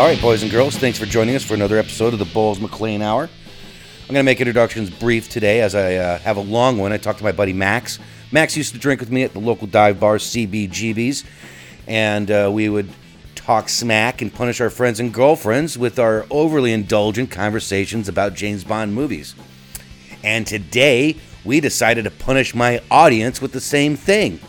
All right, boys and girls, thanks for joining us for another episode of the Bowles McLean Hour. I'm going to make introductions brief today as I uh, have a long one. I talked to my buddy Max. Max used to drink with me at the local dive bar CBGB's, and uh, we would talk smack and punish our friends and girlfriends with our overly indulgent conversations about James Bond movies. And today, we decided to punish my audience with the same thing.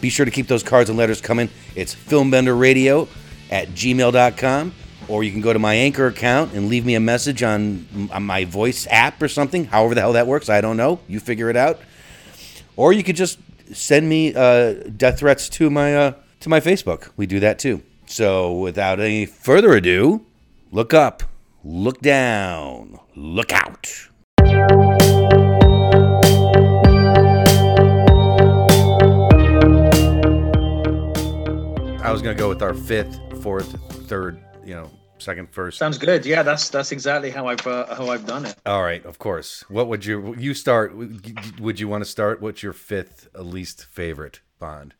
Be sure to keep those cards and letters coming. It's filmbenderradio at gmail.com, or you can go to my Anchor account and leave me a message on, my voice app or something, however the hell that works. I don't know. You figure it out. Or you could just send me uh, death threats to my, uh, to my Facebook. We do that too. So without any further ado, look up, look down, look out. I was gonna go with our fifth, fourth, third, you know, second, first. Sounds good. Yeah, that's that's exactly how I've uh, how I've done it. All right, of course. What would you you start? Would you want to start? What's your fifth least favorite Bond?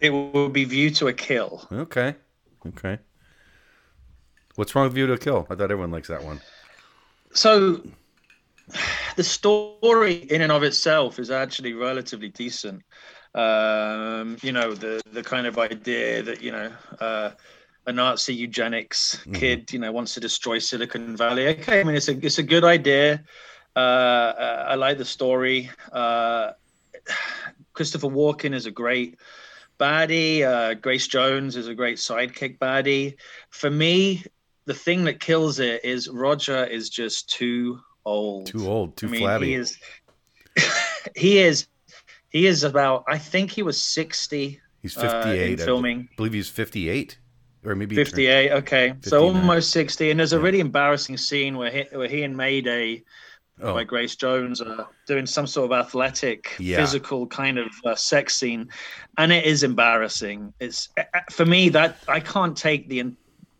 It will be View to a Kill. Okay, okay. What's wrong with View to a Kill? I thought everyone likes that one. So, the story in and of itself is actually relatively decent. Um, you know, the the kind of idea that you know. Uh, a Nazi eugenics Mm-hmm. kid, you know, wants to destroy Silicon Valley. Okay, I mean, it's a it's a good idea. Uh, I like the story. Uh, Christopher Walken is a great baddie. Uh, Grace Jones is a great sidekick baddie. For me, the thing that kills it is Roger is just too old. Too old, too I mean, flabby. He is. he is. He is about. I think he was sixty. He's uh, 58. in I filming. believe he's 58, or maybe he turned- 58 okay 59. so almost 60 and there's a really embarrassing scene where he, where he and mayday Oh, by grace jones are doing some sort of athletic Yeah. physical kind of uh, sex scene and it is embarrassing it's uh, for me that i can't take the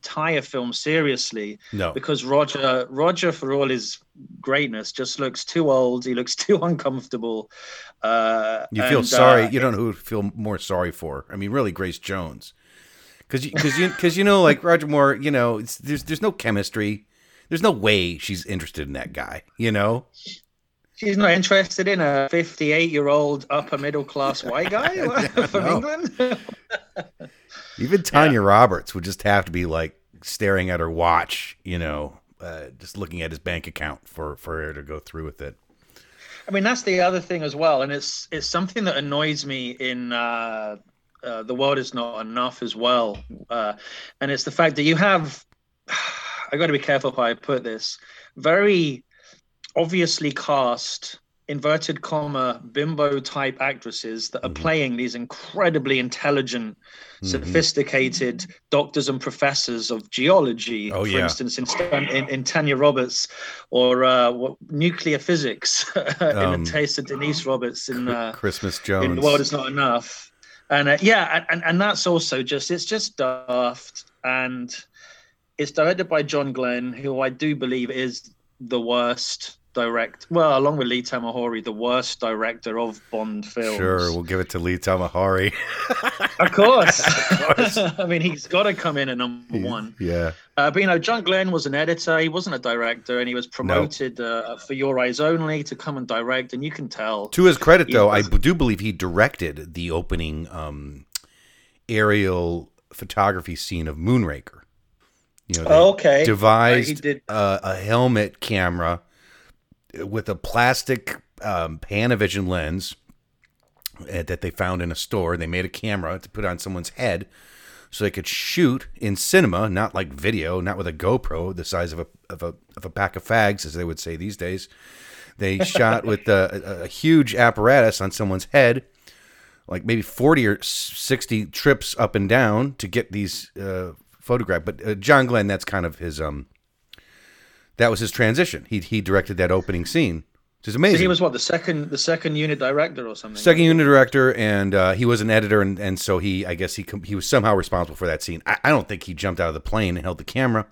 entire film seriously no. because roger roger for all his greatness just looks too old he looks too uncomfortable uh You feel and, sorry. uh, you don't know who to feel more sorry for. I mean, really, Grace Jones, because because you because you know, like Roger Moore. You know, it's, there's there's no chemistry. There's no way she's interested in that guy. You know. She's not interested in a 58 year old upper middle class white guy from England. Even Tanya Roberts would just have to be like staring at her watch. You know, uh, just looking at his bank account for for her to go through with it. I mean, that's the other thing as well, and it's it's something that annoys me in uh, uh, the world is not enough as well, uh, and it's the fact that you have. I got to be careful how I put this. Very obviously cast inverted comma bimbo type actresses that are Mhm. playing these incredibly intelligent Mhm. sophisticated doctors and professors of geology, Oh, for yeah. instance, in, in, in Tanya Roberts, or uh, what, nuclear physics in Um, the taste of Denise Roberts in, uh, Christmas in The World Is Not Enough. And uh, yeah, and, and, and that's also just, it's just daft. And it's directed by John Glenn, who I do believe is the worst direct, well, along with Lee Tamahori, the worst director of Bond films. Sure, we'll give it to Lee Tamahori. Of course. Of course. I mean, he's got to come in at number one. Yeah. Uh, but, you know, John Glenn was an editor. He wasn't a director, and he was promoted uh, for Your Eyes Only to come and direct. And you can tell. To his credit, though, I do believe he directed the opening um, aerial photography scene of Moonraker. You know, Oh, okay. Devised he did. uh, a helmet camera with a plastic um, Panavision lens uh, that they found in a store. They made a camera to put on someone's head so they could shoot in cinema, not like video, not with a GoPro the size of a of a of a pack of fags, as they would say these days. They shot with a, a, a huge apparatus on someone's head, like maybe forty or sixty trips up and down to get these uh, photographed. But uh, John Glenn, that's kind of his um, that was his transition. He he directed that opening scene, which is amazing. He was what the second the second unit director or something. Second unit director, and uh, he was an editor, and, and so he, I guess he he was somehow responsible for that scene. I, I don't think he jumped out of the plane and held the camera,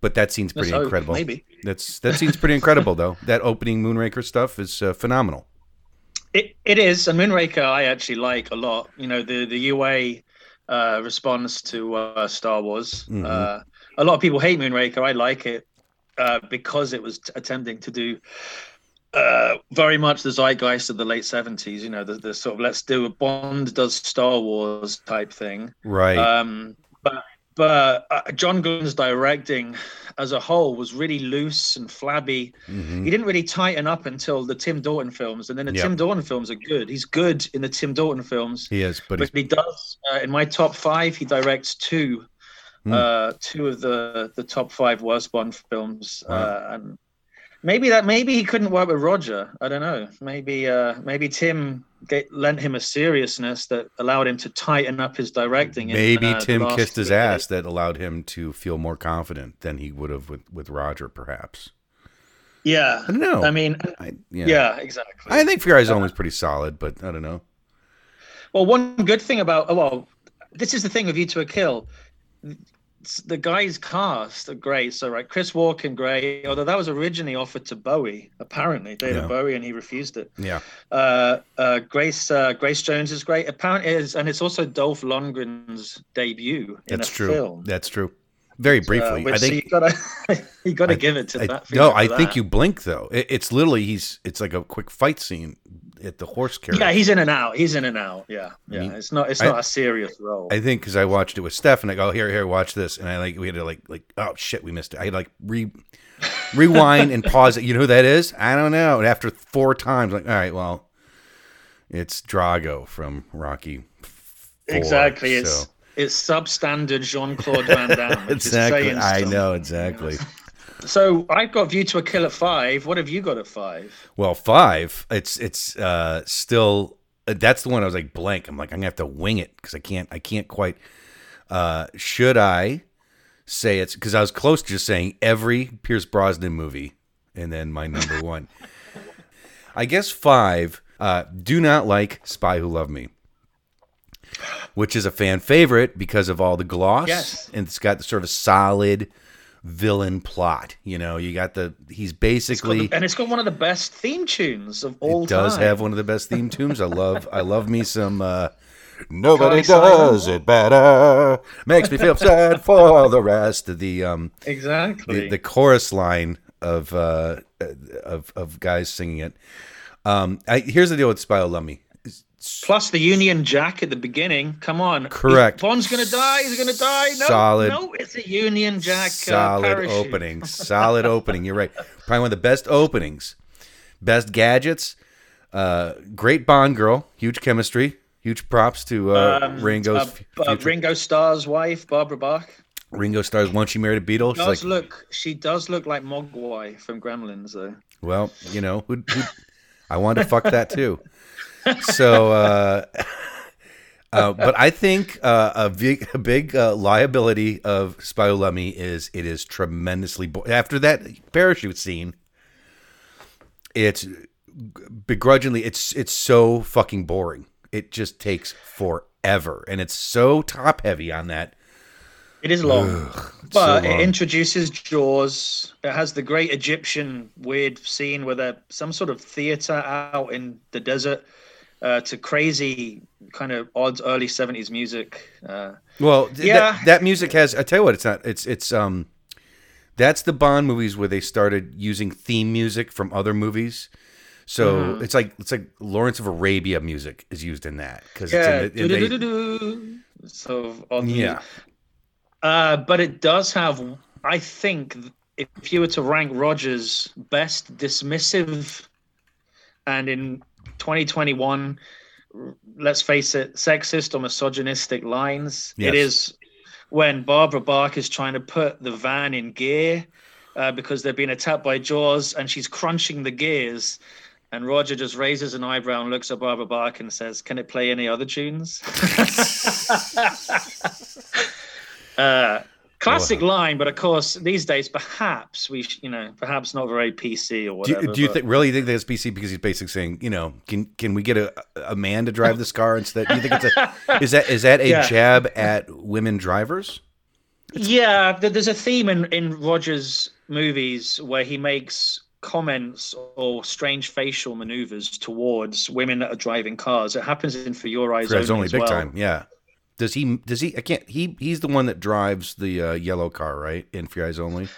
but that scene's Let's pretty hope, incredible. maybe. That's that scene's pretty incredible though. That opening Moonraker stuff is uh, phenomenal. It, it is, and Moonraker I actually like a lot. You know, the the UA uh, response to uh, Star Wars. Mhm. Uh, a lot of people hate Moonraker. I like it uh, because it was t- attempting to do uh, very much the zeitgeist of the late seventies. You know, the, the sort of let's do a Bond does Star Wars type thing. Right. Um, but but uh, John Glenn's directing as a whole was really loose and flabby. Mhm. He didn't really tighten up until the Tim Dalton films, and then the Yeah. Tim Dalton films are good. He's good in the Tim Dalton films, He is, but but he does uh, in my top five. He directs two, Hmm. uh, two of the the top five worst Bond films, uh, and maybe that maybe he couldn't work with Roger. I don't know. Maybe uh, maybe Tim get, lent him a seriousness that allowed him to tighten up his directing. in, maybe uh, Tim kissed his ass that allowed him to feel more confident than he would have with, with Roger, perhaps. Yeah, I don't know. I mean, I, yeah. yeah, exactly. I think For Your Eyes Only is pretty solid, but I don't know. Well, one good thing about well, this is the thing with View to a Kill. It's- The guys cast are great. So right, Chris Walken, great. Although that was originally offered to Bowie, apparently David Yeah. Bowie, and he refused it. Yeah. Uh, uh, Grace uh, Grace Jones is great. Apparently, is and it's also Dolph Lundgren's debut in That's a true. film. That's true. Very briefly. which I so think you gotta you gotta I- give it to I, that. no, I think you blink though. It, it's literally he's. It's like a quick fight scene at the horse carriage. Yeah, he's in and out. He's in and out. Yeah, yeah. mean, it's not. It's not a serious role. I think because I watched it with Steph, and I go, oh, "Here, here, watch this," and I like we had to like like oh shit, we missed it. I had like re rewind and pause it. You know who that is? I don't know. And after four times, like all right, well, it's Drago from Rocky. Four, exactly. It's so- it's substandard Jean Claude Van Damme. exactly. I know exactly. So I've got View to a Kill at five. What have you got at five? Well, five. It's it's uh still. uh, That's the one I was like blank. I'm like I'm gonna have to wing it because I can't I can't quite. Uh, should I say it's because I was close to just saying every Pierce Brosnan movie, and then my number one. I guess five. Uh, do not like Spy Who Loved Me, which is a fan favorite because of all the gloss, Yes. and it's got the sort of solid villain plot. You know, you got the he's It's got basically the- and it's got one of the best theme tunes of all it does time. have one of the best theme tunes. I love I love me some uh Nobody does it better. Makes me feel sad for the rest of the um exactly. the, the chorus line of uh of of guys singing it. Um I here's the deal with Spy Who Love Me. Plus the Union Jack at the beginning. Come on. Correct. Bond's gonna die. He's gonna die. No, Solid- no, it's a Union Jack. uh, Solid parachute. opening. Solid opening. You're right. Probably one of the best openings. Best gadgets. Uh great Bond girl. Huge chemistry. Huge props to uh, Um, Ringo's uh, uh, Ringo Starr's wife, Barbara Bach. Ringo Starr's once she married a Beatle. She's Does like, look. She does look like Mogwai from Gremlins, though. Well, you know, who, who, I wanted to fuck that too. So, uh, uh, but I think uh, a big, a big uh, liability of Spy Who is it is tremendously bo- after that parachute scene. It's begrudgingly, it's it's so fucking boring. It just takes forever, and it's so top heavy on that. It is long, so but long. it introduces Jaws. It has the great Egyptian weird scene where they're some sort of theater out in the desert uh, to crazy kind of odd early seventies music. Uh, Well, Yeah. that, that music has. I tell you what, it's not. It's it's um, that's the Bond movies where they started using theme music from other movies. So Mm-hmm. it's like it's like Lawrence of Arabia music is used in that because yeah, it's in the, and they- so yeah. Uh, but it does have, I think, if you were to rank Rogers best dismissive, and in 2021, let's face it, sexist or misogynistic lines, Yes. it is when Barbara Bach is trying to put the van in gear uh, because they're being attacked by Jaws and she's crunching the gears. And Roger just raises an eyebrow and looks at Barbara Bach and says, Can it play any other tunes? uh, classic line, but of course, these days, perhaps we, sh- you know, perhaps not very PC or Do whatever. you, do you but- think really think that's PC because he's basically saying you know can can we get a a man to drive this car instead? Do you think it's a is that is that a Yeah. jab at women drivers? Yeah, there's a theme in in Rogers' movies where he makes comments or strange facial maneuvers towards women that are driving cars. It happens in For Your Eyes Only, only as big well. time, yeah. Does he? Does he? I can't. He he's the one that drives the uh, yellow car, right? In For Your Eyes Only.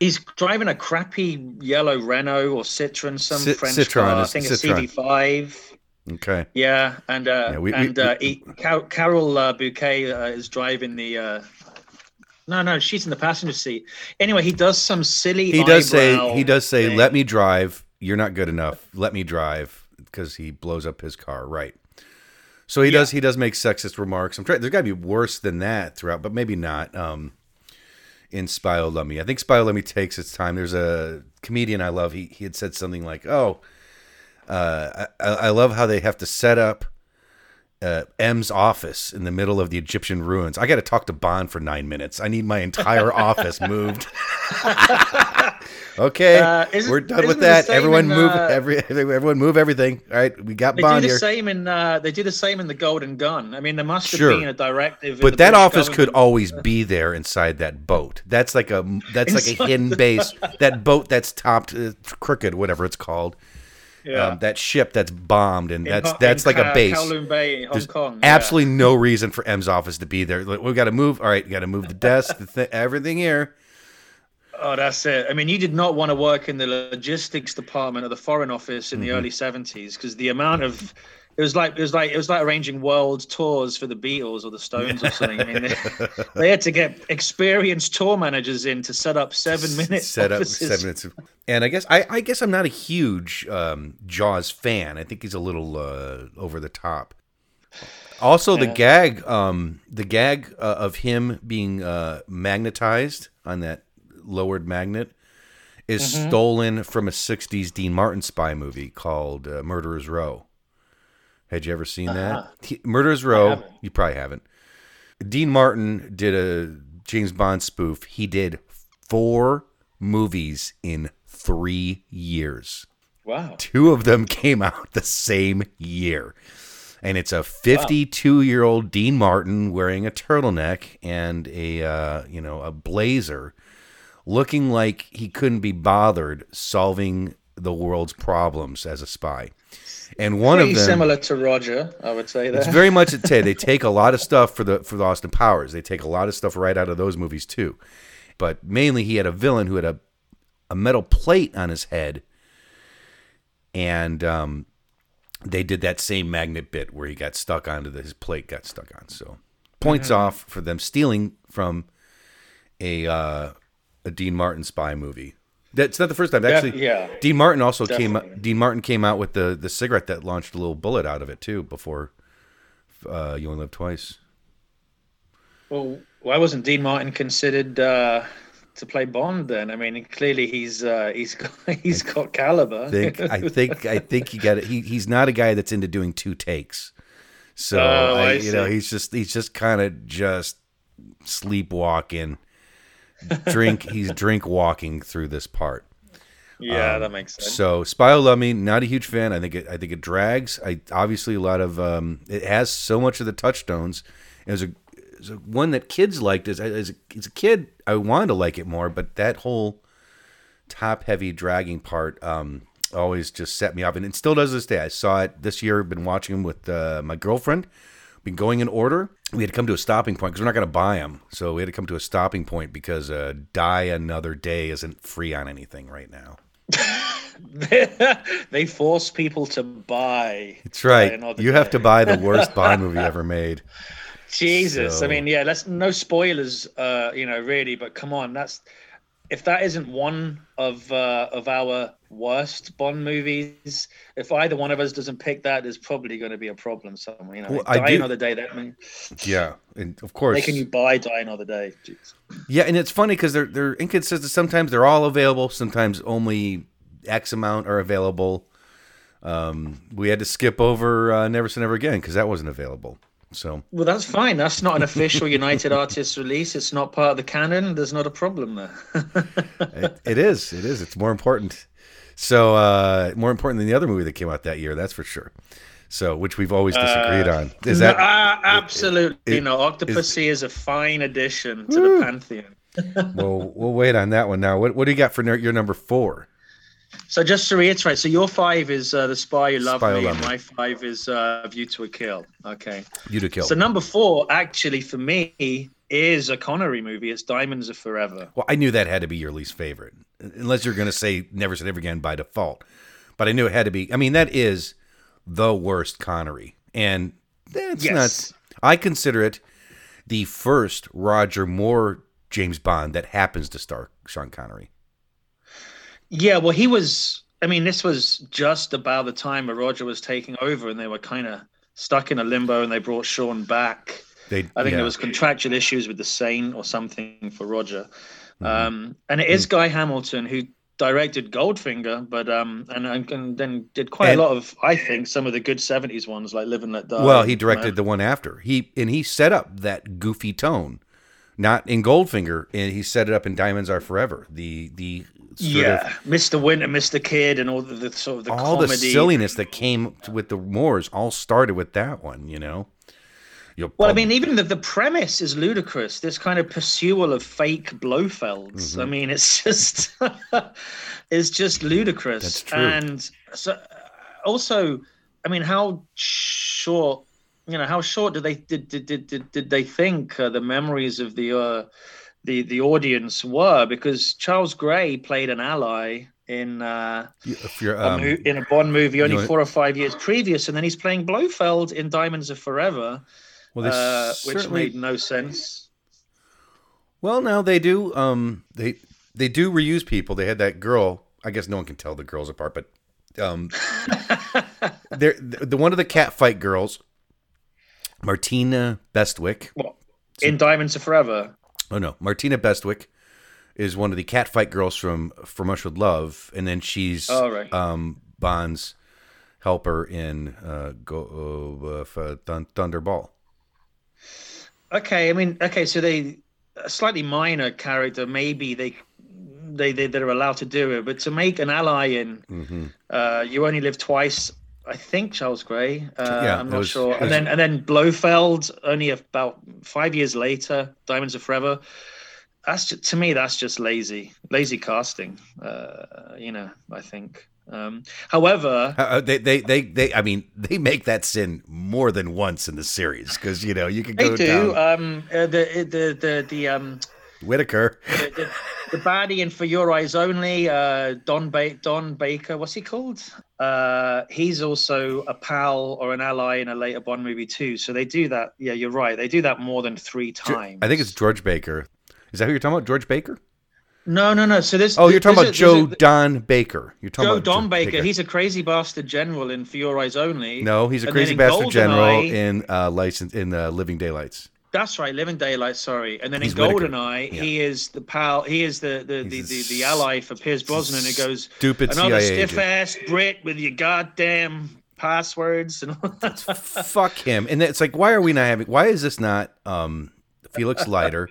He's driving a crappy yellow Renault or Citroen, some Cit- French Citroen car. I think a CV5. Okay. Yeah, and uh, Yeah, we- we- and uh, we- he, Car- Carol uh, Bouquet uh, is driving the. Uh, no, no, she's in the passenger seat. Anyway, he does some silly. He does say. He does say, thing. "Let me drive. You're not good enough. Let me drive," because he blows up his car. Right. So he Yeah. does. He does make sexist remarks. I'm trying. There's got to be worse than that throughout, but maybe not. Um, in Spy Who Love Me, I think Spy Who Love Me takes its time. There's a comedian I love. He he had said something like, "Oh, uh, I, I love how they have to set up uh, M's office in the middle of the Egyptian ruins. I got to talk to Bond for nine minutes. I need my entire office moved." okay, Uh, we're done with that. Everyone in, move uh, every everyone move everything. All right, we got They Bond do the here. same in. Uh, they do the same in the Golden Gun. I mean, there must have Sure. been a directive. But that British office could always be there inside that boat. That's like a that's like a hidden base. That boat that's topped uh, crooked, whatever it's called. Yeah. Um, that ship that's bombed, and In that's that's like a base. Kowloon Bay, Hong There's Kong. yeah. absolutely no reason for M's office to be there. Like, we got to move. All right, got to move the desk, the th- everything here. Oh, that's it. I mean, you did not want to work in the logistics department of the Foreign Office in the Mm-hmm. early '70s because the amount of it was like it was like it was like arranging world tours for the Beatles or the Stones or something. I mean, they, they had to get experienced tour managers in to set up seven minute set up offices. seven minutes. And I guess I, I guess I'm not a huge um, Jaws fan. I think he's a little uh, over the top. Also, the Yeah. gag, um, the gag uh, of him being uh, magnetized on that lowered magnet is Mm-hmm. stolen from a '60s Dean Martin spy movie called uh, Murderers Row. Had you ever seen Uh-huh. that? He- Murderers Row. You probably haven't. Dean Martin did a James Bond spoof. He did four movies in three years. Wow. Two of them came out the same year. And it's a 52 year old Dean Martin wearing a turtleneck and a uh, you know a blazer, looking like he couldn't be bothered solving the world's problems as a spy. And one Pretty of them, similar to Roger, I would say. that it's very much a t- they take a lot of stuff for the for the Austin Powers. They take a lot of stuff right out of those movies too. But mainly he had a villain who had a a metal plate on his head and um they did that same magnet bit where he got stuck onto the, his plate got stuck on. So points off for them stealing from a uh a Dean Martin spy movie. That's not the first time. Actually, yeah. Dean Martin also came. Definitely. Dean Martin came out with the the cigarette that launched a little bullet out of it too. Before uh, you only live twice. Well, why wasn't Dean Martin considered uh, to play Bond then? I mean, clearly he's uh, he's got, he's got caliber. I think I think I think you got it. He he's not a guy that's into doing two takes. So Oh, I, I you know he's just he's just kind of just sleepwalking. Drink he's drink walking through this part. yeah, Um, that makes sense. So Spy Who Loved Me, not a huge fan. I think it I think it drags. I obviously a lot of um, it has so much of the touchstones. It was a, a one that kids liked as as a, as a kid. I wanted to like it more, but that whole top heavy dragging part um, always just set me off, and it still does this day. I saw it this year. Been watching with uh, my girlfriend. Been going in order. We had to come to a stopping point because we're not going to buy them. So we had to come to a stopping point because uh, Die Another Day isn't free on anything right now. they force people to buy. That's right. You have to buy the worst Bond movie ever made. Jesus, So- I mean, yeah, let's no spoilers, uh, you know, really, but come on, that's if that isn't one of uh, of our worst Bond movies. If either one of us doesn't pick that, there's probably going to be a problem somewhere. You know, Well, I Die do- Another Day. That mean, Yeah, and of course. making you buy Die Another Day. Jeez. Yeah, and it's funny because they're they're inconsistent. Sometimes they're all available. Sometimes only X amount are available. Um, we had to skip over uh, Never Say Never Again because that wasn't available. So Well, that's fine. That's not an official United Artists release. It's not part of the canon. There's not a problem there. it, it is. It is. It's more important. So uh, more important than the other movie that came out that year. That's for sure. So which we've always disagreed on. Is that ah, absolutely it- no? Octopussy is, a fine addition to the pantheon. well? We'll wait on that one now. What What do you got for your number four? So just to reiterate, so your five is uh, the spy who loved Spy me, and my five is uh, View to a Kill. Okay. You to kill. So number four, actually, for me, is a Connery movie. It's Diamonds Are Forever. well, I knew that had to be your least favorite, unless you're going to say Never Say Never Again by default. But I knew it had to be. I mean, that is the worst Connery, and that's Yes. not. I consider it the first Roger Moore James Bond that happens to star Sean Connery. Yeah, well, he was. I mean, this was just about the time Roger was taking over, and they were kind of stuck in a limbo, and they brought Sean back. They, I think yeah. there was contractual issues with the Saint or something for Roger. Mm-hmm. Um, and it is Guy Hamilton who directed Goldfinger, but um, and, and, and then did quite And- a lot of, I think, some of the good '70s ones like Live and Let Die. Well, he directed the one after. He and he set up that goofy tone, not in Goldfinger, and he set it up in Diamonds Are Forever. The the yeah, of Mr. Winter, Mr. Kidd, and all the, the sort of the all comedy. the silliness that came with the Moores all started with that one. You know. You'll Well, I mean, even the, the premise is ludicrous. This kind of pursual of fake Blofelds. Mm-hmm. I mean, it's just it's just ludicrous. That's true. And so, also, I mean, how short, you know, how short did they did did did, did, did they think uh, the memories of the uh, the the audience were? Because Charles Gray played an ally in. Uh, a um, mo- in a Bond movie only four or five years previous, and then he's playing Blofeld in Diamonds Are Forever, well, uh, which made no sense. Well, now they do. Um, they they do reuse people. They had that girl. I guess no one can tell the girls apart, but um, they're the, one of the cat fight girls, Martina Beswick. Well, in Diamonds Are Forever. Oh no, Martina Beswick is one of the cat fight girls from From Russia with Love, and then she's Oh, right. um, Bond's helper in uh, Go uh, Thun- Thunderball. Okay, I mean, okay, so they a slightly minor character. Maybe they they they they're allowed to do it, but to make an ally in Mm-hmm. uh, You Only Live Twice. I think Charles Gray. Uh, Yeah, I'm not was- sure. was- And then and then Blofeld. Only about five years later, Diamonds Are Forever. That's just, to me. That's just lazy, lazy casting. Uh, you know, I think. Um, however, Uh, uh, they, they, they, they. I mean, they make that sin more than once in the series because you know you can could they go do. down Um, uh, the the the the um. Whitaker. the, the, the baddie in For Your Eyes Only, uh, Don ba- Don Baker, what's he called? Uh, he's also a pal or an ally in a later Bond movie too. So they do that. Yeah, you're right. They do that more than three times. I think it's George Baker. Is that who you're talking about? George Baker? no, no, no. So this. Oh, you're talking about Joe Don Baker. You're talking Joe about Don Joe Baker. He's a crazy bastard general in For Your Eyes Only. no, he's a And crazy bastard general in uh, license in uh, Living Daylights. That's right, Living Daylight. Sorry, and then He's in. GoldenEye, Yeah. he is the pal. He is the the, the, the, the ally for Pierce Brosnan. Who goes Stupid another stiff ass Brit with your goddamn passwords and all that. Fuck him. And it's like, why are we not having? Why is this not um, Felix Leiter?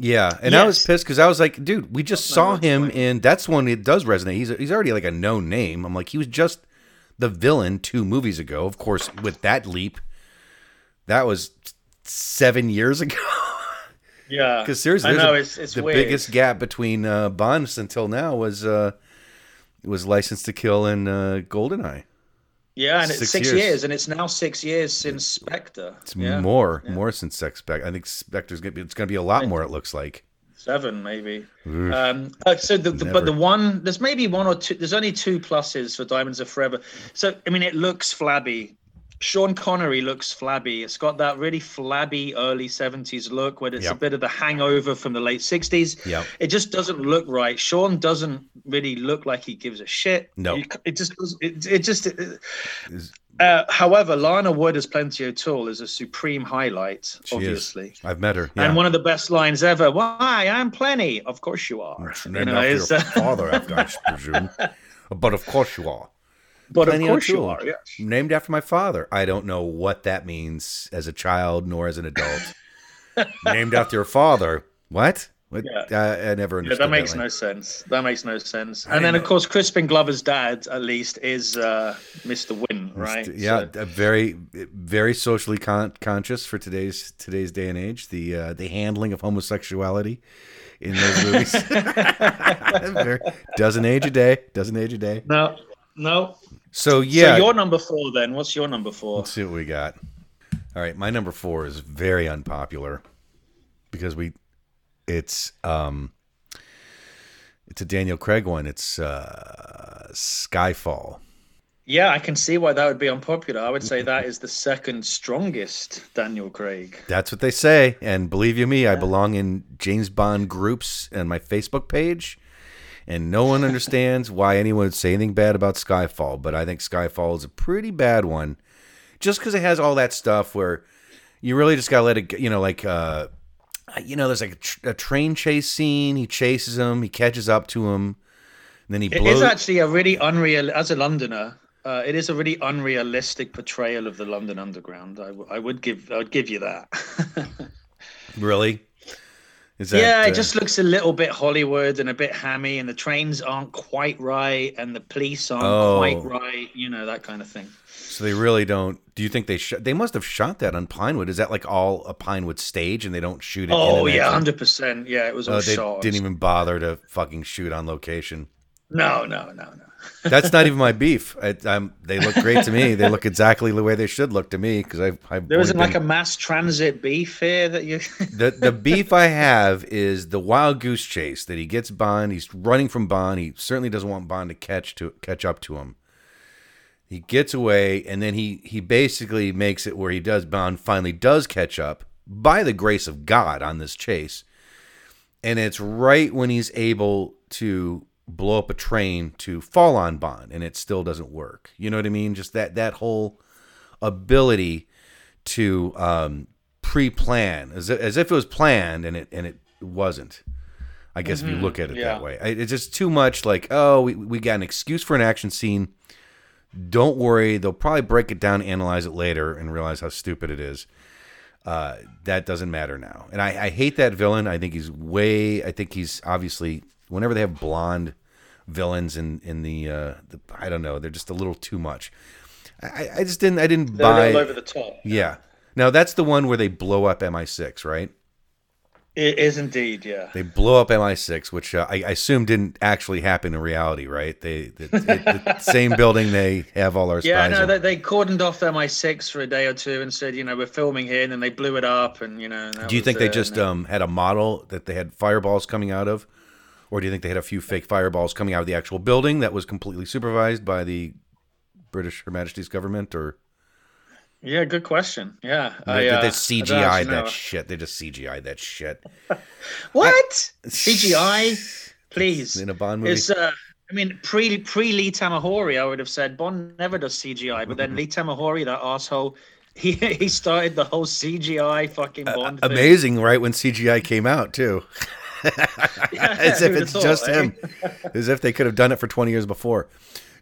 Yeah, and I was pissed because I was like, dude, we just saw him in. That's one it does resonate. He's he's already like a known name. I'm like, he was just the villain two movies ago. Of course, with that leap, that was seven years ago. Yeah, Because seriously, I know a- it's it's the weird. biggest gap between uh, Bonds until now was uh, was License to Kill and uh, Goldeneye. yeah, and it's six six, years. years. and it's now six years since Spectre. It's yeah, more, more since Spectre. I think Spectre's gonna be. It's gonna be a lot more. It looks like. seven maybe. Ugh. Um, uh, so the, the but the one there's maybe one or two. There's only two pluses for Diamonds Are Forever. So I mean, it looks flabby. Sean Connery looks flabby. It's got that really flabby early 70s look where it's a bit of the hangover from the late 60s. Yep. It just doesn't look right. Sean doesn't really look like he gives a shit. No. You It just it, it just it- uh, however, Lana Wood as Plenty O'Toole is a supreme highlight, She obviously. is. I've met her. Yeah. And one of the best lines ever. Why? I'm plenty. Of course you are. You named know, after your uh, father, after I presume. But of course you are. But of course you are. Yes. Named after my father. I don't know what that means as a child nor as an adult. Named after your father. What? But, Yeah. uh, I never Yeah, that makes line. no sense. That makes no sense. I And then, know. of course, Crispin Glover's dad, at least, is uh, Mr. Wint, right? Yeah, So- very, very socially con- conscious for today's today's day and age. The uh, the handling of homosexuality in those movies doesn't age a day. Doesn't age a day. no, no. So yeah, So your number four, then. What's your number four? let's see what we got. All right, my number four is very unpopular because we, it's um, it's a Daniel Craig one. It's uh, Skyfall. Yeah, I can see why that would be unpopular. I would say that is the second strongest Daniel Craig. That's what they say. And believe you me, I belong in James Bond groups and my Facebook page. And no one understands why anyone would say anything bad about Skyfall. But I think Skyfall is a pretty bad one. Just because it has all that stuff where you really just got to let it, you know, like, uh, you know, there's like a, tr- a train chase scene. He chases him, he catches up to him. And then he It blows. is actually a really unreal, as a Londoner, uh, it is a really unrealistic portrayal of the London Underground. I, w- I would give, I would give you that. really? Is that, yeah, uh, it just looks a little bit Hollywood and a bit hammy, and the trains aren't quite right, and the police aren't Oh. quite right. You know that kind of thing. So they really don't. Do you think they shot? They must have shot that on Pinewood. Is that like all a Pinewood stage, and they don't shoot it? Oh yeah, hundred percent. Yeah, it was all Oh, they shot. didn't even bother to fucking shoot on location. No, no, no, no. That's not even my beef. I, I'm, they look great to me. They look exactly the way they should look to me because I've, I've There isn't like a mass transit beef here that you. the the beef I have is the wild goose chase that he gets Bond. He's running from Bond. He certainly doesn't want Bond to catch to catch up to him. He gets away, and then he he basically makes it where he does Bond finally does catch up by the grace of God on this chase, and it's right when he's able to blow up a train to fall on Bond, and it still doesn't work. You know what I mean? Just that that whole ability to um, pre-plan as, if- as if it was planned and it and it wasn't. I guess if you look at it yeah. that way, I- it's just too much. Like, oh, we we got an excuse for an action scene. Don't worry, they'll probably break it down, analyze it later, and realize how stupid it is. Uh, that doesn't matter now, and I, I hate that villain. I think he's way. I think he's obviously whenever they have blonde villains in in the, uh, the I don't know, they're just a little too much. I, I just didn't I didn't They're buy. over the top. Yeah. Now that's the one where they blow up MI6, right? It is indeed, yeah. They blow up MI6, which uh, I, I assume didn't actually happen in reality, right? They the, the, the same building they have all our spies. Yeah, no, they, they cordoned off MI6 for a day or two and said, you know, we're filming here, and then they blew it up, and you know. do you think they just um, had a model that they had fireballs coming out of, or do you think they had a few fake fireballs coming out of the actual building that was completely supervised by the British Her Majesty's government, or Yeah, good question. Yeah, they, I, they uh, I CGI actually that know. shit? They just CGI that shit What CGI? Please. in a Bond movie. It's uh, I mean, pre pre Lee Tamahori, I would have said Bond never does CGI, but then Lee Tamahori, that asshole, he he started the whole CGI fucking Bond. thing. Amazing, right? When CGI came out too. As if it's thought, just eh? him, as if they could have done it for 20 years before.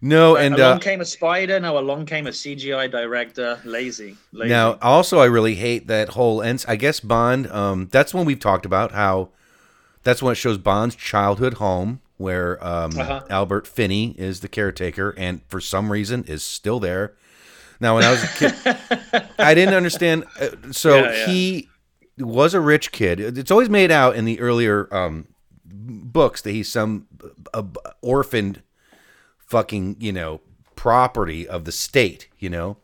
No, and along uh, came a spider. Now along came a CGI director. Lazy. Lazy. now also I really hate that whole and I guess Bond. Um, that's when we've talked about how that's when it shows Bond's childhood home, where um, Uh-huh. Albert Finney is the caretaker, and for some reason is still there. Now, when I was a kid, I didn't understand. uh, So Yeah, yeah. he was a rich kid. It's always made out in the earlier um, books that he's some uh, orphaned fucking you know property of the state. You know,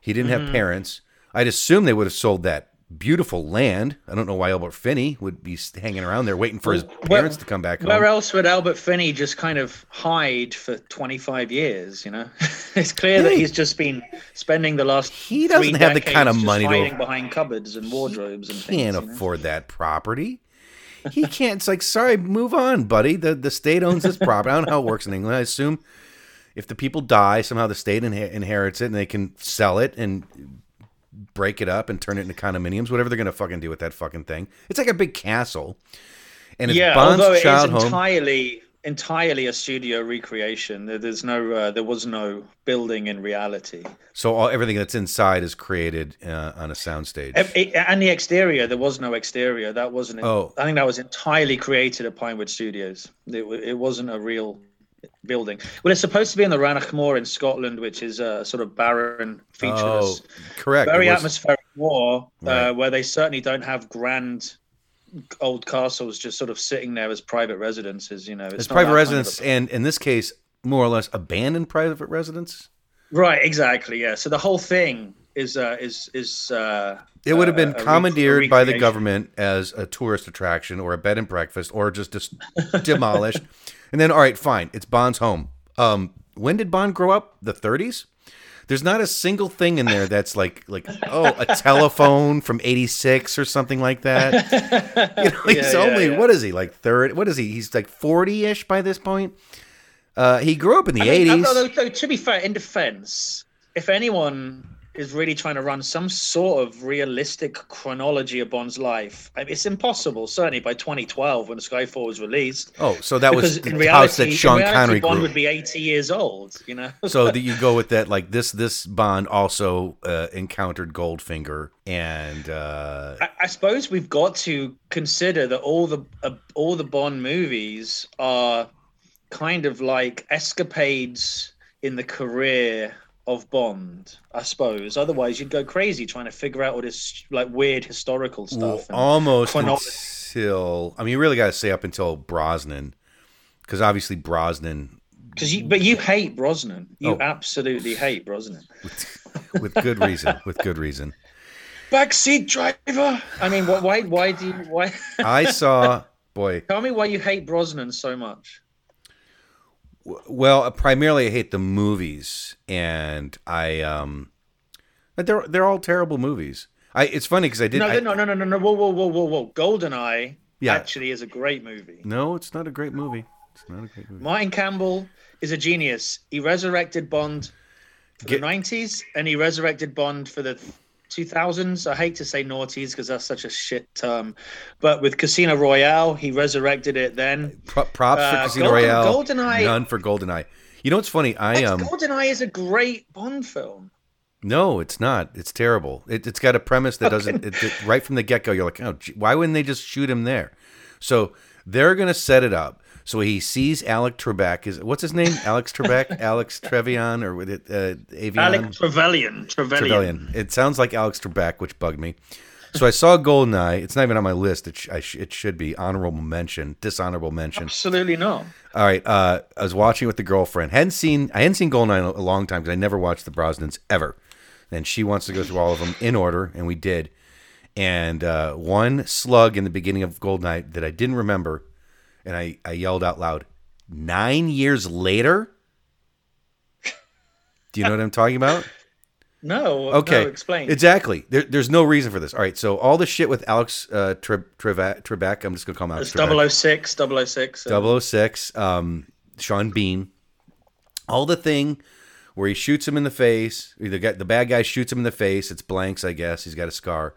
he didn't Mm-hmm. have parents. I'd assume they would have sold that beautiful land. I don't know why Albert Finney would be hanging around there waiting for his Where- parents to come back home. Where else would Albert Finney just kind of hide for 25 years? You know, it's clear that he's just been spending the last. He doesn't have the kind of money to- hiding behind cupboards and wardrobes and things. can't you know? afford that property. He can't. It's like, sorry, move on, buddy. The the state owns this property. I don't know how it works in England. I assume if the people die, somehow the state inhe- inherits it and they can sell it and break it up and turn it into condominiums. Whatever they're gonna fucking do with that fucking thing. It's like a big castle, and it's yeah, Bond's although it is child home. entirely entirely a studio recreation. There- There's no, uh, there was no building in reality. So all, everything that's inside is created uh, on a soundstage. And the exterior, there was no exterior. That wasn't. Oh. I think that was entirely created at Pinewood Studios. It, it wasn't a real building. Well, it's supposed to be in the Rannoch Moor in Scotland, which is a sort of barren, oh, featureless, correct. very atmospheric moor, Right. uh, where they certainly don't have grand old castles just sort of sitting there as private residences. You know, It's private that kind of and in this case, more or less abandoned private residence. Right, exactly. Yeah. So the whole thing is uh, is is. Uh, It would have uh, been commandeered by the government as a tourist attraction or a bed and breakfast, or just dis- demolished. And then, all right, fine, it's Bond's home. Um, when did Bond grow up? The 30s. There's not a single thing in there that's like like oh a telephone from '86 or something like that. You know, he's Yeah, yeah, only yeah. what is he like third? What is he? He's like 40ish by this point. Uh, he grew up in the I mean, 80s. although, though, to be fair, in defense, if anyone is really trying to run some sort of realistic chronology of Bond's life, I mean, it's impossible. Certainly by 2012, when Skyfall was released, oh, so that was in the house reality, that Sean reality, Connery Bond grew. would be 80 years old. You know. so that you go with that like this this bond also uh, encountered goldfinger and uh I, I suppose we've got to consider that all the uh, all the Bond movies are kind of like escapades in the career of Bond. I suppose. Otherwise, you'd go crazy trying to figure out all this like weird historical stuff. and- almost chronology. until i mean you really got to say up until brosnan because obviously brosnan Because you, but you hate Brosnan. You Oh. absolutely hate Brosnan. with good reason with good reason Backseat driver. I mean, wh- why? Why do you? Why? i saw boy Tell me why you hate Brosnan so much. Well primarily i hate the movies and i um but they're they're all terrible movies i it's funny because i did No, I- no, no, no, no, no. Whoa, whoa, whoa, whoa, whoa. Goldeneye Yeah. actually is a great movie. no it's not a great movie it's not a great movie Martin Campbell is a genius. He resurrected Bond for Get- the 90s and he resurrected Bond for the 2000s. I hate to say noughties because that's such a shit term. But with Casino Royale, he resurrected it then. Pro- props for Uh, Casino Golden- Royale. GoldenEye- None for GoldenEye. You know what's funny? I um GoldenEye is a great Bond film. no, it's not. It's terrible. It, it's got a premise that doesn't. It, it- right from the get go, you're like, oh, gee, why wouldn't they just shoot him there? So they're gonna set it up. So he sees Alec Trebek. Is what's his name? Alex Trebek, Alex Trevian, or with it uh, Avion? Alec Trevelyan. Trevelyan. Trevelyan. It sounds like Alex Trebek, which bugged me. So I saw Goldeneye. It's not even on my list. It, sh- I sh- it should be honorable mention, dishonorable mention. Absolutely not. All right. Uh, I was watching with the girlfriend. hadn't seen I hadn't seen Goldeneye in a a long time because I never watched the Brosnans ever. And she wants to go through all of them in order, and we did. And uh, one slug in the beginning of Goldeneye that I didn't remember, and I, I yelled out loud, nine years later. Do you know what I'm talking about? No. Okay, No, explain. Exactly. There, there's no reason for this. All right. So all the shit with Alex uh, Tre- Trebek, I'm just gonna call him Alex It's Trebek. 006, 006. uh, 006, um, Sean Bean. All the thing where he shoots him in the face. The guy, the bad guy shoots him in the face. It's blanks, I guess. He's got a scar,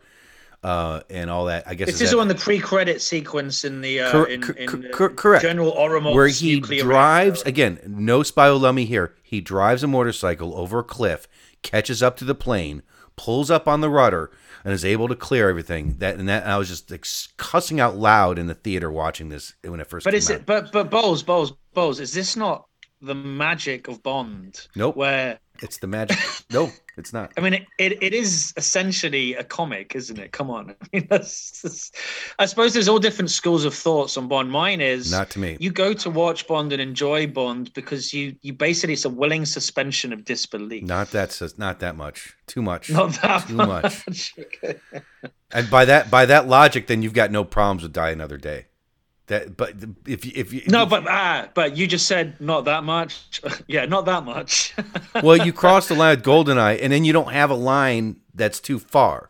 uh, and all that. I guess This is that- on the pre-credit sequence in the uh, Cor- in, in cor- cor- correct. General Ourumov's where he drives reactor. again. No spy lummy here. He drives a motorcycle over a cliff, catches up to the plane, pulls up on the rudder, and is able to clear everything. That and that I was just like, cussing out loud in the theater watching this when it first. But is out. it? But but Bowles, Bowles, Bowles. Is this not the magic of Bond? Nope. Where It's the magic. no, it's not. I mean, it, it, it is essentially a comic, isn't it? Come on. I mean, that's, that's- I suppose there's all different schools of thoughts on Bond. Mine is Not to me. you go to watch Bond and enjoy Bond because you you basically it's a willing suspension of disbelief. Not that not that much. Too much. Not that Too much. much. And by that by that logic, then you've got no problems with Die Another Day. That but if you if you No, but ah, but you just said not that much. yeah, not that much. well, you cross the line with Goldeneye, and then you don't have a line that's too far,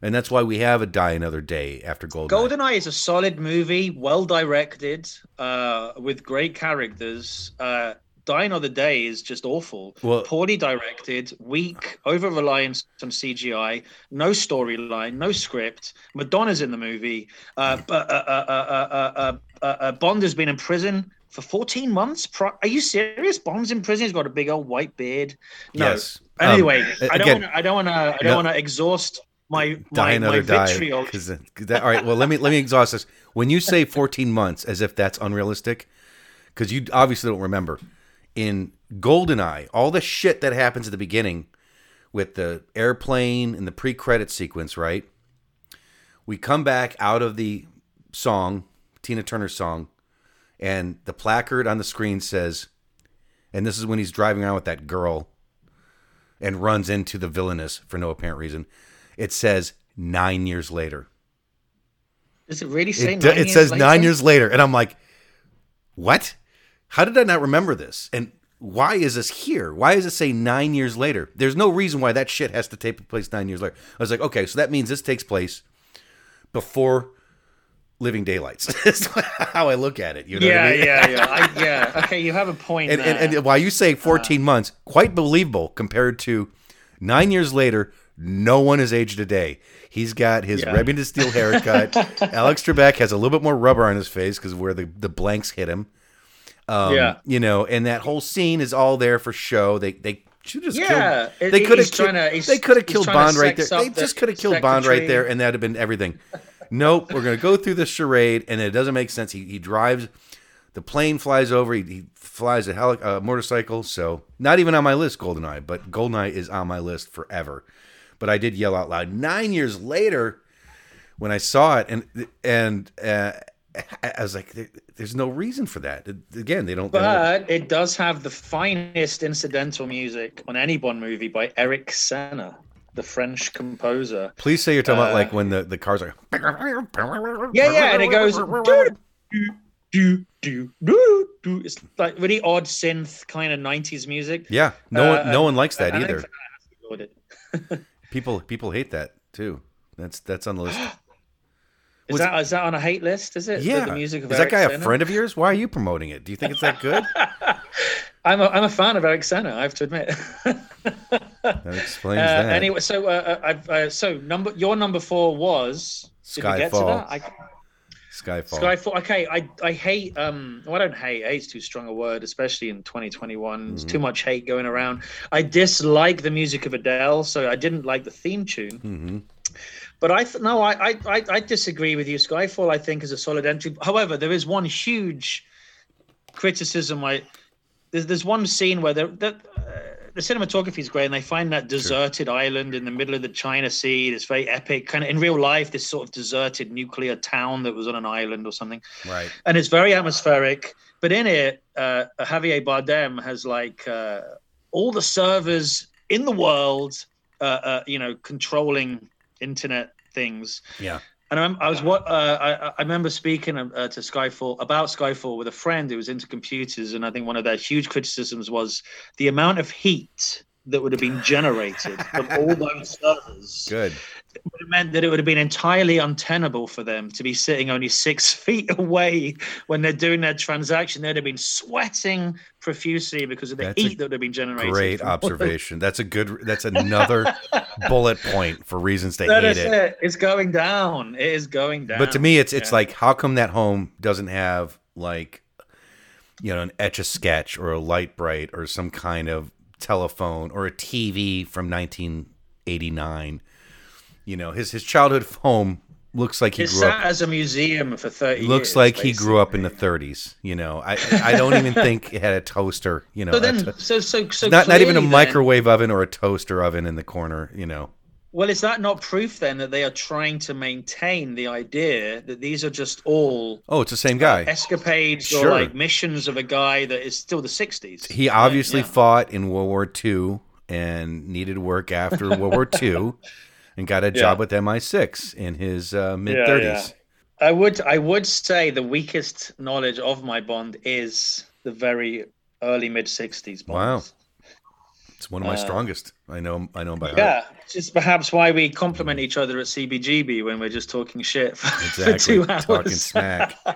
and that's why we have a Die Another Day after Goldeneye. GoldenEye is a solid movie, well directed, uh, with great characters. Uh, Die Another Day is just awful. Well- Poorly directed, weak, over reliance on CGI, no storyline, no script. Madonna's in the movie, uh, uh, uh, uh, uh, uh, uh, uh, Bond has been in prison for 14 months. Pro- Are you serious? Bond's in prison. He's got a big old white beard. No. Yes. Um, Anyway, I don't again, to. I don't want to. I don't no. want to exhaust my die my, my vitriol. that- all right, well let me let me exhaust this. When you say 14 months, as if that's unrealistic, because you obviously don't remember. In Goldeneye, all the shit that happens at the beginning with the airplane and the pre-credit sequence, right? We come back out of the song, Tina Turner's song, and the placard on the screen says, and this is when he's driving around with that girl and runs into the villainous for no apparent reason. It says nine years later. Does it really say? It, it says later? nine years later, and I'm like, what? How did I not remember this? And why is this here? Why does it say nine years later? There's no reason why that shit has to take place nine years later. I was like, okay, so that means this takes place before Living Daylights. That's how I look at it. You know what Yeah, I mean? yeah, yeah. I, yeah. Okay, you have a point. and, there. and, and while you say uh, 14 months, quite believable compared to nine years later, no one has aged a day. He's got his Yeah. Remington Steele haircut. Alex Trebek has a little bit more rubber on his face because where the, the blanks hit him. Um, Yeah. You know, and that whole scene is all there for show. They they should just Yeah, killed, they could have he's trying to- he's- they could have killed Bond right there. They the just could have killed Bond right there, and that'd have been everything. Nope, we're gonna go through this charade, and it doesn't make sense. He, he drives, the plane flies over. He, he flies a heli- uh, motorcycle. So not even on my list, Goldeneye, but Goldeneye is on my list forever. But I did yell out loud nine years later when I saw it, and and uh, I was like, "There's no reason for that." Again, they don't. they don't- But it does have the finest incidental music on any Bond movie by Eric Serra, the French composer. please say you're talking about uh, like when the the cars are. Yeah, yeah, and it goes. Do, do, do, do, do. It's like really odd synth kind of 90s music. Yeah, no one Uh, no one likes that either. think I have to go with it. People people hate that too. That's that's on the list. Is Was- that, is that on a hate list? Is it? The- Yeah. The music of Is that Eric guy a friend of yours? Why are you promoting it? Do you think it's that good? I'm a, I'm a fan of Eric Serra, I have to admit. That explains Uh, that. anyway, so uh, I've, uh, so number your number four was did we get to Skyfall. that? I, Skyfall. Skyfall. Okay, I I hate um. Well, I don't hate. Hate's too strong a word, especially in 2021. There's Mm-hmm. too much hate going around. I dislike the music of Adele, so I didn't like the theme tune. hmm But I th- no, I, I I disagree with you. Skyfall, I think, is a solid entry. However, there is one huge criticism. I there's there's one scene where the the, uh, the cinematography is great, and they find that deserted island in the middle of the China Sea. It's very epic, kind of in real life. This sort of deserted nuclear town that was on an island or something Right. and it's very atmospheric. But in it, uh, Javier Bardem has like uh, all the servers in the world, uh, uh, you know, controlling internet things. Yeah. And I, I was what uh, I, I remember speaking uh, to Skyfall about Skyfall with a friend who was into computers, and I think one of their huge criticisms was the amount of heat that would have been generated from all those servers Good. It would have meant that it would have been entirely untenable for them to be sitting only six feet away when they're doing their transaction. They'd have been sweating profusely because of the That's heat that would have been generated. Great observation. That's a good. That's another bullet point for reasons to That hate it. it. It's going down. It is going down. But to me, it's it's Yeah. like, how come that home doesn't have like, you know, an etch a sketch or a light bright or some kind of telephone or a TV from 1989? You know, his his childhood home looks like he It grew sat up. as a museum for 30 Looks years, like he grew up in the 30s. You know, I I don't even think it had a toaster. You know, So then, to- so so so not not even a then- microwave oven or a toaster oven in the corner. You know, Well, is that not proof then that they are trying to maintain the idea that these are just all oh, it's the same guy. escapades Sure. or like missions of a guy that is still the 60s? He obviously yeah. fought in World War II and needed work after World War II and got a job Yeah. with MI6 in his uh, mid Yeah, 30s. yeah. I would I would say the weakest knowledge of my Bond is the very early mid 60s Bond. Wow. It's one of my Uh, strongest. I know I know by heart. Yeah, which is perhaps why we compliment each other at CBGB when we're just talking shit for, for two hours. Talking smack.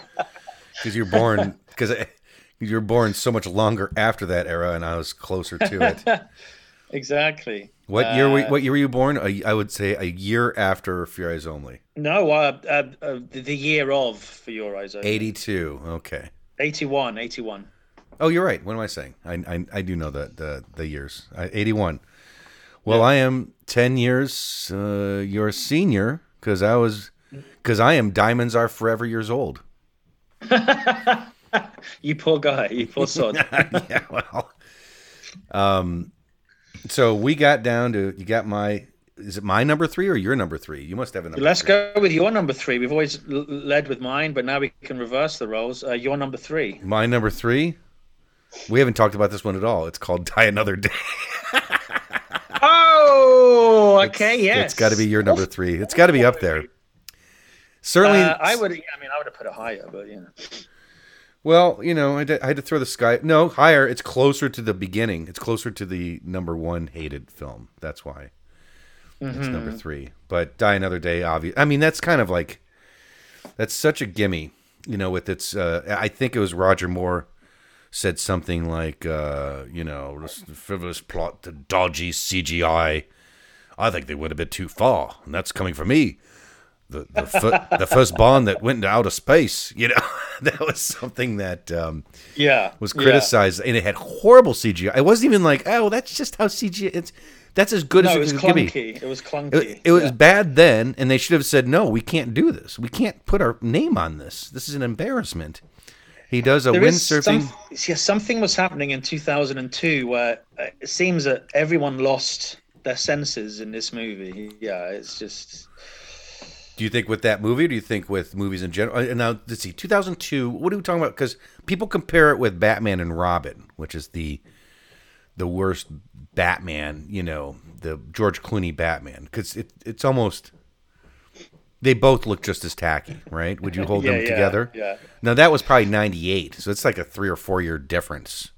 Because you're born because you're born so much longer after that era and I was closer to it. exactly. What year were, Uh, what year were you born? A, I would say a year after For Your Eyes Only. No, uh, uh, uh, the the year of For Your Eyes Only. 82. Okay. 81, 81. Oh, you're right. What am I saying? I I, I do know the the, the years. I, 81. Well, I am 10 years uh, your senior because I was because I am diamonds are forever years old. You poor guy. You poor sod. yeah, well. Um, so we got down to you got my is it my number three or your number three? You must have a number. Let's three. go with your number three. We've always l- led with mine, but now we can reverse the roles. Uh, your number three. My number three. We haven't talked about this one at all. It's called Die Another Day. Oh, okay, yes. It's got to be your number three. It's got to be up there. Certainly, Uh, I would. I mean, I would have put it higher, but you know. Well, you know, I, did, I had to throw the sky. No, higher. It's closer to the beginning. It's closer to the number one hated film. That's why it's number three. But Die Another Day, obvious. I mean, that's kind of like that's such a gimme. You know, with its. Uh, I think it was Roger Moore said something like, uh, you know, this frivolous plot, the dodgy CGI. I think they went a bit too far, and that's coming from me the the, fir- the first Bond that went into outer space. You know, that was something that um, Yeah. was yeah. criticized, and it had horrible CGI. It wasn't even like, oh, that's just how CGI. It's that's as good No, as it was it could be. clunky. It was clunky. It, it was yeah. bad then, and they should have said, no, we can't do this. We can't put our name on this. This is an embarrassment. He does a There is windsurfing. some, yeah, something was happening in 2002 where uh, it seems that everyone lost their senses in this movie. Yeah, it's just Do you think with that movie? Or do you think with movies in general? And now let's see, 2002. What are we talking about? Because people compare it with Batman and Robin, which is the the worst Batman. You know, the George Clooney Batman, because it, it's almost they both look just as tacky, right? Would you hold Yeah, them yeah, together? yeah. Now that was probably 98, so it's like a three or four year difference.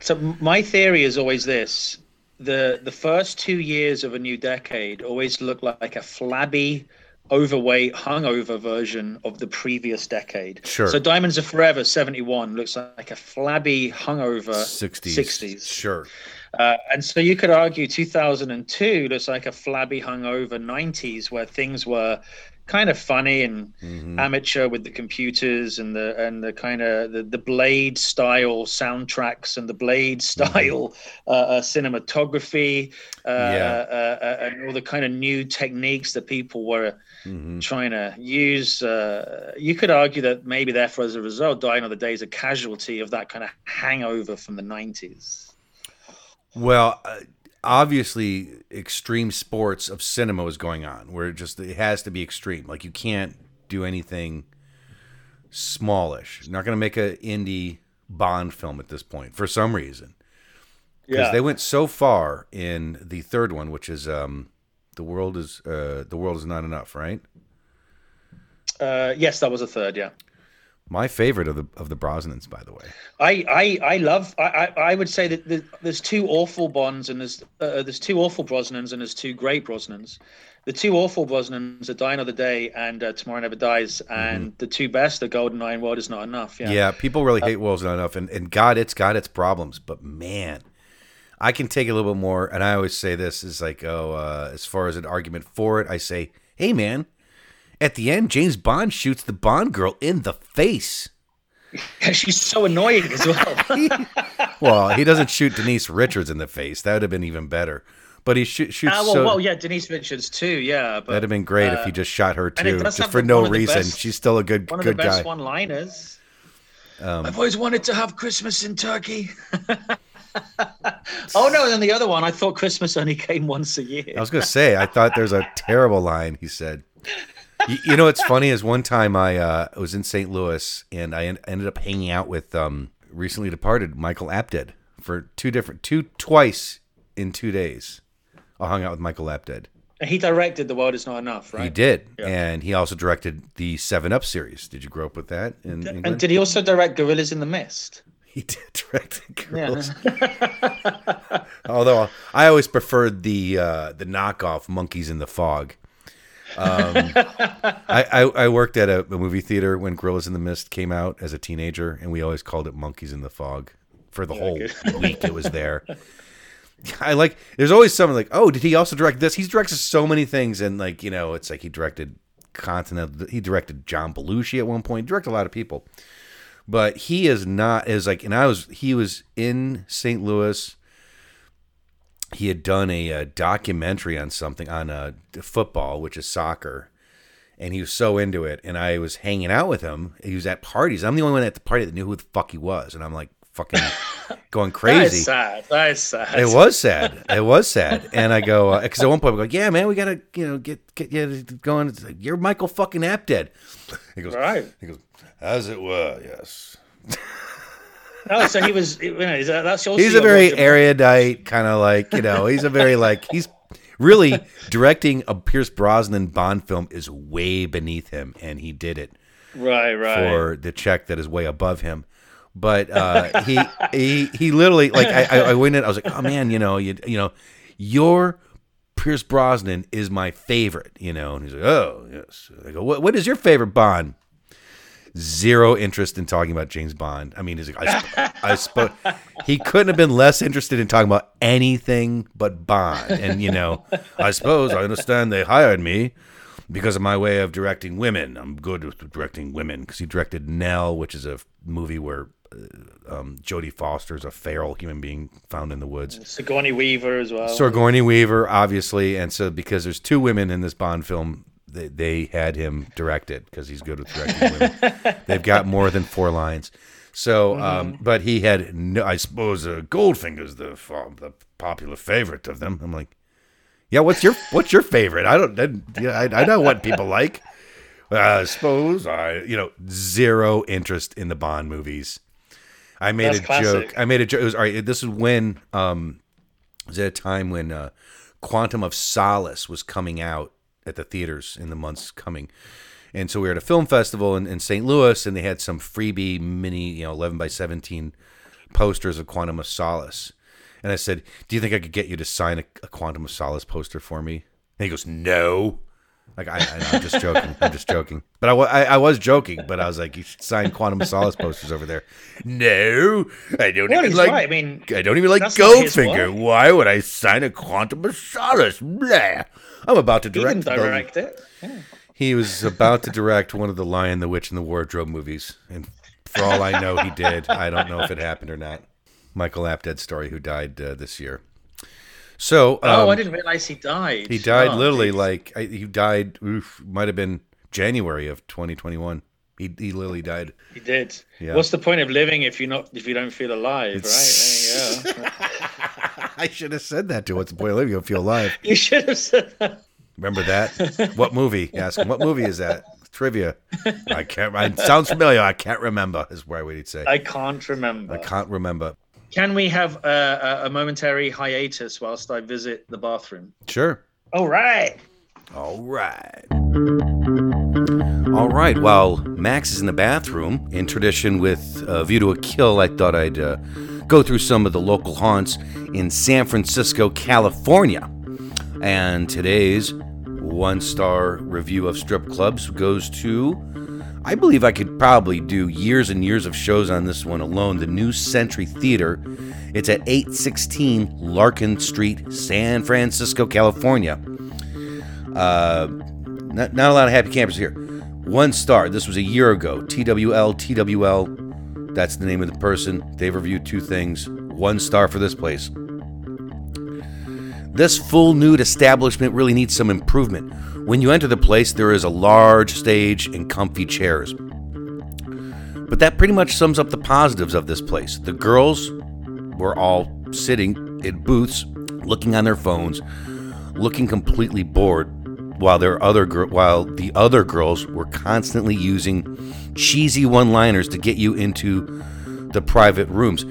So my theory is always this: the the first two years of a new decade always look like a flabby, overweight, hungover version of the previous decade. Sure. So Diamonds Are Forever '71 looks like a flabby, hungover 60s, 60s. sure. Uh, and so you could argue 2002 looks like a flabby, hungover 90s where things were kind of funny and Mm-hmm. amateur with the computers and the and the kind of the, the blade style soundtracks and the blade Mm-hmm. style uh, uh, cinematography uh, Yeah. uh, uh, and all the kind of new techniques that people were Mm-hmm. trying to use. Uh, you could argue that maybe therefore as a result, Die Another Day is a casualty of that kind of hangover from the 90s. Well, uh, obviously, extreme sports of cinema is going on, where it just it has to be extreme. Like you can't do anything smallish. You're not going to make an indie Bond film at this point for some reason because they went so far in the third one, which is um, the world is uh, the world is not enough, right? Uh, yes, that was a third. Yeah, My favorite of the of the Brosnans, by the way. I I, I love. I, I I would say that the, there's two awful Bonds and there's uh, there's two awful Brosnans and there's two great Brosnans. The two awful Brosnans are Die Another Day and uh, Tomorrow Never Dies, and the two best are Golden Eye and World Is Not Enough. Yeah. Yeah, people really hate World's Not Enough, and, and God, it's got its problems, but man, I can take a little bit more. And I always say this is like, oh, uh, as far as an argument for it, I say, hey, man, at the end, James Bond shoots the Bond girl in the face. She's so annoying as well. Well, he doesn't shoot Denise Richards in the face. That would have been even better. But he sh- shoots. Ah, well, so, well, yeah, Denise Richards too. Yeah, but That'd have been great if he just shot her too, just for no the reason. best- She's still a good, guy. one of the good best guy. one-liners. Um, I've always wanted to have Christmas in Turkey. oh no! And the other one, I thought Christmas only came once a year. I was gonna say, I thought there's a terrible line he said. You, you know what's funny is one time I uh, was in St. Louis and I en- ended up hanging out with um, recently departed Michael Apted for two different two twice in two days. I hung out with Michael Apted. He directed The World Is Not Enough, right? He did, and he also directed the Seven Up series. Did you grow up with that England? And did he also direct Gorillas in the Mist? He did direct the Yeah. Although I always preferred the uh, the knockoff Monkeys in the Fog. Um, I, I, I worked at a, a movie theater when Gorillas in the Mist came out as a teenager, and we always called it Monkeys in the Fog for the whole week it was there. I like. There's always something like, oh, did he also direct this? He's directed so many things, and like you know, it's like he directed Continent. He directed John Belushi at one point. Directed a lot of people. but he is not is like and I was he was in St. Louis he had done a, a documentary on something on uh, football, which is soccer, and he was so into it. And I was hanging out with him. He was at parties. I'm the only one at the party that knew who the fuck he was, and I'm like fucking going crazy. That is sad. That is sad. It was sad. It was sad. And I go because at one point I go, yeah, man, we gotta you know get get you going. Like, You're Michael fucking Apted. He goes, Right. He goes, as it were, yes. Oh, so he was. You know, that's also he's a very erudite kind of like you know he's a very like he's really directing a Pierce Brosnan Bond film is way beneath him and he did it Right, right. for the check that is way above him but uh, he he he literally like I, I I went in I was like oh man you know you you know your Pierce Brosnan is my favorite you know and he's like oh yes I go what what is your favorite Bond zero interest in talking about James Bond. I mean, he's like, I, sp- I suppose he couldn't have been less interested in talking about anything but Bond. And you know, I suppose I understand they hired me because of my way of directing women. I'm good with directing women because he directed Nell, which is a movie where uh, um, Jodie Foster is a feral human being found in the woods. Sigourney Weaver as well. Sigourney Weaver, obviously, and so because there's two women in this Bond film, they, they had him direct it because he's good with directing women. They've got more than four lines. So, um, but he had, no, I suppose, uh, Goldfinger's the fa- the popular favorite of them. I'm like, yeah, what's your what's your favorite? I don't, I, yeah, I, I know what people like. I suppose I, you know, zero interest in the Bond movies. I made That's a classic. joke. I made a joke. It was all right. This is when um, it was at a time when uh, Quantum of Solace was coming out at the theaters in the months coming. And so we were at a film festival in, in St. Louis, and they had some freebie mini, you know, 11 by 17 posters of Quantum of Solace. And I said, Do you think I could get you to sign a, a Quantum of Solace poster for me? And he goes, No. Like, I, I, I'm just joking. I'm just joking. But I, I, I was joking, but I was like, You should sign Quantum of Solace posters over there. No, I don't Well, even like. right. I mean, I don't even like That's not his Goldfinger. Why would I sign a Quantum of Solace? Blah. I'm about to he direct. the- direct it. Yeah. he was about to direct one of the Lion, the Witch, and the Wardrobe movies, and for all I know, he did. I don't know if it happened or not. Michael Apted story, who died uh, this year. So, oh, um, I didn't realize he died. he died Oh, literally geez. like I, he died. Oof, might have been January of 2021. He he literally died. He did. Yeah. What's the point of living if you're not if you don't feel alive, right? There you go. I should have said that to. What's the point of living? If you don't feel alive. you should have said that. Remember that? what movie? Ask him. What movie is that? Trivia. I can't. I, sounds familiar. I can't remember. Is where we'd say. I can't remember. I can't remember. Can we have a, a, momentary hiatus whilst I visit the bathroom? Sure. All right. All right. All right. While Max is in the bathroom, in tradition with uh, View to a Kill, I thought I'd uh, go through some of the local haunts in San Francisco, California. And today's one star review of strip clubs goes to. I believe I could probably do years and years of shows on this one alone. The New Century Theater. It's at 816 Larkin Street, San Francisco, California. Uh, not, not a lot of happy campers here. One star. This was a year ago. TWL, TWL. That's the name of the person. They've reviewed two things. One star for this place. This full nude establishment really needs some improvement. When you enter the place, there is a large stage and comfy chairs. But that pretty much sums up the positives of this place. The girls were all sitting in booths, looking on their phones, looking completely bored, while their other gir- while the other girls were constantly using cheesy one-liners to get you into the private rooms.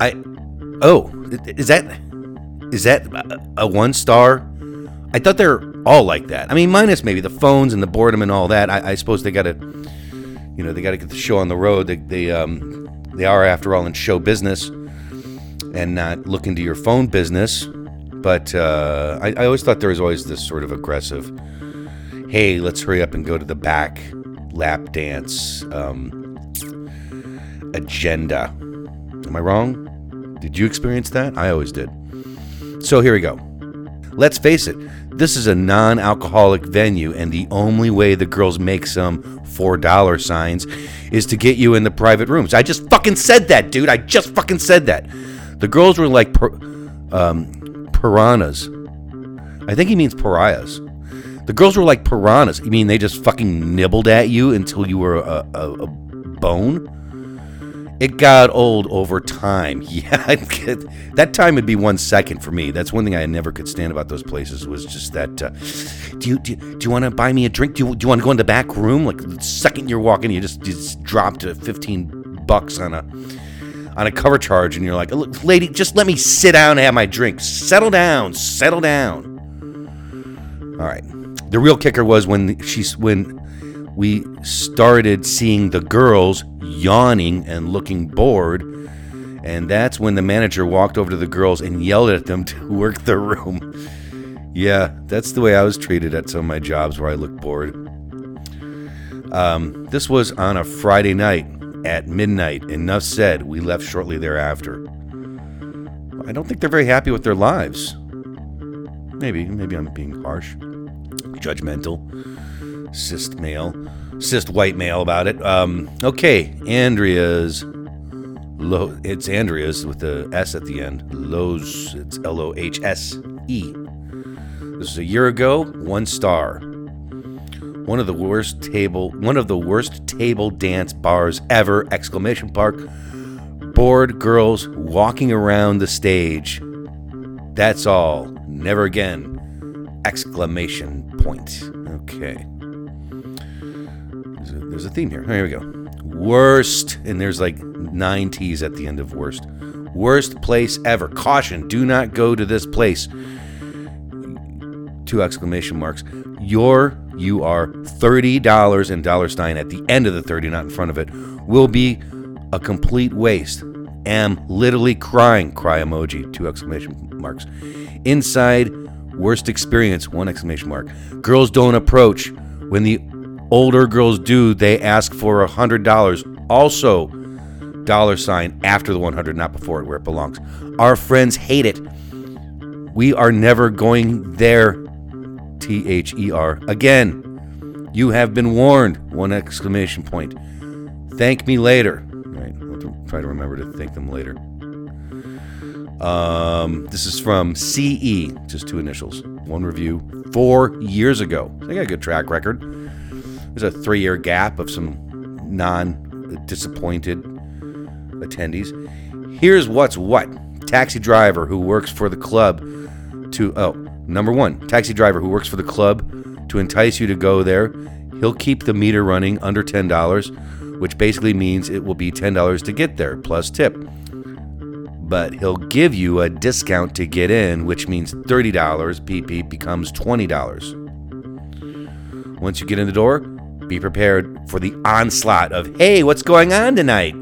I oh, is that is that a- one star? I thought they're all like that. I mean, minus maybe the phones and the boredom and all that. I, I suppose they got to, you know, they got to get the show on the road. They they um they are after all in show business and not look into your phone business. But uh, I, I always thought there was always this sort of aggressive, hey, let's hurry up and go to the back lap dance um, agenda. Am I wrong? Did you experience that? I always did. So here we go. Let's face it, This is a non alcoholic venue, and the only way the girls make some $4 signs is to get you in the private rooms. I just fucking said that, dude. I just fucking said that. The girls were like um, piranhas. I think he means pariahs. The girls were like piranhas. You mean they just fucking nibbled at you until you were a, a, a bone? It got old over time. Yeah, that time would be one second for me. That's one thing I never could stand about those places was just that. Uh, do you do, do you want to buy me a drink? Do you, do you want to go in the back room? Like the second you're walking, you just, you just drop to fifteen bucks on a on a cover charge, and you're like, lady, just let me sit down and have my drink. Settle down, settle down. All right. The real kicker was when she's when we started seeing the girls yawning and looking bored. And that's when the manager walked over to the girls and yelled at them to work the room. Yeah, that's the way I was treated at some of my jobs where I looked bored. Um, this was on a Friday night at midnight. Enough said, we left shortly thereafter. I don't think they're very happy with their lives. Maybe, maybe I'm being harsh, judgmental, cis male cis white male about it. Um, okay, Andrea's. Lo, it's Andrea's with the S at the end. Lowe's. It's L O H S E. This is a year ago. One star. One of the worst table. One of the worst table dance bars ever! Exclamation mark. Bored girls walking around the stage. That's all. Never again. Exclamation point. Okay there's a theme here. Here we go. Worst, and there's like nine T's at the end of worst. Worst place ever. Caution, do not go to this place. Two exclamation marks. Your, you are $30 in dollar sign at the end of the 30, not in front of it, will be a complete waste. Am literally crying. Cry emoji. Two exclamation marks. Inside, worst experience. One exclamation mark. Girls don't approach. When the older girls do, they ask for a hundred dollars. Also, dollar sign after the 100, not before it, where it belongs. Our friends hate it. We are never going there. T H E R. Again, you have been warned. One exclamation point. Thank me later. Right. I'll try to remember to thank them later. Um, this is from CE, just two initials. One review four years ago. They got a good track record. There's a three year gap of some non disappointed attendees. Here's what's what taxi driver who works for the club to, oh, number one, taxi driver who works for the club to entice you to go there. He'll keep the meter running under $10, which basically means it will be $10 to get there plus tip. But he'll give you a discount to get in, which means $30 PP becomes $20. Once you get in the door, be prepared for the onslaught of, hey, what's going on tonight?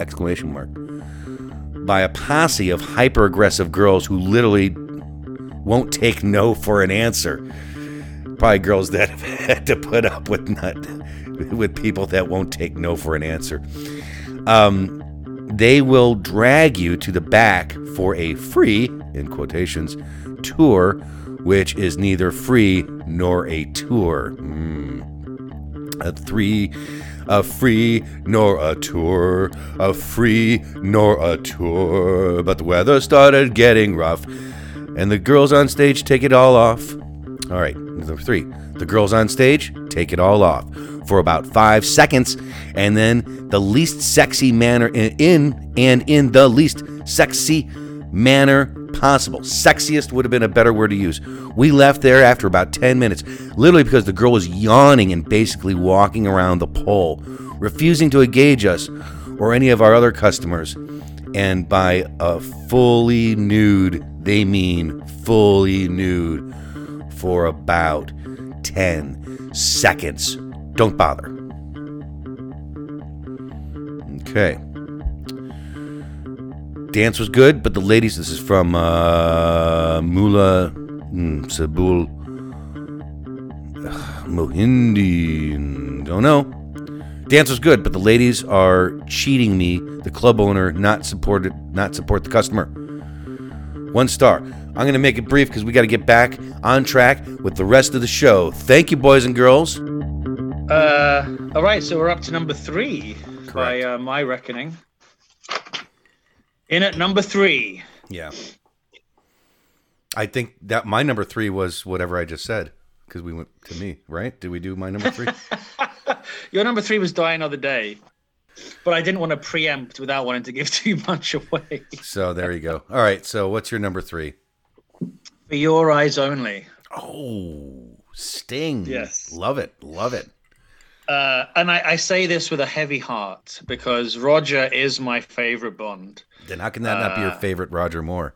Exclamation mark. By a posse of hyper aggressive girls who literally won't take no for an answer. Probably girls that have had to put up with not with people that won't take no for an answer. Um, they will drag you to the back for a free, in quotations, tour which is neither free nor a tour. Mm. A three, a free nor a tour, a free nor a tour. But the weather started getting rough, and the girls on stage take it all off. All right, number three. The girls on stage take it all off for about five seconds, and then the least sexy manner in, in and in the least sexy manner possible. Sexiest would have been a better word to use. We left there after about 10 minutes, literally because the girl was yawning and basically walking around the pole, refusing to engage us or any of our other customers. And by a fully nude, they mean fully nude for about 10 seconds. Don't bother. Okay. Dance was good, but the ladies, this is from uh, Mula mm, Sabul Mohindi, don't know. Dance was good, but the ladies are cheating me, the club owner, not supported, not support the customer. One star. I'm going to make it brief because we got to get back on track with the rest of the show. Thank you, boys and girls. Uh, all right, so we're up to number three by uh, my reckoning. In at number three. Yeah. I think that my number three was whatever I just said because we went to me, right? Did we do my number three? Your number three was Die Another Day, but I didn't want to preempt without wanting to give too much away. so there you go. All right. So what's your number three? For Your Eyes Only. Oh, Sting. Yes. Love it. Love it. Uh, and I, I say this with a heavy heart because Roger is my favorite Bond. Then how can that not be your Uh, favorite Roger Moore?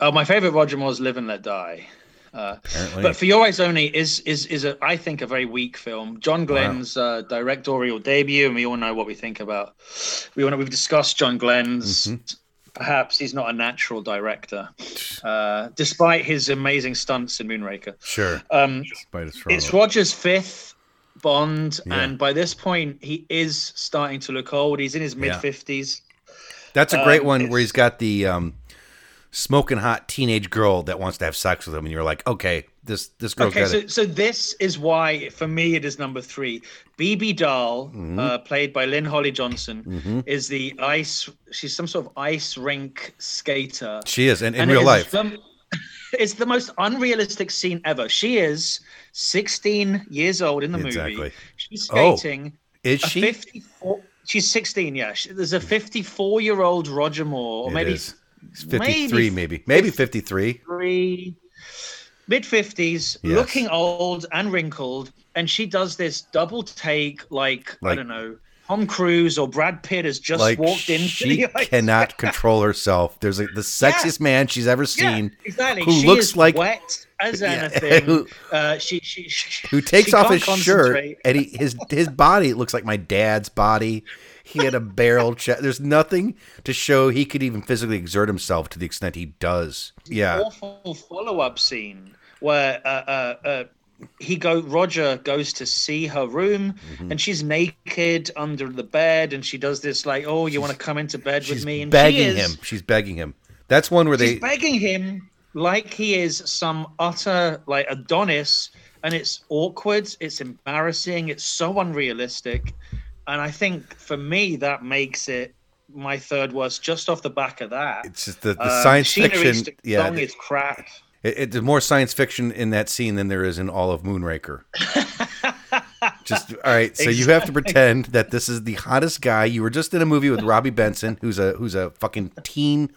Oh, my favorite Roger Moore's Live and Let Die. Uh, but for Your Eyes Only is is is a I think a very weak film. John Glenn's uh, directorial debut, and we all know what we think about. We all know we've discussed John Glenn's. Mm-hmm. Perhaps he's not a natural director, uh, despite his amazing stunts in Moonraker. sure. Um, Despite his struggle. it's Roger's fifth Bond, Yeah. and by this point, he is starting to look old. He's in his mid fifties. That's a great um, one where he's got the um, smoking hot teenage girl that wants to have sex with him, and you're like, okay, this this girl's Okay, so it. so this is why for me it is number three. Bibi Dahl, Mm-hmm. uh, played by Lynn Holly Johnson, is the ice. She's some sort of ice rink skater. She is, and in And it real life. It's the most unrealistic scene ever. She is 16 years old in the Exactly. movie. She's Oh, skating. Is she? 54. She's 16. Yeah, She- there's a 54 year old Roger Moore, or It maybe is. It's 53, maybe. Maybe 53. three, mid 50s, Yes. looking old and wrinkled. And she does this double take, like, I don't know, Tom Cruise or Brad Pitt has just Like, walked in. she cannot control herself. There's like the sexiest man she's ever Yeah, seen exactly. who she looks like- wet as Yeah, anything. who- uh, she, she, she, who takes off his shirt and he, his his body looks like my dad's body. He had a barrel chest. There's nothing to show he could even physically exert himself to the extent he does. Yeah. awful follow-up scene where uh, uh, uh, he go Roger goes to see her room Mm-hmm. and she's naked under the bed and she does this like oh you want to come into bed with me and begging she is, him. She's begging him. That's one where they. she's they begging him like he is some utter like Adonis and it's awkward it's embarrassing it's so unrealistic and I think for me that makes it my third worst just off the back of that it's just the, the Um, science fiction. Yeah. song is crap It, it, there's more science fiction in that scene than there is in all of Moonraker. just all right. So you have to pretend that this is the hottest guy. You were just in a movie with Robby Benson, who's a who's a fucking teen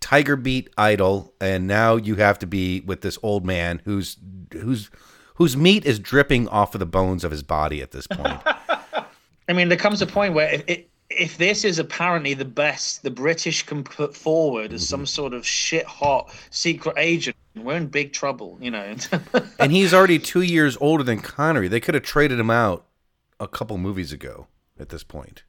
Tiger Beat idol, and now you have to be with this old man who's who's whose meat is dripping off of the bones of his body at this point. I mean, there comes a point where if, if, if this is apparently the best the British can put forward as mm-hmm. some sort of shit hot secret agent, we're in big trouble, you know. and he's already two years older than Connery. They could have traded him out a couple movies ago. At this point,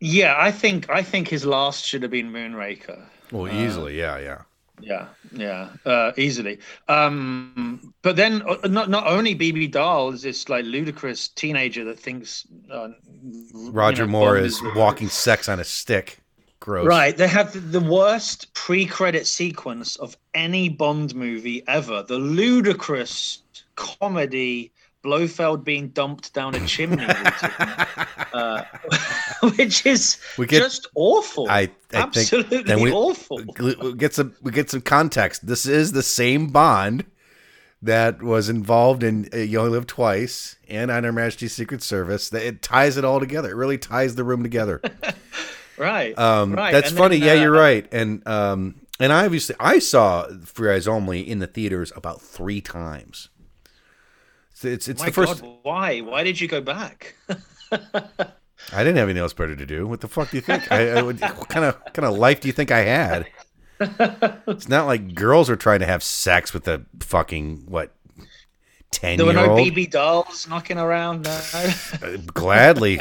yeah, I think I think his last should have been Moonraker. well, easily, yeah, yeah. Yeah, yeah, uh, easily. Um, but then uh, not not only Bibi Dahl is this like ludicrous teenager that thinks uh, you Roger know, Moore is walking sex on a stick. Gross. Right, they have the worst pre-credit sequence of any Bond movie ever. The ludicrous comedy Blofeld being dumped down a chimney, uh, which is get- just awful. I, I think absolutely then we awful. we get some we get some context. This is the same Bond that was involved in uh, You Only Live Twice and on Her Majesty's Secret Service. That it ties it all together. It really ties the room together. Right, Um, right. That's and funny. then, yeah, uh, you're right. And um, and I obviously I saw Free Eyes Only in the theaters about three times. It's it's, it's the first. God, why? Why did you go back? I didn't have anything else better to do. What the fuck do you think? I, I would, what kind of kind of life do you think I had? It's not like girls are trying to have sex with a fucking what ten There were year no old. BB dolls knocking around. No. Gladly,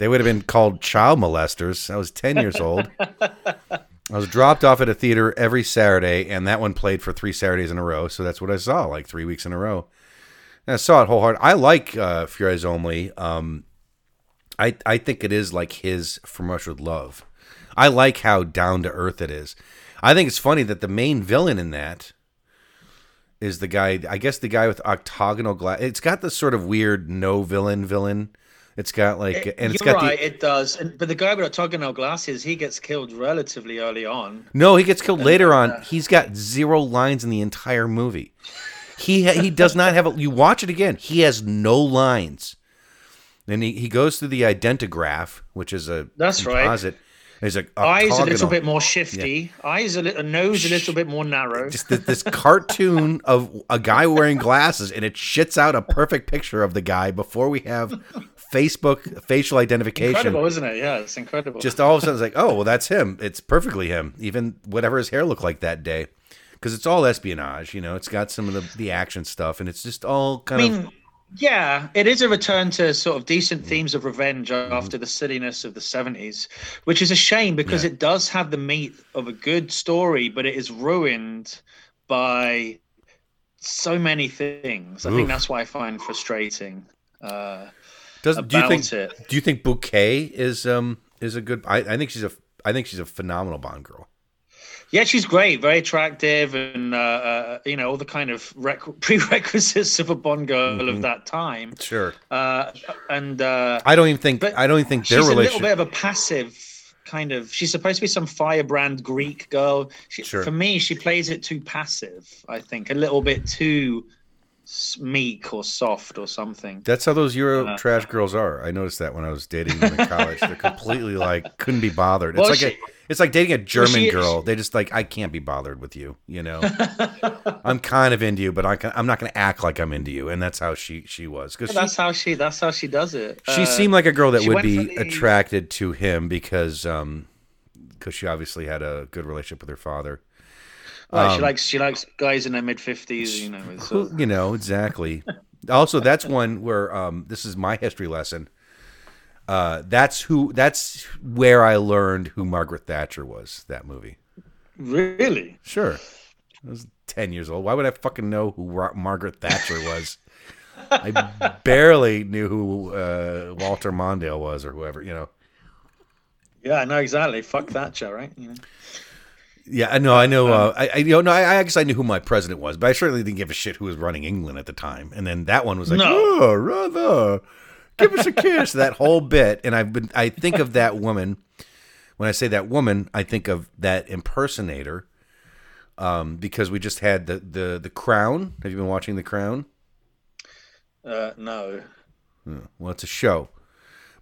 they would have been called child molesters. I was ten years old. I was dropped off at a theater every Saturday, and that one played for three Saturdays in a row. So that's what I saw, like three weeks in a row. And I saw it wholehearted. I like uh, Fear Eyes Only. Um, I I think it is like his From Russia with Love. I like how down to earth it is. I think it's funny that the main villain in that is the guy. I guess the guy with octagonal glass. It's got this sort of weird no villain villain. It's got like, It- and it's you're got right, the it does. And, but the guy with octagonal glasses, he gets killed relatively early on. no. He gets killed later on. Uh, He's got zero lines in the entire movie. He ha- he does not have. A, you watch it again. He has no lines. And he, he goes through the identigraph, which is a That's right. There's a Eyes a little bit more shifty. Eyes a little, nose a little bit more narrow. just th- this cartoon of a guy wearing glasses and it shits out a perfect picture of the guy before we have Facebook facial identification. incredible, isn't it? Yeah, it's incredible. Just all of a sudden, it's like, oh, well, that's him. It's perfectly him. Even whatever his hair looked like that day, because it's all espionage. You know, it's got some of the, the action stuff, and it's just all I kind of mean, yeah, it is a return to sort of decent Mm-hmm. themes of revenge after the silliness of the 70s, which is a shame because Yeah. it does have the meat of a good story, but it is ruined by so many things. I Oof. think that's why I find frustrating. Uh, Does do you think it. do you think Bouquet is um is a good? I, I think she's a I think she's a phenomenal Bond girl. Yeah, she's great, very attractive, and uh, uh, you know all the kind of rec- prerequisites of a Bond girl Mhm. of that time. Sure. Uh, and uh, I don't even think I don't even think their she's a little bit of a passive kind of she's supposed to be some firebrand greek girl she, Sure. for me she plays it too passive i think a little bit too meek or soft or something That's how those Euro Uh, trash girls are. I noticed that when I was dating them in college. They're completely like couldn't be bothered. It's Well, like she- a, it's like dating a German she- girl. They just like I can't be bothered with you. You know, I'm kind of into you, but I can, I'm not going to act like I'm into you. And that's how she she was because that's how she that's how she does it she Uh, seemed like a girl that would be the- attracted to him because um because she obviously had a good relationship with her father. Well, she um, likes she likes guys in their mid-50s you know sort Who, you know exactly. also, that's one where um, this is my history lesson. Uh, that's who. That's where I learned who Margaret Thatcher was. That movie. really Sure, I was ten years old. Why would I fucking know who Ra- Margaret Thatcher was? I barely knew who uh, Walter Mondale was or whoever. You know. yeah i know exactly fuck thatcher right you know? Yeah, I know. I know. Uh, I, I, you know, no, I, I guess I knew who my president was, but I certainly didn't give a shit who was running England at the time. And then that one was like, No. oh, rather, give us a kiss. that whole bit, and I've been. I think of that woman. When I say that woman, I think of that impersonator, um, because we just had the the the Crown. Have you been watching the Crown? uh no Uh, Well, it's a show,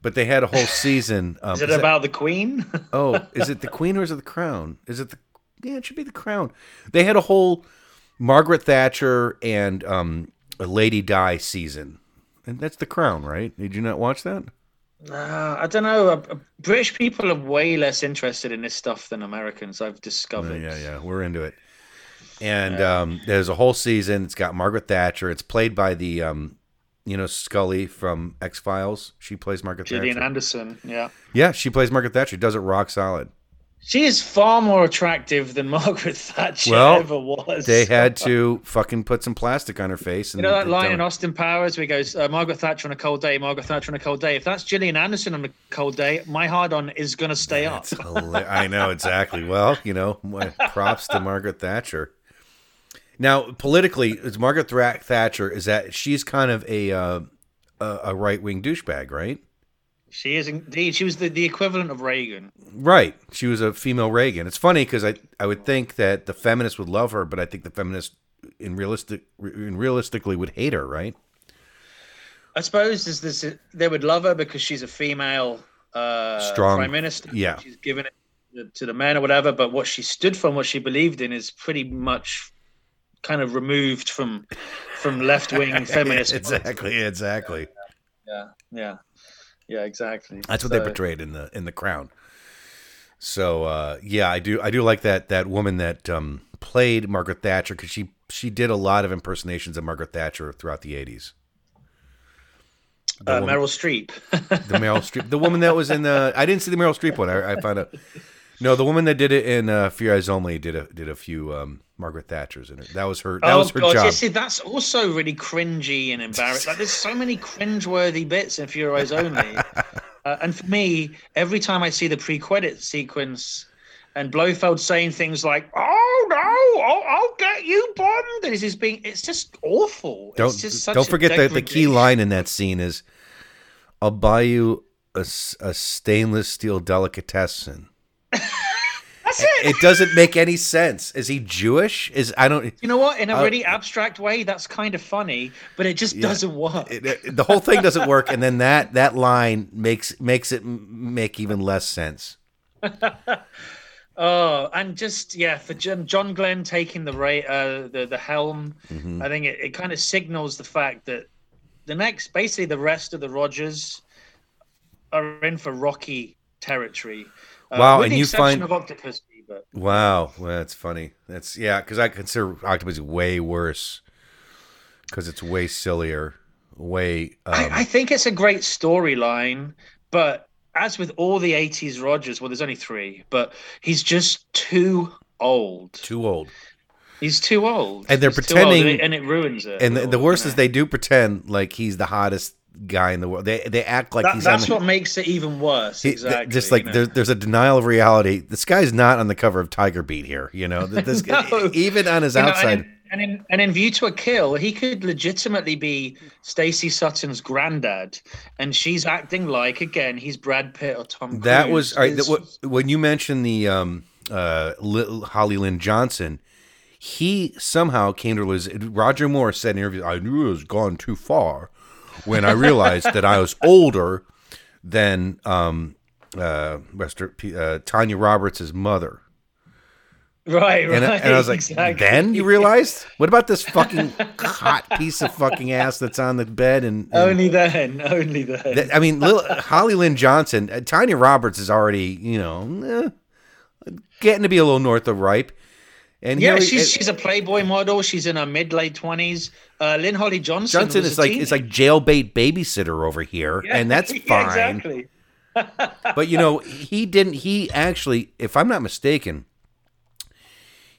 but they had a whole season. Um, is it that- about the queen Oh, is it the Queen or is it the Crown? Is it the? Yeah, it should be the Crown. They had a whole Margaret Thatcher and um, a Lady Di season, and that's the Crown, right? Did you not watch that? Uh, I don't know. Uh, uh, British people are way less interested in this stuff than Americans. I've Yeah, discovered. yeah, yeah. We're into it. And um, there's a whole season. It's got Margaret Thatcher. It's played by the, um, you know, Scully from X Files. She plays Margaret Gillian Thatcher. Anderson. Yeah, Yeah, she plays Margaret Thatcher. Does it rock solid. She is far more attractive than Margaret Thatcher Well, ever was. They had to fucking put some plastic on her face. You know that line don't- in Austin Powers where he goes, uh, Margaret Thatcher on a cold day, Margaret Thatcher on a cold day. If that's Gillian Anderson on a cold day, my hard on is going to stay up. It's hila- I know exactly. Well, you know, props to Margaret Thatcher. Now, politically, is Margaret Thatcher is that she's kind of a uh, a, a right wing douchebag, right? She is indeed. She was the, the equivalent of Reagan. Right. She was a female Reagan. It's funny because I I would think that the feminists would love her, but I think the feminists in realistic in realistically would hate her, right? I suppose is this they would love her because she's a female uh, Strong- prime minister. yeah. she's given it to- the men or whatever. But what she stood for and what she believed in is pretty much kind of removed from from left wing feminist. exactly, exactly. Yeah, yeah, yeah, exactly. That's what they portrayed in the in the Crown. So uh, yeah, I do I do like that that woman that um, played Margaret Thatcher because she she did a lot of impersonations of Margaret Thatcher throughout the eighties. Uh, Meryl Streep. the Meryl Streep, the woman that was in the I didn't see the Meryl Streep one. I, I found out. No, the woman that did it in uh, Fear Eyes Only did a did a few um, Margaret Thatchers in it. That was her. That oh was her god, job. yeah, see, that's also really cringy and embarrassing. Like, there's so many cringe-worthy bits in Fear Eyes Only. uh, and for me, every time I see the pre-credit sequence, and Blofeld saying things like, "Oh no, I'll, I'll get you, Bond," and it's just being, it's just awful. Don't it's just such don't forget the, the key line in that scene is, "I'll buy you a stainless steel delicatessen." That's it. It doesn't make any sense. Is he Jewish? Is I don't. you know what? In a Uh, really abstract way, that's kind of funny, but it just doesn't work. it- it- the whole thing doesn't work, and then that that line makes makes it make even less sense. Oh, and just yeah, for John, John Glenn taking the ra- uh, the the helm, Mm-hmm. I think it, it kind of signals the fact that the next, basically, the rest of the Rogers are in for rocky territory. Uh, Wow, and you find- of Octopus, but Wow, well, that's funny. That's yeah, because I consider Octopus way worse because it's way sillier, way. Um, I, I think it's a great storyline, but as with all the 80s Rogers, well, there's only three, but he's just too old. too old. He's too old. And they're He's pretending- and it, and it ruins it. And the, the worst you is they do pretend like he's the hottest guy in the world. They they act like That- he's that's on what makes it even worse. he- exactly. just like you know. there's there's a denial of reality. This guy's not on the cover of Tiger Beat here. You know, this No. even on his You know, outside. and, in, and in and in View to a Kill, he could legitimately be Stacy Sutton's granddad, and she's acting like again he's Brad Pitt or Tom Cruise. That was all right, that- what- when you mentioned the um, uh, Holly Lynn Johnson. He somehow came to his. Roger Moore said in interviews, "I knew it was gone too far when I realized that I was older than um, uh, Wester, uh, Tanya Roberts' mother." right, right. And, I- and I was like, exactly. "Then you realized? What about this fucking hot piece of fucking ass that's on the bed?" And, and only then, only then. that- I mean, Lil, Holly Lynn Johnson, uh, Tanya Roberts is already, you know, eh, getting to be a little north of ripe. And yeah, she's uh, she's a Playboy model. She's in her mid late twenties. Uh, Lynn Holly Johnson. Johnson is like is like jailbait babysitter over here, Yeah, and that's yeah, fine. exactly. But you know, he didn't. He actually, if I'm not mistaken,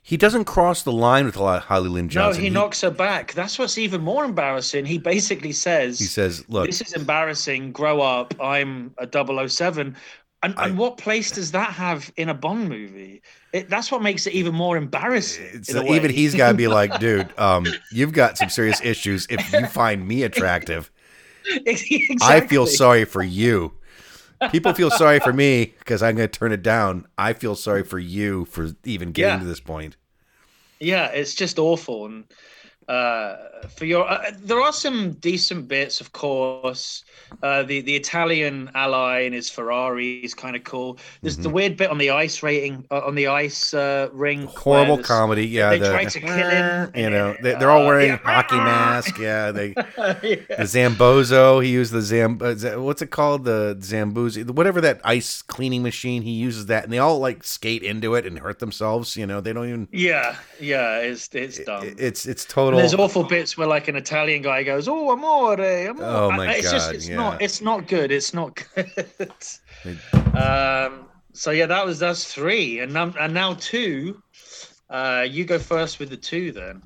he doesn't cross the line with Holly Lynn Johnson. No, Johnson. he knocks her back. That's what's even more embarrassing. He basically says, He says, "Look, this is embarrassing. Grow up. I'm a 007. And, and what place does that have in a Bond movie? It, that's what makes it even more embarrassing. in so even he's got to be like, dude, um, you've got some serious issues. If you find me attractive, exactly. I feel sorry for you. People feel sorry for me because I'm going to turn it down. I feel sorry for you for even getting Yeah. to this point. Yeah, it's just awful. And uh, for your, uh, there are some decent bits, of course. Uh, the the Italian ally in his Ferrari is kind of cool. There's Mm-hmm. the weird bit on the ice rating uh, on the ice uh, ring. Horrible comedy. Yeah, they the, try to kill him. You know, they, they're all Uh, wearing yeah. hockey masks. Yeah, they Yeah. the Zambozo. He used the Zam. Uh, what's it called? The Zambuzi. Whatever that ice cleaning machine. He uses that, and they all like skate into it and hurt themselves. You know, they don't even. Yeah, yeah, it's it's dumb. It's it's And total. there's awful bits where like an Italian guy goes, "Oh, amore, amore." Oh, my it's just it's yeah. not it's not good. It's not good. um. So yeah, that was that's three, and now and now two. Uh, you go first with the two then.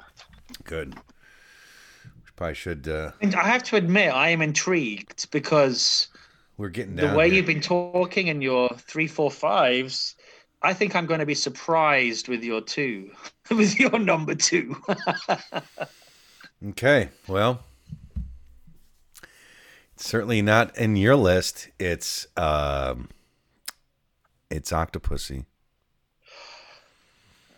good. Which probably should. Uh, And I have to admit, I am intrigued because we're getting the way here. you've been talking in your three, four, fives. I think I'm going to be surprised with your two, with your number two. Okay, well, certainly not in your list. It's um, it's Octopussy.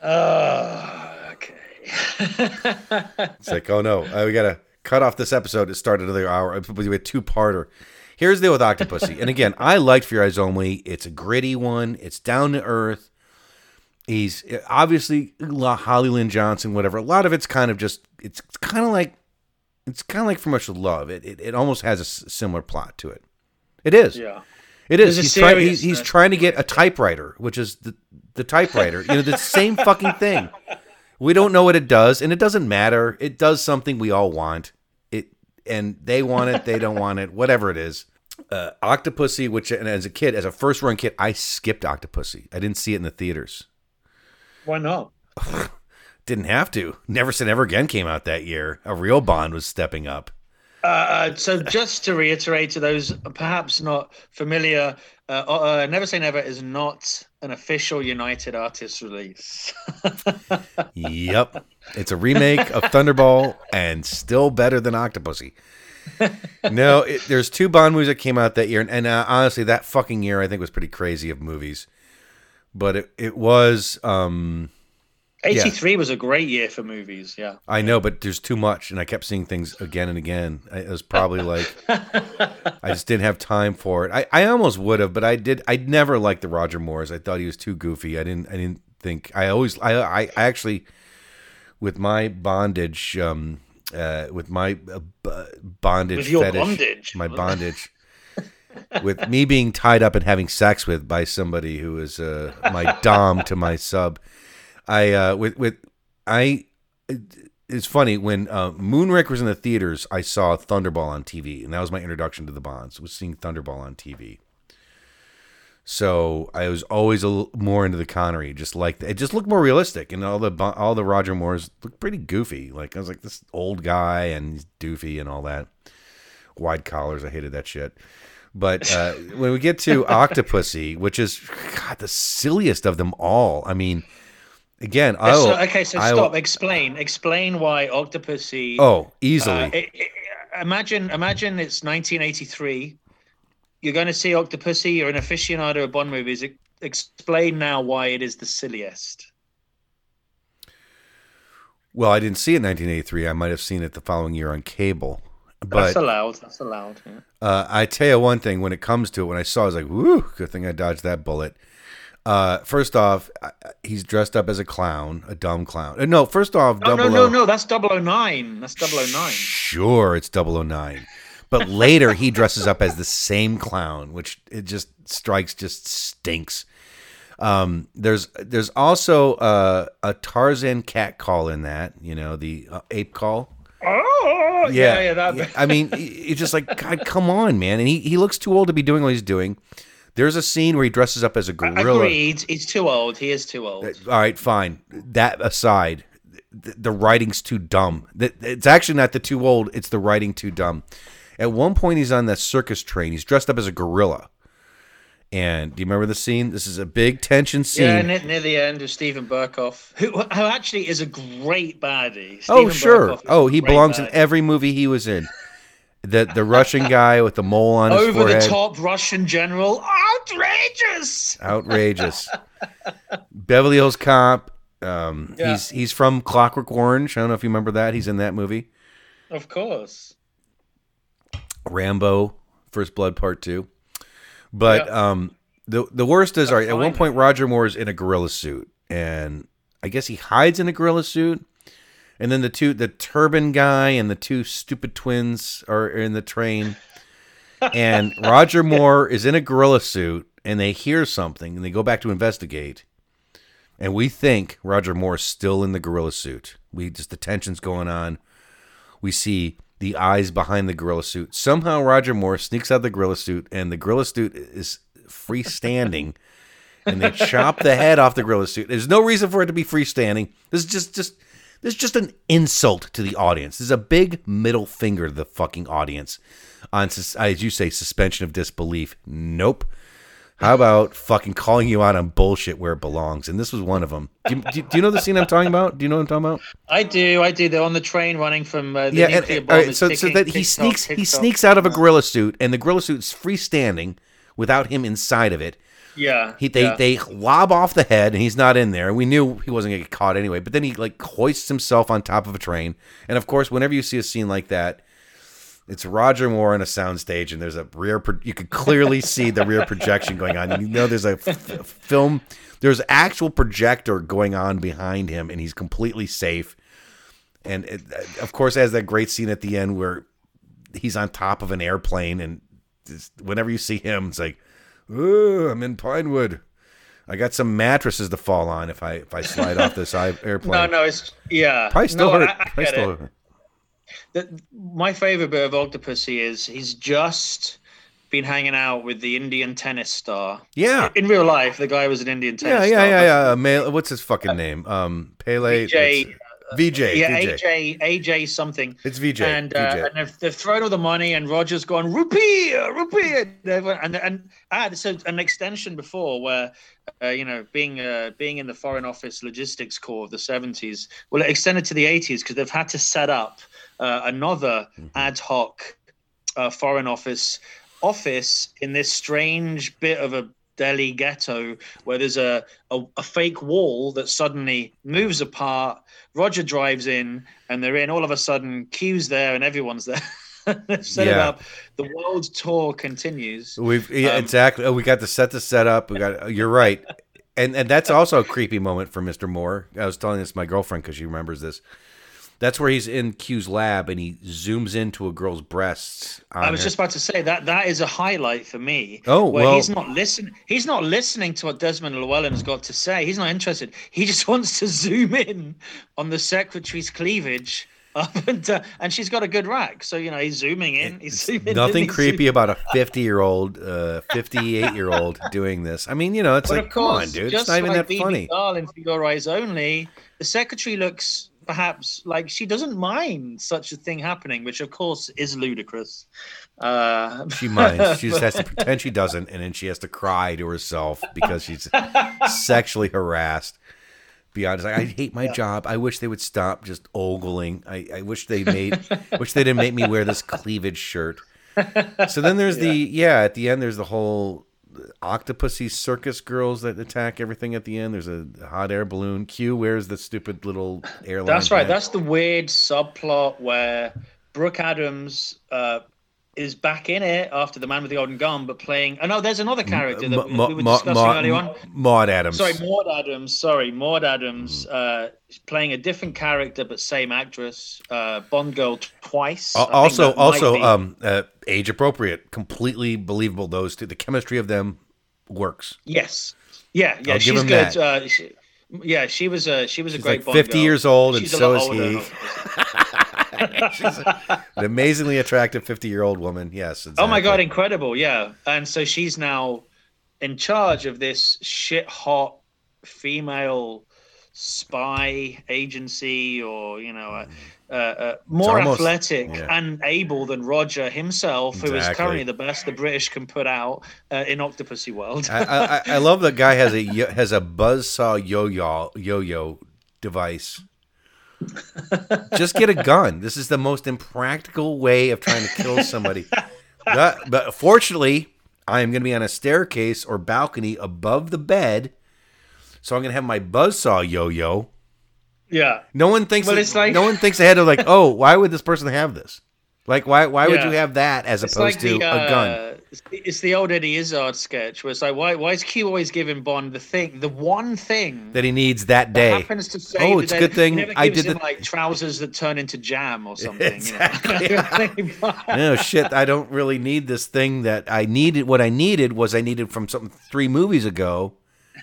Uh, okay. It's like, oh no, uh, we gotta cut off this episode to start another hour. We a two parter. Here's the deal with Octopussy, and again, I liked Your Eyes Only. It's a gritty one. It's down to earth. He's obviously La- Holly Lynn Johnson, whatever. A lot of it's kind of just. It's kind of like. It's kind of like For Much Love. It, it it almost has a similar plot to it. It is. yeah. It is. He's trying. He's, he's trying to get a typewriter, which is the the typewriter. You know, the same fucking thing. We don't know what it does, and it doesn't matter. It does something we all want. It and they want it. They don't want it. Whatever it is. Uh, Octopussy, which and as a kid, as a first run kid, I skipped Octopussy. I didn't see it in the theaters. Why not? Didn't have to. Never Say Never Again came out that year. A real Bond was stepping up. Uh, so just to reiterate to those perhaps not familiar, uh, uh, Never Say Never is not an official United Artists release. yep, it's a remake of Thunderball and still better than Octopussy. no, it, there's two Bond movies that came out that year, and, and uh, honestly, that fucking year I think was pretty crazy of movies. But it it was. Um, 83 yeah. was a great year for movies. Yeah. I know, but there's too much. And I kept seeing things again and again. It was probably like, I just didn't have time for it. I, I almost would have, but I did. I never liked the Roger Moores. I thought he was too goofy. I didn't, I didn't think, I always, I, I, I actually, with my bondage, um, uh, with my uh, bondage with your fetish, bondage. my bondage, with me being tied up and having sex with by somebody who is uh, my dom to my sub. I uh, with with I. It's funny when uh, Moonraker was in the theaters. I saw Thunderball on TV, and that was my introduction to the Bonds. Was seeing Thunderball on TV. So I was always a more into the Connery, just like it just looked more realistic, and all the all the Roger Moores looked pretty goofy. Like I was like this old guy and he's doofy and all that. Wide collars, I hated that shit. But uh, when we get to Octopussy, which is God the silliest of them all, I mean, Again, I so, okay. So I stop. explain. Explain why Octopussy. Oh, easily. Uh, it, it, imagine, imagine it's 1983. You're going to see Octopussy. You're an aficionado of Bond movies. Explain now why it is the silliest. Well, I didn't see it in 1983. I might have seen it the following year on cable. But, that's allowed. That's allowed. Yeah. Uh, I tell you one thing. When it comes to it, when I saw, it, I was like, "Woo! Good thing I dodged that bullet." Uh, first off, he's dressed up as a clown, a dumb clown. Uh, no, first off, no, no, no, no, that's 009. That's 009. Sure, it's 009. But later he dresses up as the same clown, which it just strikes just stinks. Um, there's there's also uh, a Tarzan cat call in that, you know, the uh, ape call. Oh, yeah, yeah. yeah, that... yeah I mean, it's just like God, come on, man. And he, he looks too old to be doing what he's doing. There's a scene where he dresses up as a gorilla. Agreed. He's too old. He is too old. Uh, all right, fine. That aside, the, the writing's too dumb. It's actually not the too old. It's the writing too dumb. At one point, he's on that circus train. He's dressed up as a gorilla. And do you remember the scene? This is a big tension scene. Yeah, near, near the end of Stephen Berkoff, who, who actually is a great baddie. oh, sure. Oh, he belongs baddie. in every movie he was in the the Russian guy with the mole on his over forehead. the top Russian general. Outrageous! Outrageous. Beverly Hills Cop. Um, yeah. He's he's from Clockwork Orange. I don't know if you remember that. He's in that movie. Of course. Rambo, First Blood Part Two. But yeah. um, the the worst is, all right, at one point Roger Moore is in a gorilla suit, and I guess he hides in a gorilla suit and then the two the turban guy and the two stupid twins are in the train and roger moore is in a gorilla suit and they hear something and they go back to investigate and we think roger moore is still in the gorilla suit. We just the tension's going on. We see the eyes behind the gorilla suit somehow roger moore sneaks out the gorilla suit and the gorilla suit is freestanding and they chop the head off the gorilla suit there's no reason for it to be freestanding this is just just this is just an insult to the audience. This is a big middle finger to the fucking audience on, as you say, suspension of disbelief. Nope. How about fucking calling you out on bullshit where it belongs? And this was one of them. Do you, do, do you, know the scene I'm talking about? Do you know what I'm talking about? I do. I do. They're on the train running from uh, the yeah. And, and, right, so, so that he sneaks he sneaks out of a gorilla suit, and the gorilla suit's freestanding without him inside of it. Yeah. He they yeah. they lob off the head and he's not in there. We knew he wasn't gonna get caught anyway. But then he like hoists himself on top of a train. And of course, whenever you see a scene like that, it's Roger Moore on a soundstage, and there's a rear. Pro- you could clearly see the rear projection going on. You know, there's a f- film. There's actual projector going on behind him, and he's completely safe. And it, of course, has that great scene at the end where he's on top of an airplane, and whenever you see him, it's like "Ooh, I'm in Pinewood. I got some mattresses to fall on if I if I slide off this airplane. No, no, it's yeah. Probably still no, hurt. I, I still hurt. The, my favorite bit of Octopussy is he's just been hanging out with the Indian tennis star. Yeah. In real life, the guy was an Indian tennis yeah, yeah, Yeah, yeah, yeah. Male, what's his fucking name? Um, Pele. Vijay, VJ. yeah, VJ. AJ, AJ something. It's VJ. And, uh, VJ. and they've, they've thrown all the money, and Roger's gone rupee, rupee, and and and I had so an extension before where, uh, you know, being uh, being in the Foreign Office Logistics Corps of the seventies, well, it extended to the eighties because they've had to set up uh, another Mm-hmm. ad hoc uh, Foreign Office office in this strange bit of a Delhi ghetto where there's a, a, a fake wall that suddenly moves apart. Roger drives in and they're in. All of a sudden, Q's there and everyone's there. Set it up. The world tour continues. We've yeah, Um, exactly. Oh, we got the set to set up. We got. You're right, and and that's also a creepy moment for Mister Moore. I was telling this to my girlfriend because she remembers this. That's where he's in Q's lab and he zooms into a girl's breasts. I was her- just about to say that that is a highlight for me. Oh, where well- he's not listening. He's not listening to what Desmond Llewellyn's got to say. He's not interested. He just wants to zoom in on the secretary's cleavage. Up and, down. and she's got a good rack, so you know he's zooming in. He's zooming in, Nothing he's creepy zooming- about a 50 year old, uh, 58 year old doing this. I mean, you know, it's But like, of come on, course, dude. It's not even like that Bibi funny. Dahl in For Your Eyes Only, the secretary looks perhaps like she doesn't mind such a thing happening, which of course is ludicrous. Uh, She minds. She just has to pretend she doesn't, and then she has to cry to herself because she's sexually harassed. Beyond, it's like I hate my job. I wish they would stop just ogling. I, I wish they made, wish they didn't make me wear this cleavage shirt. So then there's the yeah. At the end, there's the whole Octopussy circus girls that attack everything. At the end, there's a hot air balloon. Q wears the stupid little airline. That's right. hat. That's the weird subplot where Brooke Adams uh, is back in it after the man with the golden gun, but playing. Oh no, there's another character that we, Ma- we were Ma- discussing Ma- earlier on. Maud Adams. Sorry, Maud Adams. Sorry, Maud Adams, Mm-hmm. uh, playing a different character but same actress. Uh, Bond girl twice. Al- think also, also, um, uh, age appropriate, completely believable. Those two, the chemistry of them works. yes, yeah, yeah. I'll she's good. Uh, she, yeah, she was a she was a She's great like Bond 50 girl. years old, and She's a so is he. She's an amazingly attractive fifty-year-old woman. Yes. Oh my god, incredible! Yeah, and so she's now in charge of this shit hot female spy agency, or you know, uh, uh, uh, more almost- athletic yeah. and able than Roger himself, who is Exactly. currently the best the British can put out uh, in Octopussy World. I, I, I love the guy has a yo- has a buzzsaw yo-yo yo-yo device. Just get a gun. This is the most impractical way of trying to kill somebody. but, but fortunately, I am going to be on a staircase or balcony above the bed, so I'm going to have my buzzsaw yo-yo. yeah, No one thinks. Well, that- it's like- no one thinks ahead of like, oh, why would this person have this? Like, why why would Yeah. you have that as it's opposed like to the, a gun? uh, it's- It's the old Eddie Izzard sketch where it's like, why why is Q always giving Bond the thing, the one thing That he needs that day. happens to say Oh, it's a good thing I did him, the- like trousers that turn into jam or something. Exactly. You know? no shit i don't really need this thing that i needed what i needed was i needed from something three movies ago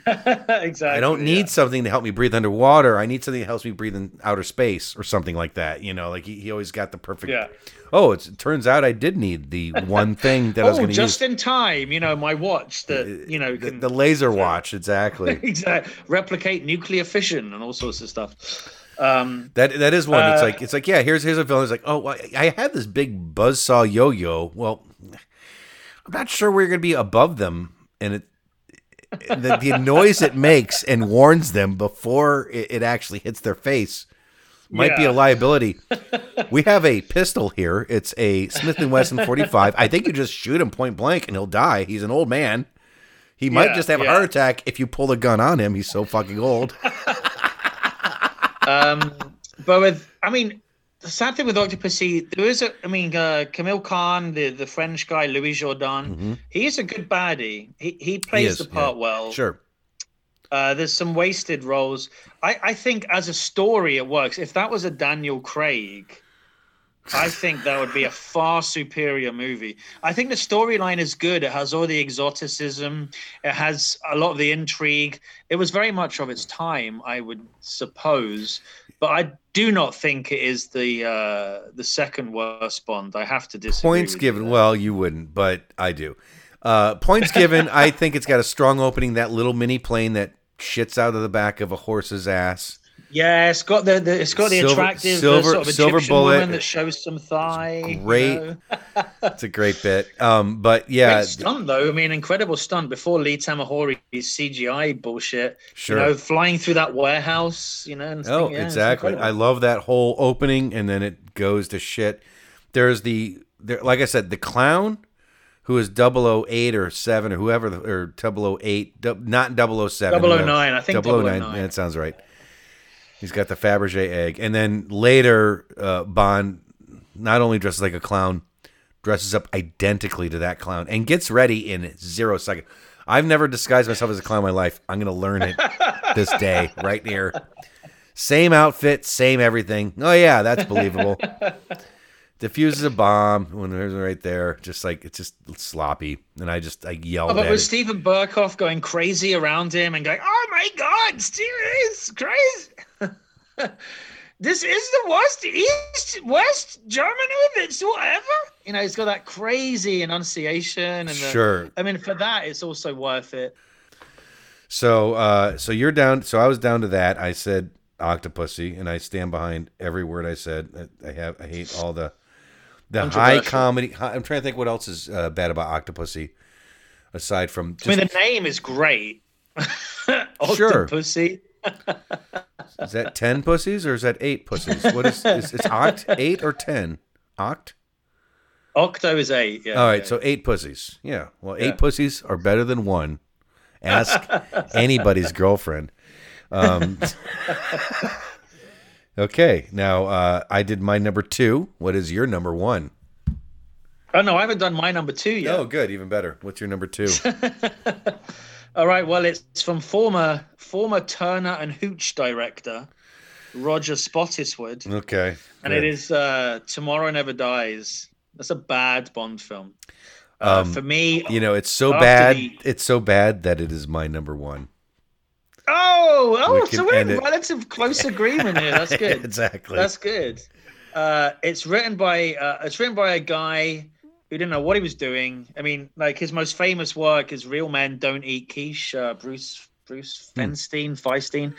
exactly. i don't need yeah. something to help me breathe underwater i need something that helps me breathe in outer space or something like that you know like he, he always got the perfect Yeah. oh it's, it turns out i did need the one thing that i was Oh, going to just use in time. You know, my watch that you know the, can the laser watch exactly exactly replicate nuclear fission and all sorts of stuff. Um, that that is one it's Uh, like it's like yeah here's here's a villain it's like oh well, i have this big buzzsaw yo-yo well i'm not sure we're going to be above them and it the, the noise it makes and warns them before it, it actually hits their face might be a liability. we have a pistol here. It's a Smith and Wesson 45. I think you just shoot him point blank and he'll die. He's an old man. He might Yeah, just have a heart attack if you pull the gun on him. He's so fucking old. um, but with, I mean, the sad thing with Octopussy, there is a, I mean, uh, Camille Khan, the, the French guy, Louis Jourdan, he is a good baddie. He, he plays Mm-hmm. is, the part yeah. well. Sure. Uh, there's some wasted roles. I, I think as a story, it works. If that was a Daniel Craig, I think that would be a far superior movie. I think the storyline is good. It has all the exoticism. It has a lot of the intrigue. It was very much of its time, I would suppose. But I do not think it is the uh, the second worst Bond. I have to disagree. Points with you given. Well, you wouldn't, but I do. Uh, points given. I think it's got a strong opening. That little mini plane that shits out of the back of a horse's ass. Yeah, it's got the, the it's got the Silver- attractive silver- sort of silver Egyptian bullet. woman that shows some thigh. great. You know? It's a great bit. Um, but yeah, Great stunt though. I mean, incredible stunt before Lee Tamahori's CGI bullshit. Sure. You know, flying through that warehouse. You know. And Oh, yeah, exactly. I love that whole opening, and then it goes to shit. There's the there, like I said, the clown who is 008 or seven or whoever, or 008, not 007. 009, I think 009. Yeah, that sounds right. He's got the Fabergé egg, and then later, uh, Bond not only dresses like a clown, dresses up identically to that clown, and gets ready in zero second. I've never disguised myself as a clown in my life. I'm gonna learn it this day, right here. Same outfit, same everything. Oh yeah, that's believable. Diffuses a bomb when there's right there, just like it's just sloppy, and I just I yelled Oh, but it. Stephen Berkoff going crazy around him and going, "Oh my God, Steve is crazy." This is the worst East West Germany that's whatever. You know, it's got that crazy enunciation and the, Sure. I mean, for that, it's also worth it. So, uh, so you're down. So I was down to that. I said Octopussy, and I stand behind every word I said. I I have. I hate all the the high comedy. High, I'm trying to think what else is uh, bad about Octopussy, aside from I mean, the name is great. Sure. Is that ten pussies or is that eight pussies? What is, is it's oct eight or ten? Oct. Octo is eight. Yeah. All right, yeah. so eight pussies. Yeah. Well, eight Yeah. pussies are better than one. Ask anybody's girlfriend. Um, okay. Now, uh, I did my number two. What is your number one? oh no, I haven't done my number two yet. Oh, good. Even better. What's your number two? All right. Well, it's from former former Turner and Hooch director Roger Spottiswoode, Okay. and good. it is uh, Tomorrow Never Dies. That's a bad Bond film. Uh, Um, for me, You know, it's so bad. the- It's so bad that it is my number one. oh, We oh, can so we're in it. relative close agreement here. That's good. exactly. That's good. Uh, it's written by uh, it's written by a guy who didn't know what he was doing. I mean, like his most famous work is "Real Men Don't Eat Quiche." Uh, Bruce Bruce Feirstein, Feirstein.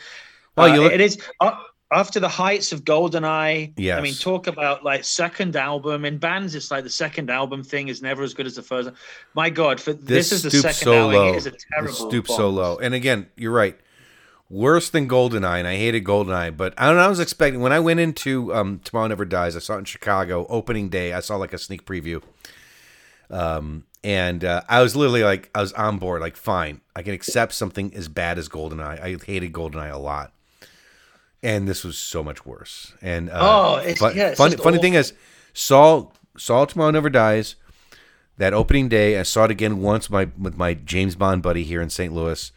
Well, Uh, Hmm. look- it is uh, after the heights of Goldeneye. Yes. I mean, talk about like second album in bands. It's like the second album thing is never as good as the first. My God, for this, is the second so album. low. It is a terrible. stoops so low. And again, you're right. Worse than Goldeneye, and I hated Goldeneye. But I don't know. I was expecting when I went into um, Tomorrow Never Dies. I saw it in Chicago opening day. I saw like a sneak preview. Um, and uh, I was literally like, I was on board. Like, fine, I can accept something as bad as Goldeneye. I hated Goldeneye a lot, and this was so much worse. And uh, Oh, it's- fun- yeah, it's funny, thing is, saw saw Tomorrow Never Dies that opening day. I saw it again once my with my James Bond buddy here in St. Louis.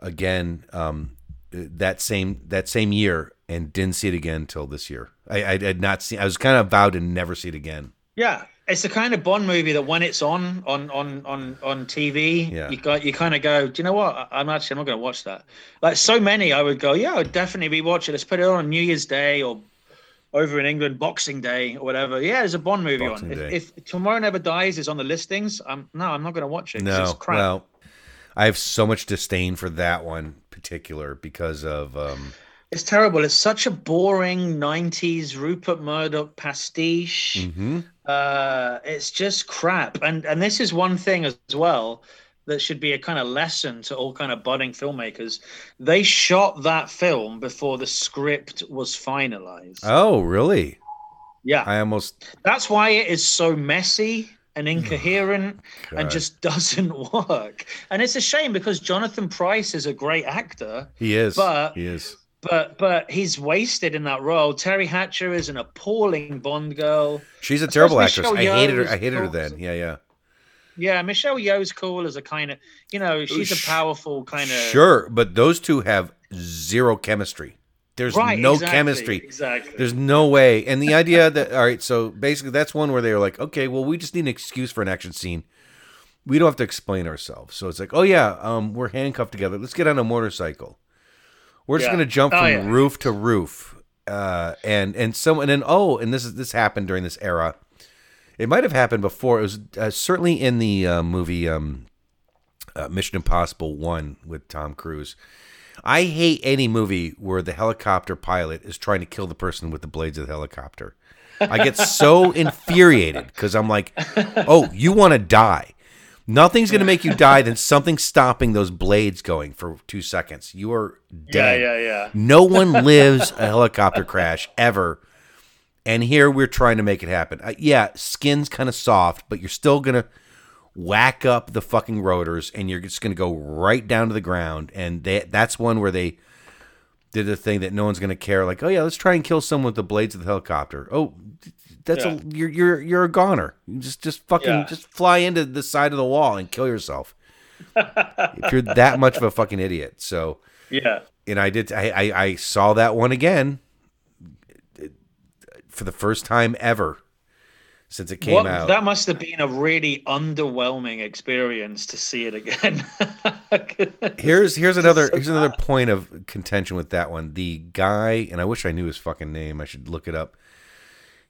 Again, um, that same that same year, and didn't see it again until this year. I, I had not seen. I was kind of vowed to never see it again. Yeah, it's the kind of Bond movie that when it's on on on on on TV, Yeah. you got you kind of go, do you know what? I'm actually I'm not going to watch that. Like so many, I would go, yeah, I'd definitely be watching. Let's put it on New Year's Day or over in England, Boxing Day or whatever. Yeah, there's a Bond movie Boxing on. If, if Tomorrow Never Dies is on the listings, I'm no, I'm not going to watch it. No, it's crap. well, I have so much disdain for that one particular because of um, It's terrible. It's such a boring '90s Rupert Murdoch pastiche. mhm. Uh it's just crap and and this is one thing as well that should be a kind of lesson to all kind of budding filmmakers they shot that film before the script was finalized Oh, really? yeah I almost that's why it is so messy and incoherent and just doesn't work and it's a shame because jonathan pryce is a great actor he is. but- he is. But but he's wasted in that role teri hatcher is an appalling bond girl She's a terrible actress. I hated her. I hated her then. Yeah, yeah. Yeah, Michelle Yeoh's cool as a kind of, you know, she's a powerful kind of. Sure, but those two have zero chemistry. There's Right. no exactly, chemistry. Exactly. There's no way. And the idea that all right, so basically that's one where they were like, okay, well, we just need an excuse for an action scene. We don't have to explain ourselves. So it's like, oh yeah, um, we're handcuffed together. Let's get on a motorcycle. We're just Yeah. gonna jump Oh, from yeah. roof to roof. Uh, and and some and then oh, and this is this happened during this era. It might have happened before. It was uh, certainly in the uh, movie um, uh, Mission Impossible One with Tom Cruise. I hate any movie where the helicopter pilot is trying to kill the person with the blades of the helicopter. I get so infuriated because I'm like, oh, you want to die. Nothing's going to make you die than something stopping those blades going for two seconds. You are dead. Yeah, yeah, yeah. No one lives a helicopter crash ever. And here we're trying to make it happen. Uh, yeah, skin's kind of soft, but you're still going to whack up the fucking rotors and you're just going to go right down to the ground. And they, that's one where they did a thing that no one's going to care. Like, oh, yeah, let's try and kill someone with the blades of the helicopter. Oh, that's Yeah. a you're you're you're a goner. You just just fucking Yeah. just fly into the side of the wall and kill yourself. if you're that much of a fucking idiot. So Yeah. and I did. I, I I saw that one again for the first time ever since it came What, out. that must have been a really underwhelming experience to see it again. here's here's another here's another point of contention with that one. The guy, and I wish I knew his fucking name. I should look it up.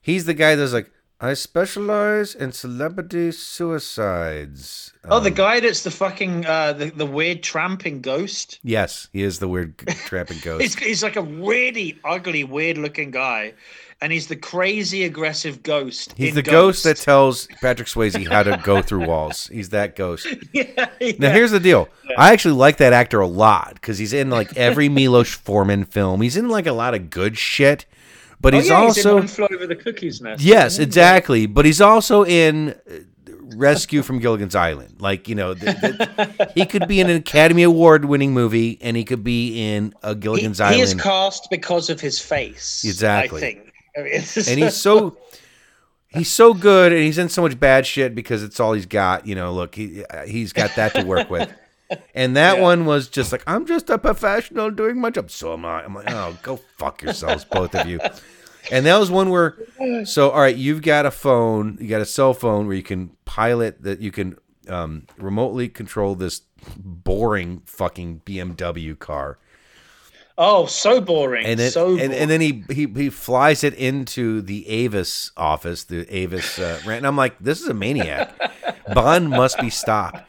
He's the guy that's like, I specialize in celebrity suicides. oh, the Um, guy that's the fucking uh, the the weird tramping ghost. yes, he is the weird tramping ghost. He's, he's like a really ugly, weird looking guy, and he's the crazy aggressive ghost. He's the ghost that tells Patrick Swayze how to go through walls. He's that ghost. yeah, yeah. Now here's the deal. I actually like that actor a lot because he's in like every Milos Forman film. He's in like a lot of good shit, but Oh, he's yeah, also he's in One Over the Cookies Nest. yes, exactly. But he's also in uh, Rescue from Gilligan's Island. Like you know, th- th- he could be in an Academy Award winning movie, and he could be in a He, Island. he is cast because of his face. Exactly. I think. I mean, and he's so he's so good and he's in so much bad shit because it's all he's got you know look he he's got that to work with and that Yeah. one was just like i'm just a professional doing my job so am i i'm like oh go fuck yourselves both of you and that was one where so all right you've got a phone you got a cell phone where you can pilot that you can um, remotely control this boring fucking bmw car oh, so boring. and then so and, boring. and then he, he he flies it into the Avis office, the Avis uh, rant. And I'm like, this is a maniac. Bond must be stopped.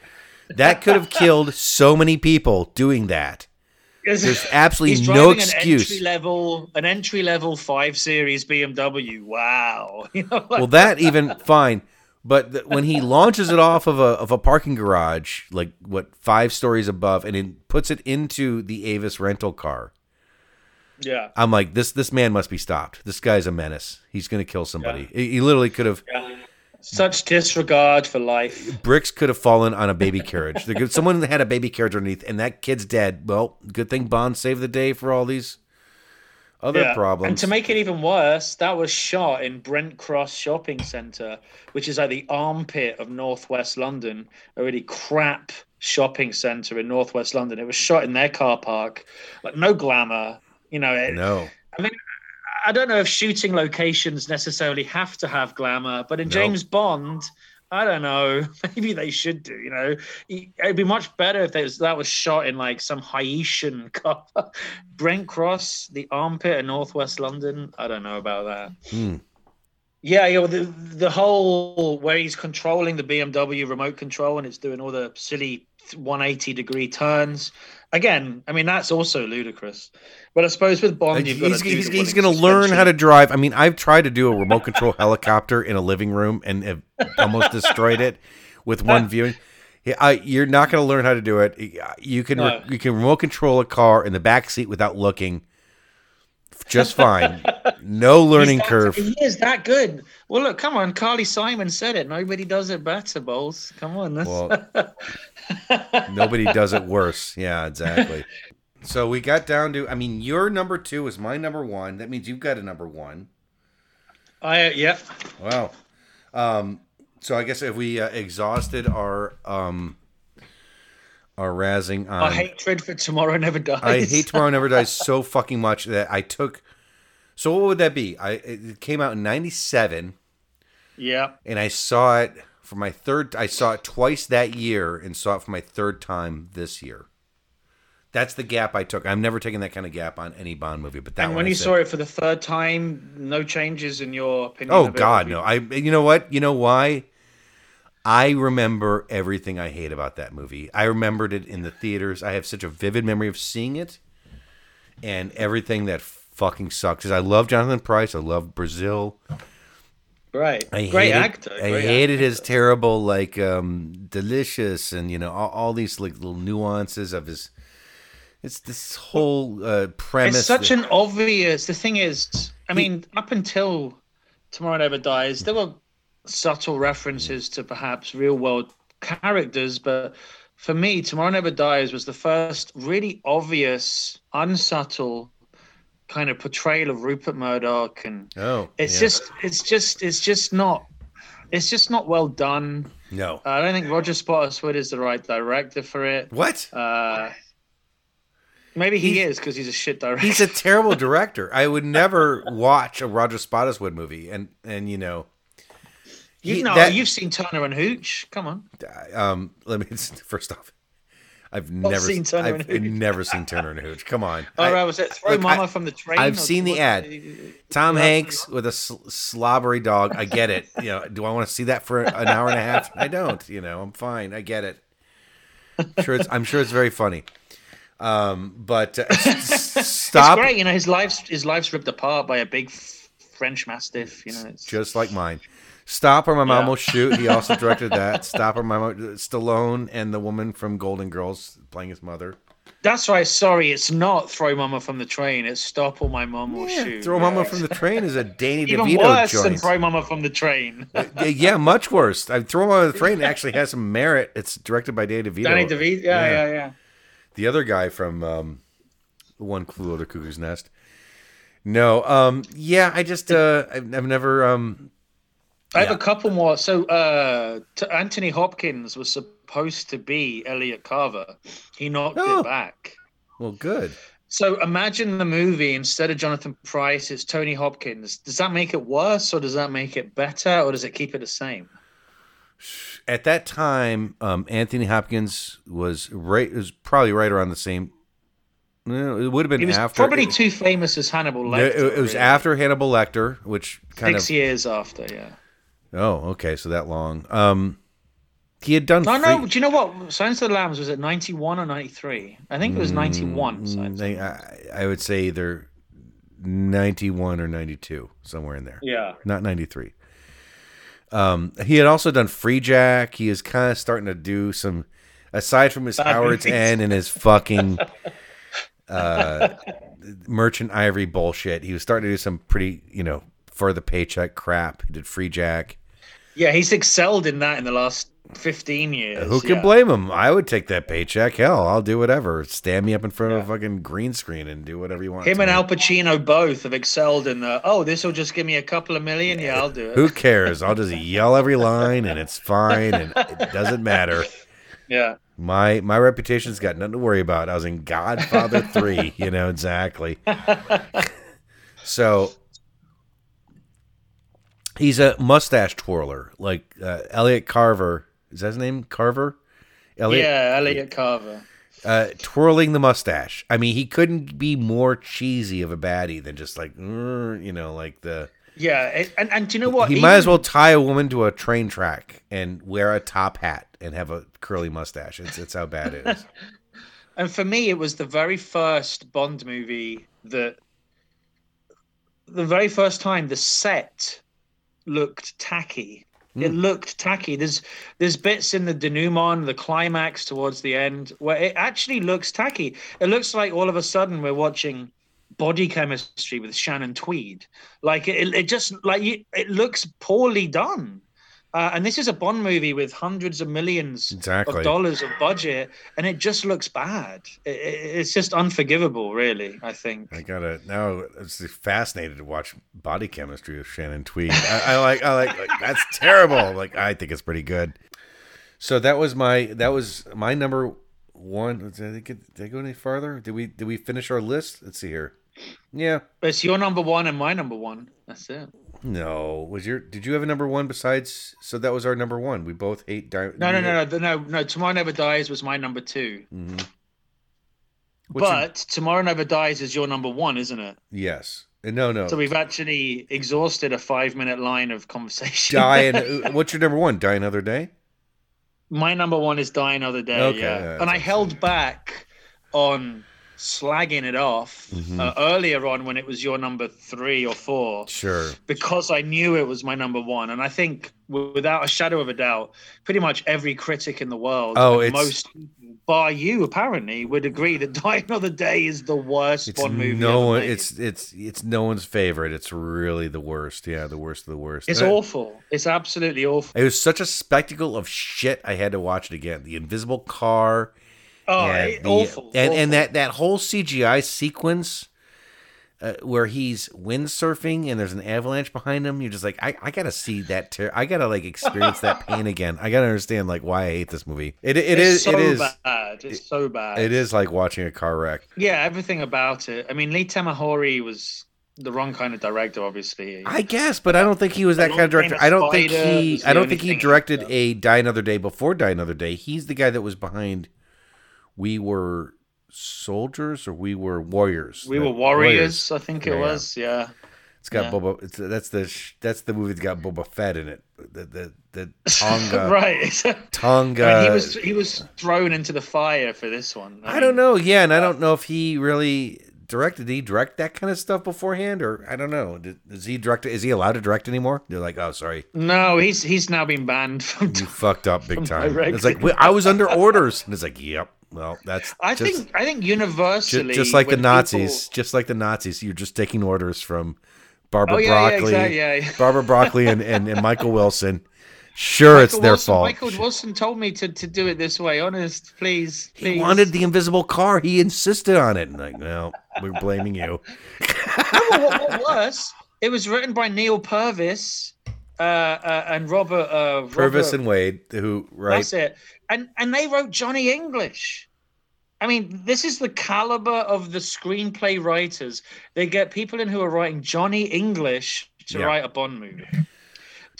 That could have killed so many people doing that. There's absolutely no excuse. An entry level, an entry level five series BMW. Wow. You know, like, Well, that even fine, but th- when he launches it off of a of a parking garage, like what five stories above, and then puts it into the Avis rental car, yeah. I'm like, this this man must be stopped. This guy's a menace. He's gonna kill somebody. He, he literally could have. Such disregard for life. bricks could have fallen on a baby carriage. Someone had a baby carriage underneath, and that kid's dead. Well, good thing Bond saved the day for all these other Yeah. problems. And to make it even worse, that was shot in Brent Cross Shopping Centre, which is like the armpit of northwest London, a really crap shopping centre in northwest London. It was shot in their car park, like no glamour. You know, it, no, I don't know if shooting locations necessarily have to have glamour, but in No. James Bond, I don't know. Maybe they should do. You know, it'd be much better if they was, that was shot in like some Haitian car. Brent Cross, the armpit in northwest London. I don't know about that. Hmm. Yeah, yeah. well, The the whole where he's controlling the BMW remote control and it's doing all the silly 180 degree turns. Again, I mean that's also ludicrous. But I suppose with Bond, Like, you've got he's, he's, he's going to learn how to drive. I mean, I've tried to do a remote control helicopter in a living room and have almost destroyed it with one viewing. Yeah, I, you're not going to learn how to do it. You can No. you can remote control a car in the back seat without looking, just fine. No learning that- curve. He is that good. Well, look, come on. Carly Simon said it. Nobody does it better, Bowles. Come on. Well, Nobody does it worse. Yeah, exactly. So we got down to. I mean, your number two is my number one. That means you've got a number one. I yeah. Wow. Um, so I guess if we uh, exhausted our um, our razzing on, Our hatred for tomorrow never dies. I hate Tomorrow Never Dies so fucking much that I took. So what would that be? I it came out in '97, Yeah. and I saw it for my third. I saw it twice that year, and saw it for my third time this year. That's the gap I took. I'm never taking that kind of gap on any Bond movie, but that And when you saw it for the third time, no changes in your opinion. Oh? God, no! I. You know what? You know why? I remember everything I hate about that movie. I remembered it in the theaters. I have such a vivid memory of seeing it. and everything that fucking sucks. 'Cause I love Jonathan Pryce. I love Brazil. Right. I Great hated, actor. I great hated actor. his terrible like um delicious and you know all, all these like little nuances of his. It's this whole uh, premise. It's such that- an obvious. The thing is, I mean, up until Tomorrow Never Dies, there were subtle references to perhaps real world characters, but for me, Tomorrow Never Dies was the first really obvious, unsubtle kind of portrayal of Rupert Murdoch, and oh, it's yeah. just, it's just, it's just not, it's just not well done. no. I don't think Roger Spottiswoode is the right director for it. What? Uh, maybe he He's- is because he's a shit director. He's a terrible director. I would never watch a Roger Spottiswoode movie, and and you know, you know, that, you've seen Turner and Hooch. Come on. um, let me first off, I've never seen Turner I've and Hooch. never seen Turner and Hooch. Come on, All I- right, was it throw look, Mama I- from the train? I've seen the ad. Tom Hanks with a sl- slobbery dog. I get it. You know, do I want to see that for an hour and a half? I don't. You know, I'm fine. I get it. Sure, it's, I'm sure it's very funny. Um, but uh, stop. It's great. You know, his life's his life's ripped apart by a big French Mastiff. You know, it's just like mine. Stop or my mom Yeah. will shoot. He also directed that. Stop or my mom. Stallone and the woman from Golden Girls playing his mother. that's right. Sorry, it's not throw Mama from the train. It's stop or my mom will Yeah, shoot. Throw Yeah. Mama from the Train is a Danny Even DeVito worse than throw Mama from the train. Yeah, yeah, much worse. I Throw Mama from the Train actually has some merit. It's directed by Danny DeVito. Danny DeVito. Yeah, Yeah. yeah, yeah. the other guy from um, One Flew Over the Cuckoo's Nest. No, um, yeah, I just uh, I've, I've never um, I have Yeah. a couple more. So, uh, Anthony Hopkins was supposed to be Elliot Carver. He knocked Oh. it back. well, good. So imagine the movie instead of Jonathan Pryce, it's Tony Hopkins. Does that make it worse, or does that make it better, or does it keep it the same? At that time, um, Anthony Hopkins was right. Was probably right around the same. No, it would have been after. probably it, too famous as Hannibal Lecter. it, it was really. after Hannibal Lecter, which kind six of. years after. Yeah. Oh, okay, so that long. Um, he had done. No, no. Free- Do you know what? Silence of the Lambs was it ninety one or ninety three? I think it was ninety one. Mm, they- I, I would say either ninety-one or ninety-two, somewhere in there. Yeah. not 93. Um, he had also done Free Jack. He is kind of starting to do some, aside from his Bad Howard's movies. End and his fucking uh, Merchant Ivory bullshit. He was starting to do some pretty, you know, for the paycheck crap. He did Free Jack. Yeah, he's excelled in that in the last fifteen years. Who can yeah. blame him? I would take that paycheck. Hell, I'll do whatever. Stand me up in front of a fucking green screen and do whatever you want. Him and me. Al Pacino both have excelled in the. Oh, this will just give me a couple of million. Yeah, I'll do it. Who cares? I'll just yell every line and it's fine and it doesn't matter. Yeah. My my reputation's got nothing to worry about. I was in Godfather three, you know exactly. so he's a mustache twirler, like uh, Elliot Carver. Is that his name? Carver. Elliot, yeah, Elliot Carver. uh, twirling the mustache. I mean, he couldn't be more cheesy of a baddie than just like, you know, like the. Yeah, it- and and do you know what? He Even- might as well tie a woman to a train track and wear a top hat and have a curly mustache. It's it's how bad it is. And for me, it was the very first Bond movie that, the very first time the set looked tacky. It Hmm. looked tacky. There's there's bits in the denouement, the climax towards the end, where it actually looks tacky. It looks like all of a sudden we're watching body chemistry with Shannon Tweed. Like it, it just like you, it looks poorly done. Uh, and this is a Bond movie with hundreds of millions Exactly. of dollars of budget, and it just looks bad. It, it- it's just unforgivable, really. I think. I gotta now. It's fascinated to watch body chemistry with Shannon Tweed. I, I like. I like, like. That's terrible. Like I think it's pretty good. So that was my. That was my number one. Did I, get, did I go any farther? Did we? Did we finish our list? Let's see here. Yeah. It's your number one and my number one. That's it. No. Was your? Did you have a number one besides? So that was our number one. We both hate. Di- No, no, no, no, no, no. Tomorrow Never Dies was my number two, Mm-hmm. What's your- but Tomorrow Never Dies is your number one, isn't it? yes. Uh, No, no. So we've actually exhausted a five-minute line of conversation. Die. And, what's your number one? Die another day. my number one is Die Another Day. Okay, yeah. yeah, and I held back on slagging it off Mhm. uh, earlier on when it was your number three or four Sure. because I knew it was my number one. And I think, w- without a shadow of a doubt, pretty much every critic in the world, Oh, it's- most people, bar you apparently, would agree that Die Another Day is the worst It's Bond movie. no one. It's it's it's no one's favorite. It's really the worst. Yeah, the worst of the worst. it's I- awful. It's absolutely awful. It was such a spectacle of shit. I had to watch it again. The invisible car. Oh, and the- awful. And awful. and that that whole CGI sequence. Uh, where he's windsurfing and there's an avalanche behind him, you're just like, I, I gotta see that. Ter- I gotta like experience that pain again. I gotta understand like why I hate this movie. It it it's is so it is bad. It's so bad. it is like watching a car wreck. Yeah, everything about it. I mean, Lee Tamahori was the wrong kind of director, obviously. I guess, but I don't think he was that kind of director. I don't think he. I don't think he directed a Die Another Day before Die Another Day. He's the guy that was behind. We were soldiers, or we were warriors. we Uh, were warriors, I think it Yeah, yeah. was. Yeah. It's got Yeah. Boba. It's, that's the sh- that's the movie that's got Boba Fett in it. The the the Tonga right. Tonga. I mean, he was he was thrown into the fire for this one. I don't know. Yeah, and I don't know if he really directed. Did he direct that kind of stuff beforehand, or I don't know. Did, is he direct? Is he allowed to direct anymore? They're like, oh, sorry. No, he's he's now been banned from. You fucked up big time. directing. It's like I was under orders, and it's like, yep. Well, that's I just, think I think universally, just, like the Nazis, just like the Nazis. You're just taking orders from Barbara oh yeah, yeah, Broccoli, exactly, yeah. yeah. Barbara Broccoli, and, and, and Michael Wilson. Sure, it's their Wilson, fault. Michael Wilson told me to, to do it this way. Honest, please, please. he wanted the invisible car. He insisted on it. And like, no, we're blaming you. No, what, what worse? It was written by Neal Purvis uh, uh, and Robert. Uh, Purvis Robert- and Wade, who right? That's it. And and they wrote Johnny English. I mean, this is the caliber of the screenplay writers. They get people in who are writing Johnny English to Yeah. write a Bond movie.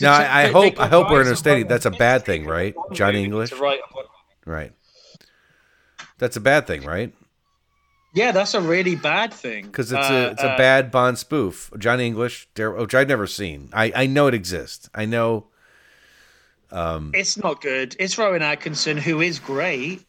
Now, to- I, I they- they hope I hope we're understanding that's a bad thing, right? Johnny English, To write a Bond right? That's a bad thing, right? Yeah, that's a really bad thing. Because it's Uh, a it's a uh, bad Bond spoof. Johnny English, which I've never seen. I I know it exists. I know. Um, It's not good. It's Rowan Atkinson, who is great,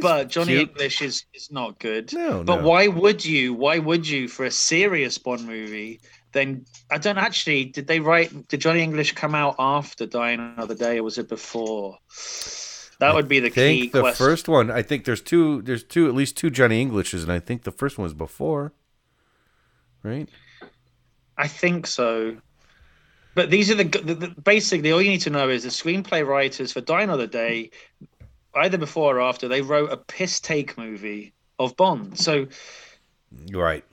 but Johnny cute. English is is not good. No, But no. why would you? Why would you for a serious Bond movie? Then I don't actually. Did they write? Did Johnny English come out after Die Another Day, or was it before? That would be the I think key the question. first one. I think there's two. There's two. At least two Johnny Englishes, and I think the first one was before. Right. I think so. But these are the, the, the basically all you need to know is the screenplay writers for Die Another Day, either before or after, they wrote a piss take movie of Bond. So right.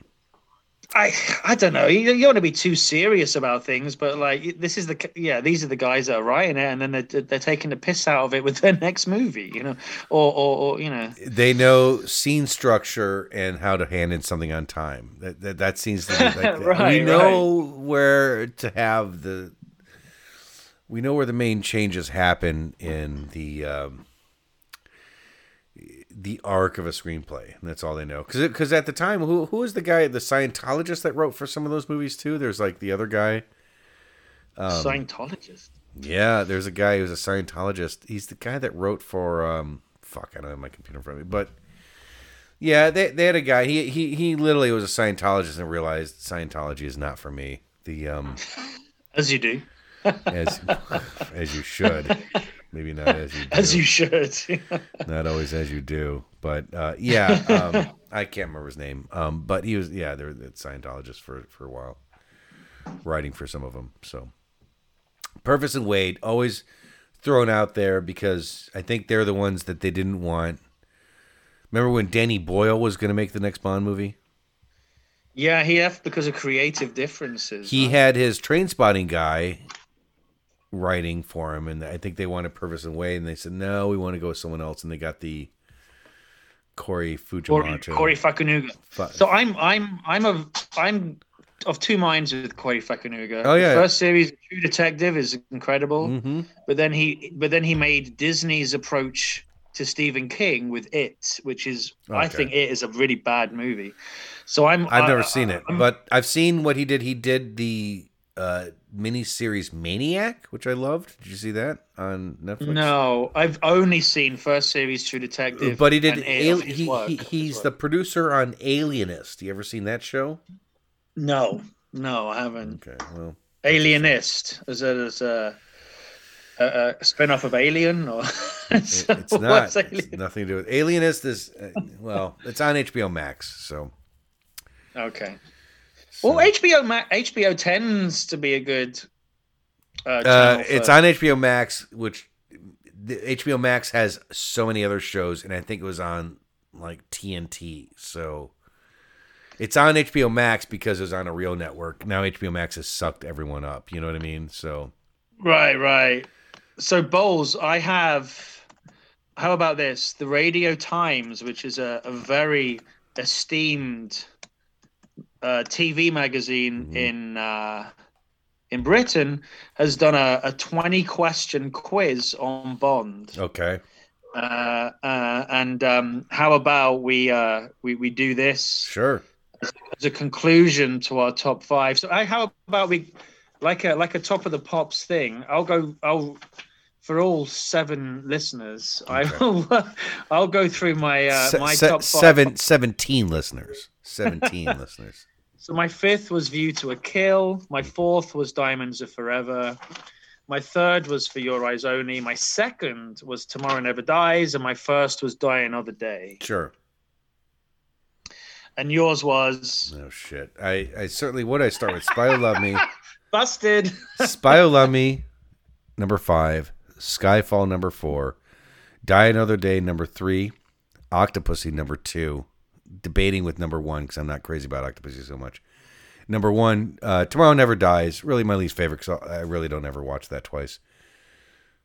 I I don't know. You, you don't want to be too serious about things, but like this is the yeah these are the guys that are writing it, and then they're, they're taking the piss out of it with their next movie, you know, or or, or you know. They know scene structure and how to hand in something on time. That that, that seems to be like we Right, know where to have the. We know where the main changes happen in the um, the arc of a screenplay, and that's all they know. Because because at the time, who who was the guy, the Scientologist that wrote for some of those movies too? There's like the other guy. Um, Scientologist. Yeah, there's a guy who's a Scientologist. He's the guy that wrote for um fuck, I don't have my computer in front of me, but yeah, they they had a guy. He he he literally was a Scientologist and realized Scientology is not for me. The um As you do, as as you should. Maybe not as you do. as you should. not always as you do. But uh, yeah, um, I can't remember his name. Um, but he was yeah, they're the Scientologist for for a while, writing for some of them. So Purvis and Wade always thrown out there because I think they're the ones that they didn't want. Remember when Danny Boyle was going to make the next Bond movie? yeah, he left because of creative differences. He right? had his train spotting guy writing for him, and I think they wanted Purvis and Wade, and they said no, we want to go with someone else, and they got the Corey Corey, Fujimoto. Corey Fukunaga. Fu- So I'm I'm I'm of I'm of two minds with Corey Fukunaga. Oh, yeah. The first series, True Detective, is incredible, Mhm. but then he but then he made Disney's approach to Stephen King with It, which is I think It is a really bad movie. So I'm I've I- never seen it, I'm- but I've seen what he did. He did the uh, miniseries Maniac, which I loved. Did you see that on Netflix? No, I've only seen first series True Detective. But he did. Al- he, work he, he's the producer on Alienist. You ever seen that show? no, no, I haven't. Okay, well, Alienist is it as a, a, a spin off of Alien or it- it's not. It's nothing to do with Alienist. Is uh, well, it's on HBO Max. So, Okay. So- Well, HBO Ma- HBO tends to be a good. Uh, Uh, it's on HBO Max, which the HBO Max has so many other shows, and I think it was on like TNT. So it's on HBO Max because it was on a real network. Now HBO Max has sucked everyone up. You know what I mean? So Right, right. So Bowles, I have. How about this? The Radio Times, which is a, a very esteemed uh, TV magazine Mhm. in uh, in Britain, has done a, a twenty question quiz on Bond. okay, Uh, uh, and um, how about we uh, we we do this sure. as a conclusion to our top five? So, I, how about we like a like a top of the pops thing? I'll go. I'll for all seven listeners. I will. I'll go through my uh, Se- my se- top five. seven, 17 listeners. 17 listeners. So my fifth was View to a Kill. My fourth was Diamonds Are Forever. My third was For Your Eyes Only. My second was Tomorrow Never Dies, and my first was Die Another Day. Sure. And yours was Oh shit. I, I certainly would. I start with Spy Who Loved Me. Busted. Spy Who Loved Me, number five. Skyfall, number four. Die Another Day, number three. Octopussy, number two. Debating with number one because I'm not crazy about Octopussy so much. Number one, uh, Tomorrow Never Dies. Really my least favorite because I really don't ever watch that twice.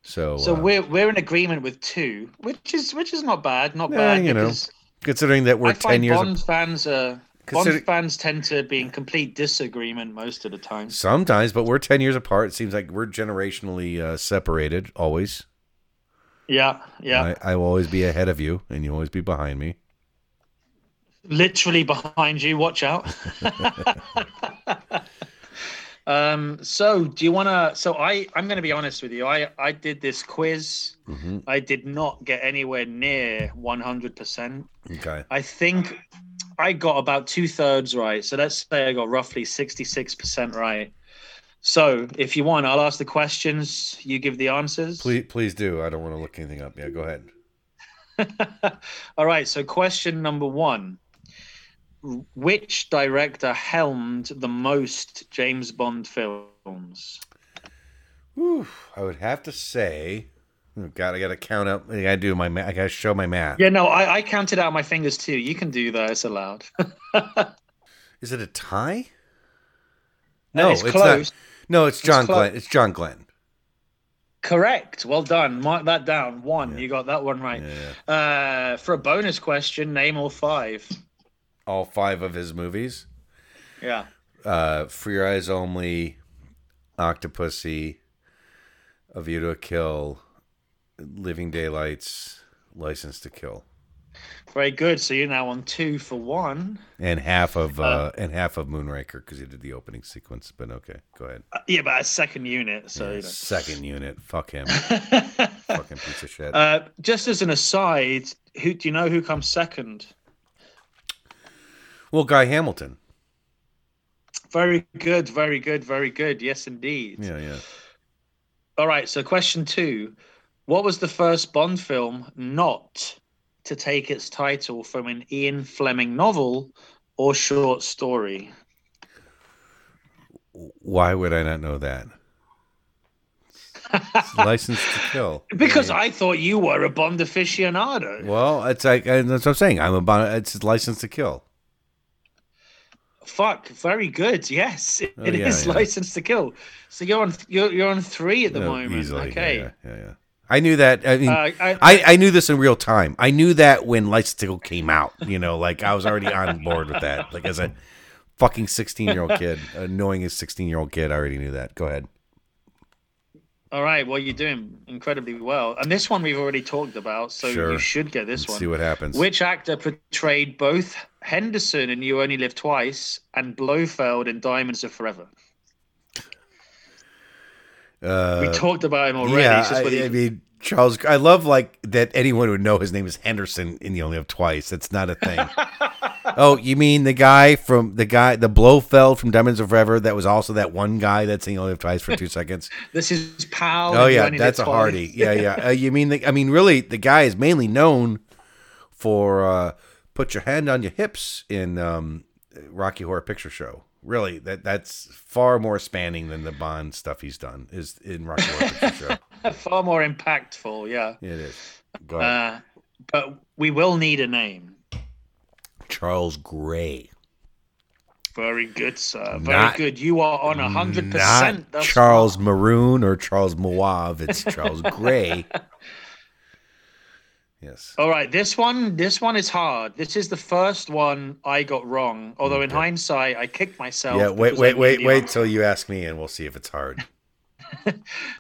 So, So uh, we're we're in agreement with two, which is which is not bad, not Yeah, bad. you know, considering that we're I 10 find years Bond fans are Bond fans tend to be in complete disagreement most of the time. Sometimes, but we're 10 years apart. It seems like we're generationally uh, separated always. Yeah, yeah, I, I will always be ahead of you, and you'll always be behind me. literally behind you. Watch out. um. So, do you want to? So, I I'm going to be honest with you. I I did this quiz. hmm I did not get anywhere near 100. percent Okay. I think I got about two thirds right. So let's say I got roughly 66% right. So if you want, I'll ask the questions, you give the answers. Please, please do. I don't want to look anything up. Yeah, go ahead. All right. So question number one Which director helmed the most James Bond films? Whew, I would have to say, oh God, I got to count up. I got to do my. ma- I got to show my math. Yeah, no, I, I counted out my fingers too. You can do that. It's allowed. Is it a tie? No, it's it's, close. not. No, it's John close. Glenn. It's John Glenn. Correct. Well done. Mark that down. One. Yeah. You got that one right. Yeah. Uh, for a bonus question, name all five. All five of his movies. Yeah. Uh, For Your Eyes Only, Octopussy, A View to a Kill, Living Daylights, License to Kill, Very good. So you're now on two for one. and half of uh, and half of Moonraker because he did the opening sequence. But okay, go ahead. Uh, yeah, but a second unit. So Yeah, you Second unit, fuck him, fucking piece of shit. uh, just as an aside, who do you know who comes second? well, Guy Hamilton. Very good. Very good. Very good. Yes, indeed. Yeah, yeah. All right. So question two: What was the first Bond film not to take its title from an Ian Fleming novel or short story? Why would I not know that? License to Kill. Because Yeah. I thought you were a Bond aficionado. Well, it's like uh, that's what I'm saying. I'm a Bond. it's License to Kill. Fuck, very good. Yes, it Oh, is yeah, yeah. license to kill. So you're on you're, you're on three at the No, moment. easily. Okay. Yeah, yeah, yeah. I knew that. I mean, Uh, I, I, I knew this in real time. I knew that when Kill came out. You know, like I was already on board with that. Like as a fucking 16 year old kid, uh, knowing a 16 year old kid, I already knew that. Go ahead. all right. Well, you're doing incredibly well, and this one we've already talked about, so Sure. you should get this Let's one. see what happens. Which actor portrayed both Henderson in You Only Live Twice and Blofeld in Diamonds Are Forever? Uh, we talked about him already. yeah, just I, he- I mean Charles. I love like that anyone would know his name is Henderson, and you only have twice. That's not a thing. oh, you mean the guy from the guy the Blofeld from Diamonds of Forever? That was also that one guy that's you only have twice for two seconds. this is pal. Oh yeah, that's a. Hardy. Yeah, yeah. Uh, you mean the, I mean really the guy is mainly known for uh, put your hand on your hips in um, Rocky Horror Picture Show. Really, that that's far more spanning than the Bond stuff he's done is in Rocky Horror Picture Show. Far more impactful, yeah. It is. Uh, but we will need a name. Charles Gray. Very good, sir. Very Not- good. You are on a hundred percent. Charles. Maroon or Charles Mauve. It's Charles Gray. Yes. All right, this one, this one is hard. This is the first one I got wrong. Although in hindsight, I kicked myself. Yeah. Wait. Wait. Wait. Wait till you ask me, and we'll see if it's hard.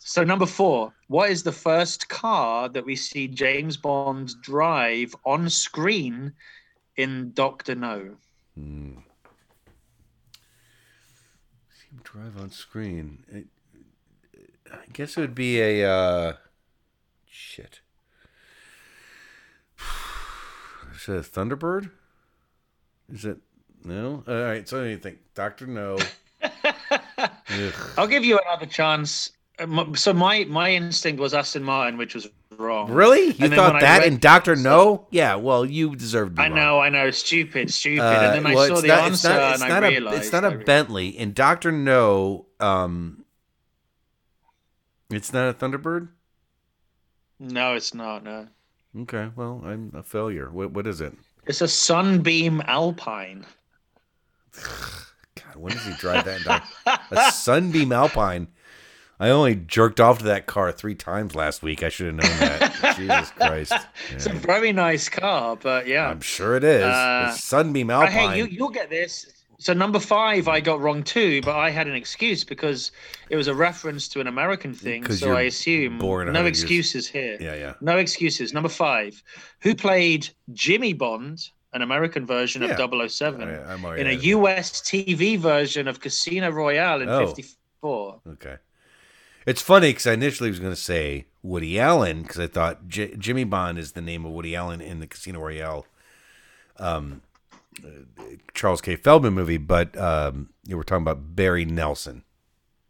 So number four, what is the first car that we see James Bond drive on screen in Doctor No? Hmm. See him drive on screen. It, I guess it would be a uh, shit. Is it a Thunderbird? Is it no? All right. So you think Doctor No? I'll give you another chance. Uh, So my my instinct was Aston Martin, which was wrong. Really? You And thought that read- in Doctor No? Yeah. Well, you deserved. I wrong. know, I know, stupid, stupid. Uh, and then I saw the not, answer it's not, it's and not I a, realized. It's not a Bentley. In Doctor No, um, it's not a Thunderbird. No, it's not. No, Okay, well, I'm a failure. What what is it? it's a Sunbeam Alpine. God, when does he drive that? in Doc- a Sunbeam Alpine. I only jerked off to that car three times last week. I should have known that. Jesus Christ! It's a Yeah, very nice car, but yeah. I'm sure it is. Uh, Sunbeam Alpine. hey, you you'll get this. So number five, I got wrong too, but I had an excuse because it was a reference to an American thing. So I assume no excuses here. yeah, yeah. No excuses. Number five, who played Jimmy Bond, an American version Yeah. of 007, I, I'm in a US TV version of Casino Royale in Oh. 54? you. Okay. It's funny because I initially was going to say Woody Allen because I thought J- Jimmy Bond is the name of Woody Allen in the Casino Royale, um, Charles K. Feldman movie, but um, you were talking about Barry Nelson.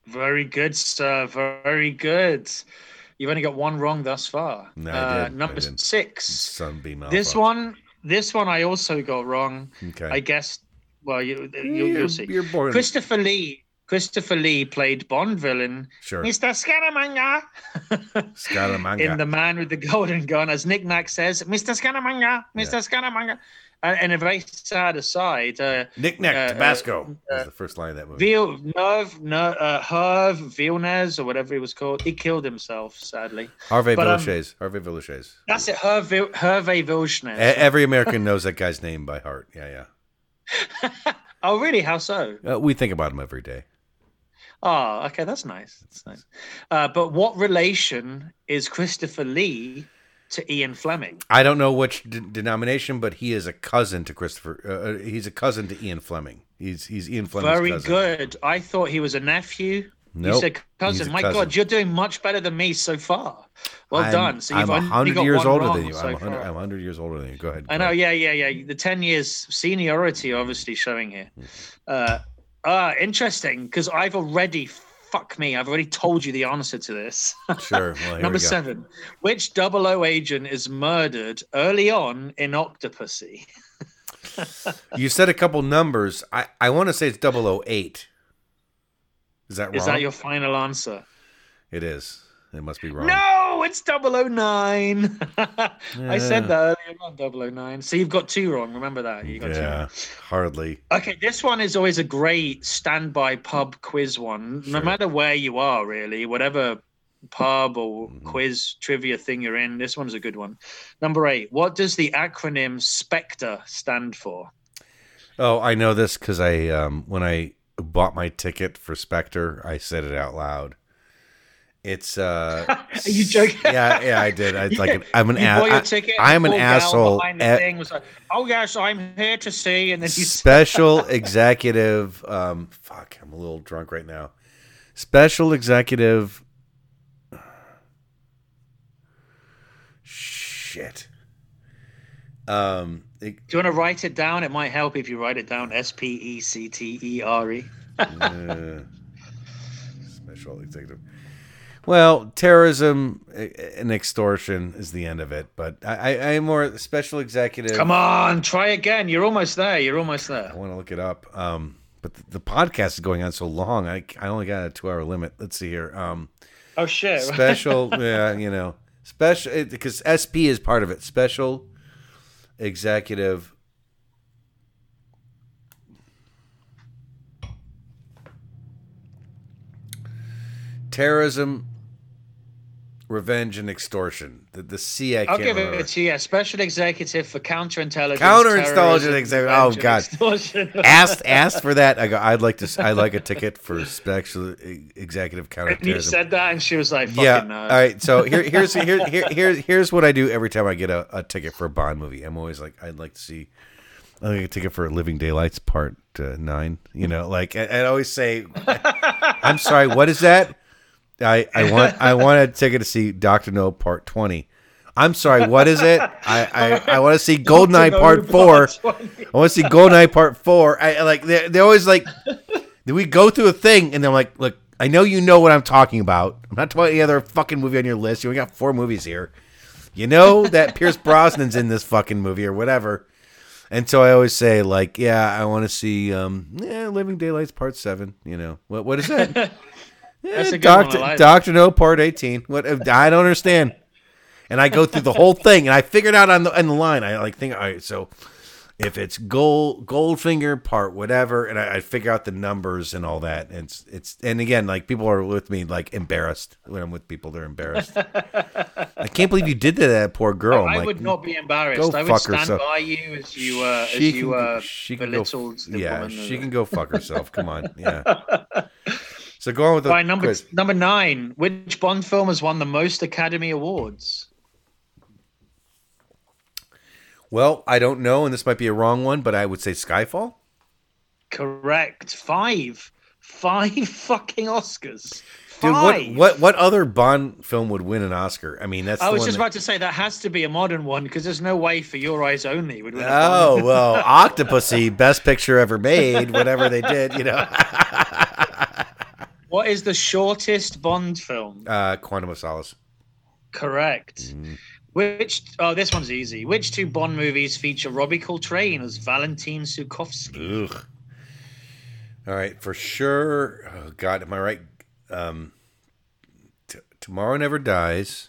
Very good, sir. Very good. You've only got one wrong thus far. No, Uh, number six. Sunbeam Alpha. This one, this one, I also got wrong. Okay. I guess. Well, you, you, you'll see. You're born. Christopher Lee. Christopher Lee played Bond villain sure. Mr. Scaramanga Scaramanga. in The Man with the Golden Gun, as Nick Nack says, Mr. Scaramanga, Mr. Scaramanga. And, and a very sad aside, uh, Nick Nack uh, Tabasco uh, is the first line of that movie. Vil, Nerv, Ner, uh, Herve Villeneuve, or whatever he was called, he killed himself, sadly. Harvey but, um, Harvey Villechaize. That's it, Herve, Hervé Villeneuve. E- Every American knows that guy's name by heart. Yeah, yeah. oh, really? How so? Uh, we think about him every day. Oh, okay, that's nice. That's nice. Uh, but what relation is Christopher Lee to Ian Fleming? I don't know which d- denomination, but he is a cousin to Christopher. Uh, uh, he's a cousin to Ian Fleming. He's he's Ian Fleming's Very cousin. good. I thought he was a nephew. Nope, you said cousin. My. God, you're doing much better than me so far. Well I'm, done. So I'm you've hundred got years one older than you. so I'm hundred. far. I'm hundred years older than you. Go ahead. I know, ahead. yeah, yeah, yeah. The ten years seniority obviously showing here. Hmm. Uh, uh interesting because I've already fuck me. I've already told you the answer to this. Sure. Well, Number seven. Which double O agent is murdered early on in Octopussy? You said a couple numbers. I I want to say it's 008. Is that wrong? Is that your final answer? It is. It must be wrong. No, it's 009. I said that earlier on, 009. So you've got two wrong. Remember that. You got Yeah. wrong. Hardly. Okay, this one is always a great standby pub quiz one. Sure. No matter where you are, really, whatever pub or Mhm. quiz trivia thing you're in, this one's a good one. Number eight. What does the acronym SPECTRE stand for? Oh, I know this because I um when I bought my ticket for Spectre, I said it out loud. It's uh, you joking? Yeah, yeah, I did. I, like, an, I'm an ass. I, am an asshole. At, like, oh yes, I'm here to see. And then special executive. Um, fuck, I'm a little drunk right now. Special executive. Shit. Um, it, do you want to write it down? It might help if you write it down. S P E C T E R E. Special executive. Well, terrorism eh, and extortion is the end of it, but I, I, I am more special executive. Come on, try again. You're almost there. You're almost there. I want to look it up. Um, but the, the podcast is going on so long. I, I only got a two hour limit. Let's see here. Um, Oh shit. special, yeah, you know, special because SP is part of it. Special executive. Terrorism, revenge, and extortion. The the C I I'll can't give remember. it to you. Special executive for counterintelligence. Counterintelligence executive- oh, and God. asked asked for that. I go. I'd like to. I'd like a ticket for special executive And you said that, and she was like, "Fucking Yeah. no." All right. So here, here's here, here, here's here's what I do every time I get a, a ticket for a Bond movie. I'm always like, I'd like to see. I like a ticket for Living Daylights Part uh, Nine. You know, like I, I'd always say, I'm sorry. What is that? I, I want I want a ticket to see Doctor No Part Twenty. I'm sorry. What is it? I I, I want to see Goldeneye Part Four. I want to see Goldeneye Part Four. I like they they always like. We go through a thing, and they're like, "Look, I know you know what I'm talking about. I'm not talking about any other fucking movie on your list. You only got four movies here. You know that Pierce Brosnan's in this fucking movie or whatever." And so I always say, like, "Yeah, I want to see, um, yeah, Living Daylights Part Seven. You know what? What is that? Yeah, That's a good Doctor I like Doctor No Part Eighteen. What? I don't understand." And I go through the whole thing, and I figured out on the on the line. I like think, all right, so if it's gold Goldfinger part whatever, and I, I figure out the numbers and all that. And it's it's and again, like people are with me like embarrassed when I'm with people. They're embarrassed. I can't believe you did that that poor girl. I'm I like, would not be embarrassed. go I would stand herself. by you as you uh, as you can, uh, she go. belittled the Yeah, she can go fuck herself. Come on, yeah. So go on with the Right, number quiz. number nine. Which Bond film has won the most Academy Awards? Well, I don't know, and this might be a wrong one, but I would say Skyfall. Correct. Five. Five fucking Oscars. Dude, Five. what what what other Bond film would win an Oscar? I mean, that's I was just that- about to say that has to be a modern one because there's no way for Your Eyes Only would win. Oh well, Octopussy, best picture ever made. Whatever they did, you know. What is the shortest Bond film? uh, Quantum of Solace. Correct. Mm-hmm. Which? Oh, this one's easy. Which two Bond movies feature Robbie Coltrane as Valentin Zukovsky? Ugh. All right, for sure. Oh God, am I right? Um, t- Tomorrow Never Dies.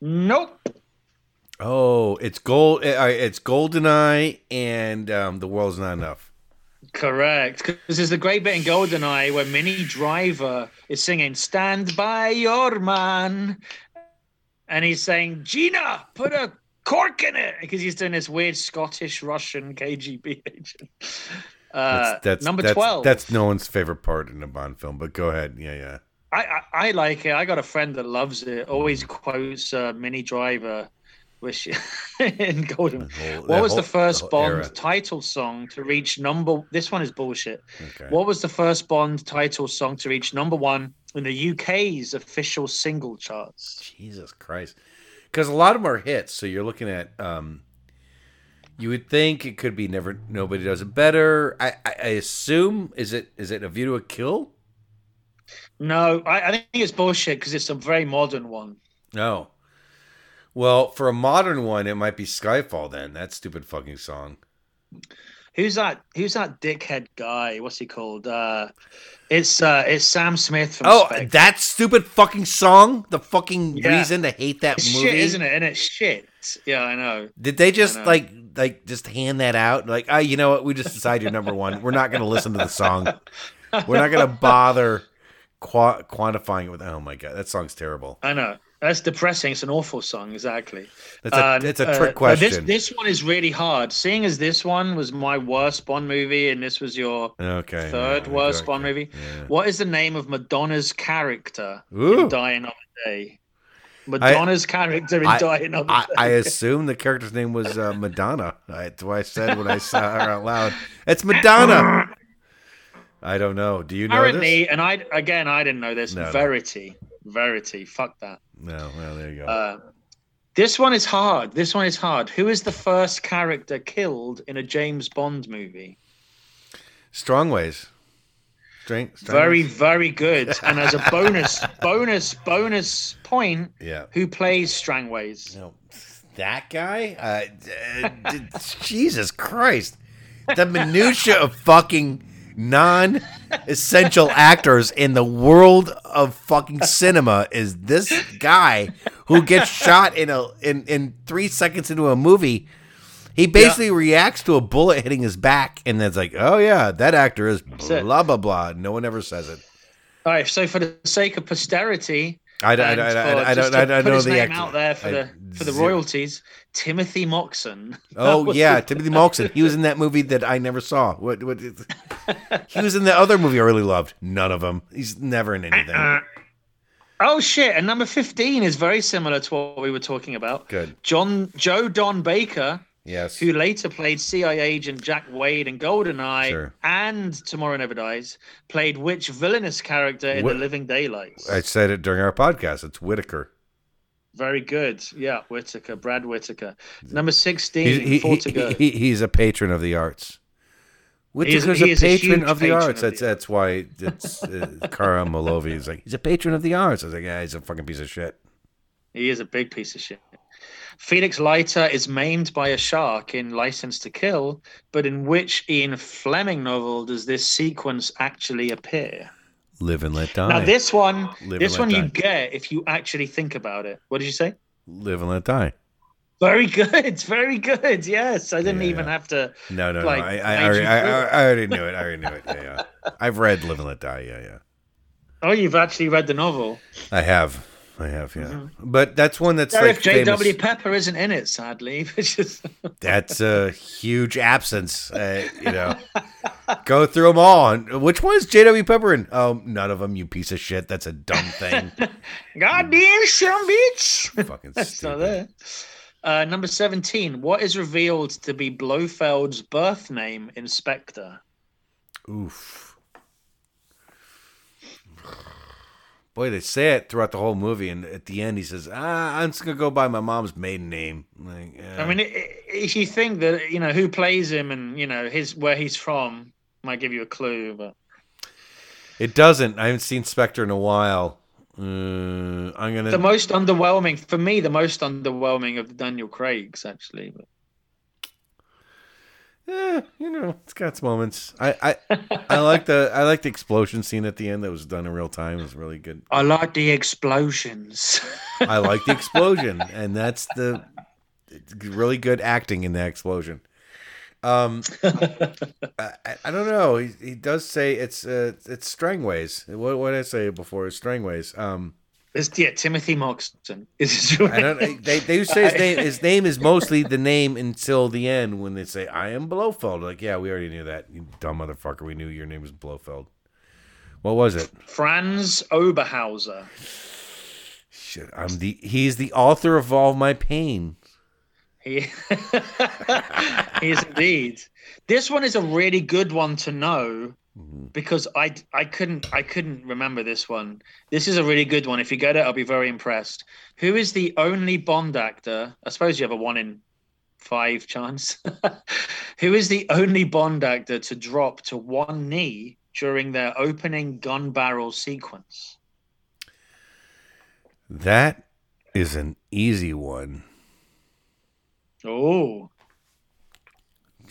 Nope. Oh, it's gold. Uh, it's Goldeneye and um, The World's Not Enough. Correct. Because there's the great bit in Goldeneye where Minnie Driver is singing "Stand by Your Man," and he's saying, "Gina, put a cork in it," because he's doing this weird Scottish Russian KGB agent. Uh, That's, that's number that's, twelve. That's no one's favorite part in a Bond film. But go ahead. Yeah, yeah. I, I I like it. I got a friend that loves it. Always quotes uh, Minnie Driver, which in Golden. Whole- What was whole- the first whole Bond era. title song to reach number? This one is bullshit. Okay. What was the first Bond title song to reach number one in the UK's official single charts? Jesus Christ. Because a lot of them are hits. So you're looking at. Um, you would think it could be never. Nobody does it better. I, I, I assume is it is it a view to a kill? No, I, I think it's bullshit because it's a very modern one. No. Well, for a modern one, it might be Skyfall. Then that stupid fucking song. Who's that? Who's that dickhead guy? What's he called? Uh, it's uh, it's Sam Smith from. Oh, Spectre. that stupid fucking song. The fucking Yeah. reason to hate that It's movie. shit, isn't it? And it's shit. Yeah, I know. Did they just like like just hand that out? Like, oh, you know what? We just decided you're number one. We're not going to listen to the song. We're not going to bother qua- quantifying it with. Oh my god, that song's terrible. I know. That's depressing. It's an awful song, exactly. That's a Uh, it's a uh, trick This question. this one is really hard. Seeing as this one was my worst Bond movie, and this was your okay, third worst okay, Bond movie. yeah. What is the name of Madonna's character Ooh. in Die Another Day? Madonna's character in I- Die Another I, Day. I assume the character's name was uh, Madonna. That's what I said when I saw her out loud. It's Madonna. I don't know. Do you know Apparently, this? and I again I didn't know this. No, no. Verity. Fuck that. No. Well, there you go. Uh, This one is hard. This one is hard. Who is the first character killed in a James Bond movie? Strongways. Strength. Very, very good. And as a bonus, bonus, bonus point, Yeah. who plays Strangways? No, that guy. Uh, uh, Jesus Christ, the minutia of fucking non-essential actors in the world of fucking cinema is this guy who gets shot in a in in three seconds into a movie. He basically reacts to a bullet hitting his back, and then it's like, oh yeah, that actor is blah blah blah. No one ever says it. All right. So, for the sake of posterity, I, don't- I, don't- I, don't- I don't. I don't know the name actor. out there for I- the for the royalties. Timothy Moxon. Oh yeah, Timothy Moxon. He was in that movie that I never saw. What? What? He was in the other movie I really loved. None of them. He's never in anything. Uh, oh shit! And number fifteen is very similar to what we were talking about. Good. John Joe Don Baker, Yes. who later played CIA agent Jack Wade in GoldenEye Sure. and Tomorrow Never Dies, played which villainous character in What- The Living Daylights? I said it during our podcast. It's Whitaker. Very good. Yeah, Whitaker, Brad Whitaker. Number 16, he, four he, he- he's a patron of the arts. He is- Whitaker's he a is a patron huge of the patron arts. of That's the that's why it's uh, Kara Milovy is like he's a patron of the arts. I was like, yeah, he's a fucking piece of shit. He is a big piece of shit. Felix Leiter is maimed by a shark in License to Kill, but in which Ian Fleming novel does this sequence actually appear? Live and let die. Now, this one, Live this one let you die. get if you actually think about it. What did you say? Live and let die. Very good, very good. Yes, I didn't Yeah, even yeah. have to. No, no, Like, no. I, I, I, already, I, feel I, it. I already knew it. I already knew it. Yeah, yeah. I've read Live and Let Die. Yeah, yeah. Oh, you've actually read the novel. I have. I have, yeah. But that's one that's Sorry like J.W. Pepper isn't in it, sadly. Is That's a huge absence. Uh, you know, go through them all. Which one is J.W. Pepper in? Oh, none of them. You piece of shit. That's a dumb thing. goddamn some bitch. Fucking That's not stupid. there. Uh, number 17. What is revealed to be Blofeld's birth name Inspector? Oof. Boy, they say it throughout the whole movie, and at the end, he says, "Ah, I'm just gonna go by my mom's maiden name." Like, I mean, if you think that, you know, who plays him and, you know, his where he's from might give you a clue, but It doesn't. I haven't seen Spectre in a while. Uh, I'm gonna. the most underwhelming, for me, the most underwhelming of the Daniel Craig's, actually. But Eh, you know, it's got its moments. I, I, I like the I like the explosion scene at the end that was done in real time. It was really good. I like the explosions. I like the explosion, and that's the it's really good acting in that explosion. Um, I, I- I don't know. He, he does say it's uh, it's Strangways. What what did I say before? It's Strangways. Um, It's, yeah, Timothy Moxon. Is his real I don't. They they say his name. His name is mostly the name until the end when they say I am Blofeld. Like yeah, we already knew that. You dumb motherfucker. We knew your name was Blofeld. What was it? Franz Oberhauser. Shit, I'm the. He's the author of all my pain. He, he is indeed. This one is a really good one to know Mm-hmm. because I I couldn't I couldn't remember this one. This is a really good one. If you get it, I'll be very impressed. Who is the only Bond actor? I suppose you have a one in five chance. Who is the only Bond actor to drop to one knee during their opening gun barrel sequence? That is an easy one. Oh,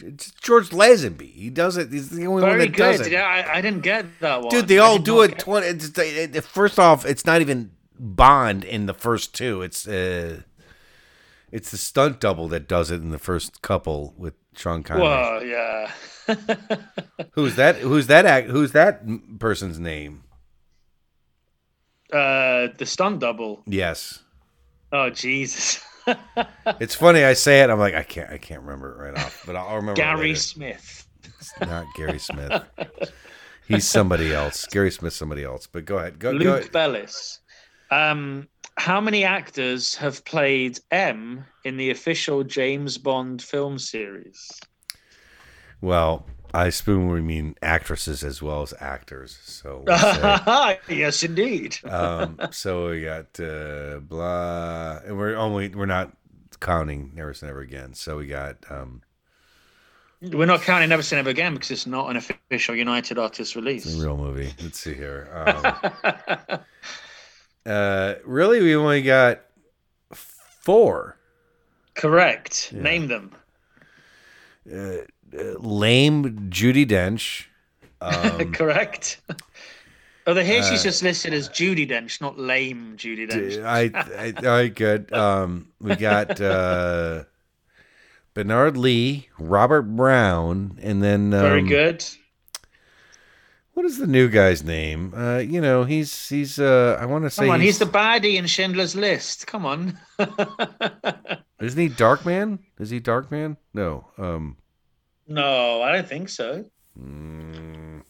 It's George Lazenby. He does it. He's the only one very that does good. it. Yeah, I, I didn't get that one. Dude, they I all do it. Twenty. It's, it, it- first off, it's not even Bond in the first two. It's uh, it's the stunt double that does it in the first couple with Sean Connery. Whoa, yeah. Who's that? Who's that? Act, who's that person's name? uh, the stunt double. Yes, Oh Jesus. it's funny. I say it. I'm like, I can't. I can't remember it right off, but I'll remember. Gary. Smith. It's not Gary Smith. He's somebody else. Gary Smith's somebody else. But go ahead. Go. go Luke ahead. Bellis. Um, how many actors have played M in the official James Bond film series? Well, I assume we mean actresses as well as actors. So we'll yes, indeed. um, so we got uh, blah, and we're only we're not counting Never Say Never Again. So we got um, We're not counting Never Say Never Again because it's not an official United Artists release. real movie. Let's see here. Um, uh, really, we only got four. Correct. Yeah. Name them. Uh, lame Judi Dench. Um, Correct. Oh, the here she's uh, just listed as Judi Dench, not lame Judi Dench. I, I, I good. Um, we got uh, Bernard Lee, Robert Brown, and then um, Very good. What is the new guy's name? Uh, you know, he's he's. Uh, I want to say Come on, he's the baddie in Schindler's List. Come on. Isn't he Darkman? Is he Darkman? No. Um. No, I don't think so. mm,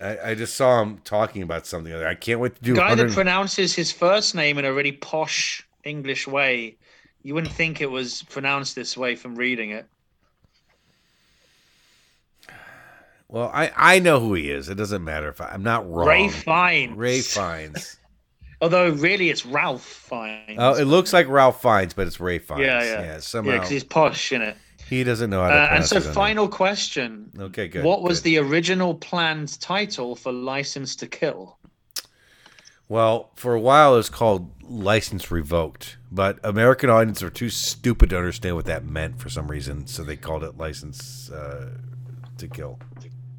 I, I just saw him talking about something. I can't wait to do. Guy that pronounces his first name in a really posh English way. You wouldn't think it was pronounced this way from reading it. well, I I know who he is. It doesn't matter if I, I'm not wrong. Ray Fiennes. Ray Fiennes. Although really it's Ralph Fiennes. Oh, it looks like Ralph Fiennes, but it's Ray Fiennes. yeah, yeah. yeah Yeah, somehow because he's posh in it. he doesn't know how to Uh, and so, final question. Okay, good. what was good. the original planned title for License to Kill? Well, for a while it was called License Revoked, but American audiences were too stupid to understand what that meant for some reason, so they called it License uh, to Kill.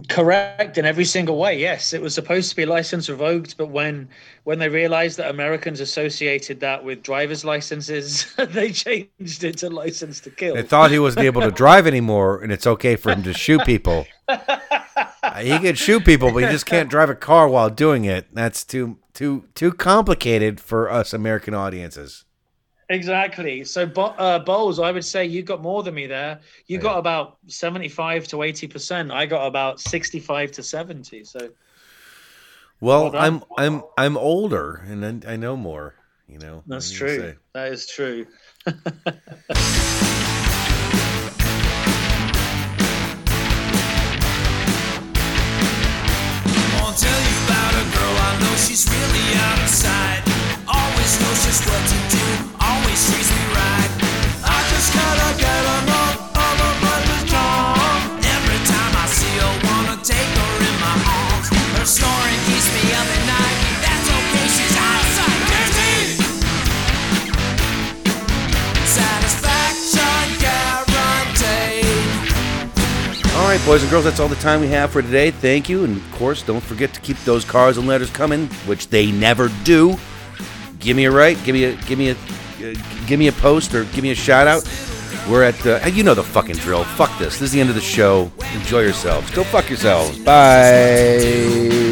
Correct in every single way. Yes, it was supposed to be license revoked, but when when they realized that Americans associated that with driver's licenses, they changed it to license to kill. They thought he wasn't able to drive anymore, and it's okay for him to shoot people. He can shoot people, but he just can't drive a car while doing it. That's too too too complicated for us American audiences. Exactly. So, Bo- uh, Bowles, I would say you got more than me there. You got about seventy-five to eighty percent. I got about sixty-five to seventy. So, Well, Well. I'm I'm I'm older, and I, I know more. You know, that's you true. say? That is true. Won't tell you about a girl I know she's really out of sight. Always knows just what to do, All right, boys and girls, that's all the time we have for today. Thank you, and of course, don't forget to keep those cards and letters coming, which they never do. Give me a right, give me a give me a Uh, give me a post or give me a shout out. We're at uh, the you know the fucking drill. Fuck this. This is the end of the show. Enjoy yourselves. Go fuck yourselves. Bye.